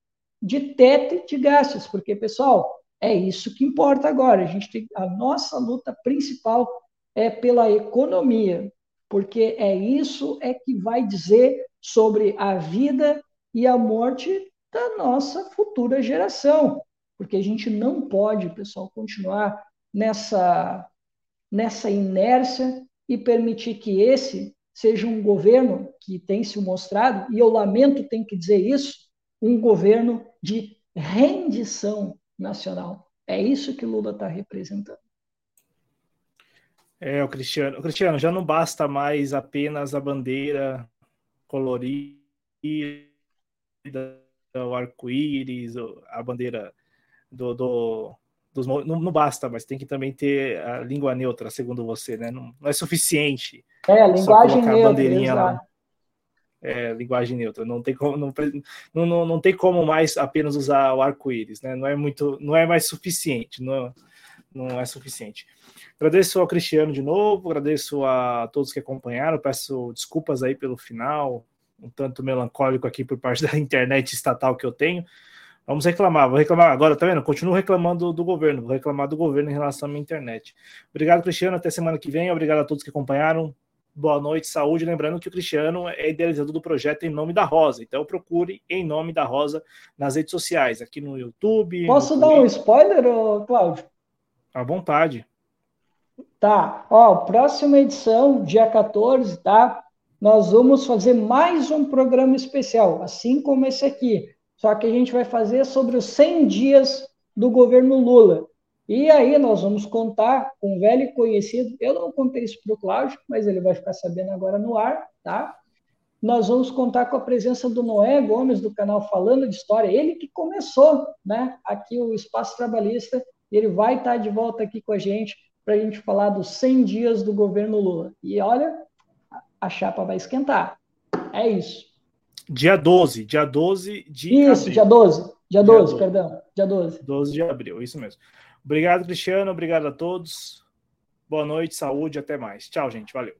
de tete de gastos, porque, pessoal, é isso que importa agora. A gente tem a nossa luta principal é pela economia, porque é isso é que vai dizer sobre a vida e a morte da nossa futura geração, porque a gente não pode, pessoal, continuar nessa nessa inércia e permitir que esse seja um governo que tem se mostrado, e eu lamento ter que dizer isso, um governo de rendição nacional. É isso que Lula está representando. É, o Cristiano. O Cristiano, já não basta mais apenas a bandeira colorida, o arco-íris, a bandeira do, do dos, não, não, basta, mas tem que também ter a língua neutra, segundo você, né? Não, não é suficiente. É, a linguagem neutra. A bandeirinha lá. É, linguagem neutra. Não tem como, não, não, não tem como mais apenas usar o arco-íris, né? Não é muito, não é mais suficiente, não, não é suficiente. Agradeço ao Cristiano de novo, agradeço a todos que acompanharam, peço desculpas aí pelo final, um tanto melancólico aqui por parte da internet estatal que eu tenho. Vamos reclamar, vou reclamar agora, tá vendo? Continuo reclamando do governo, vou reclamar do governo em relação à minha internet. Obrigado, Cristiano, até semana que vem. Obrigado a todos que acompanharam. Boa noite, saúde. Lembrando que o Cristiano é idealizador do projeto Em Nome da Rosa. Então procure Em Nome da Rosa nas redes sociais, aqui no YouTube. Posso no dar um spoiler, Cláudio? À vontade. Tá, ó, próxima edição, dia 14, tá? Nós vamos fazer mais um programa especial, assim como esse aqui só que a gente vai fazer sobre os 100 dias do governo Lula. E aí nós vamos contar com um velho conhecido, eu não contei isso para o Cláudio, mas ele vai ficar sabendo agora no ar, tá? Nós vamos contar com a presença do Noé Gomes, do canal Falando de História, ele que começou né, aqui o Espaço Trabalhista, ele vai estar de volta aqui com a gente para a gente falar dos 100 dias do governo Lula. E olha, a chapa vai esquentar. É isso. Dia 12, dia 12 de Isso, abril. dia 12, dia 12, dia 12, perdão, dia 12. 12 de abril, isso mesmo. Obrigado, Cristiano, obrigado a todos. Boa noite, saúde, até mais. Tchau, gente, valeu.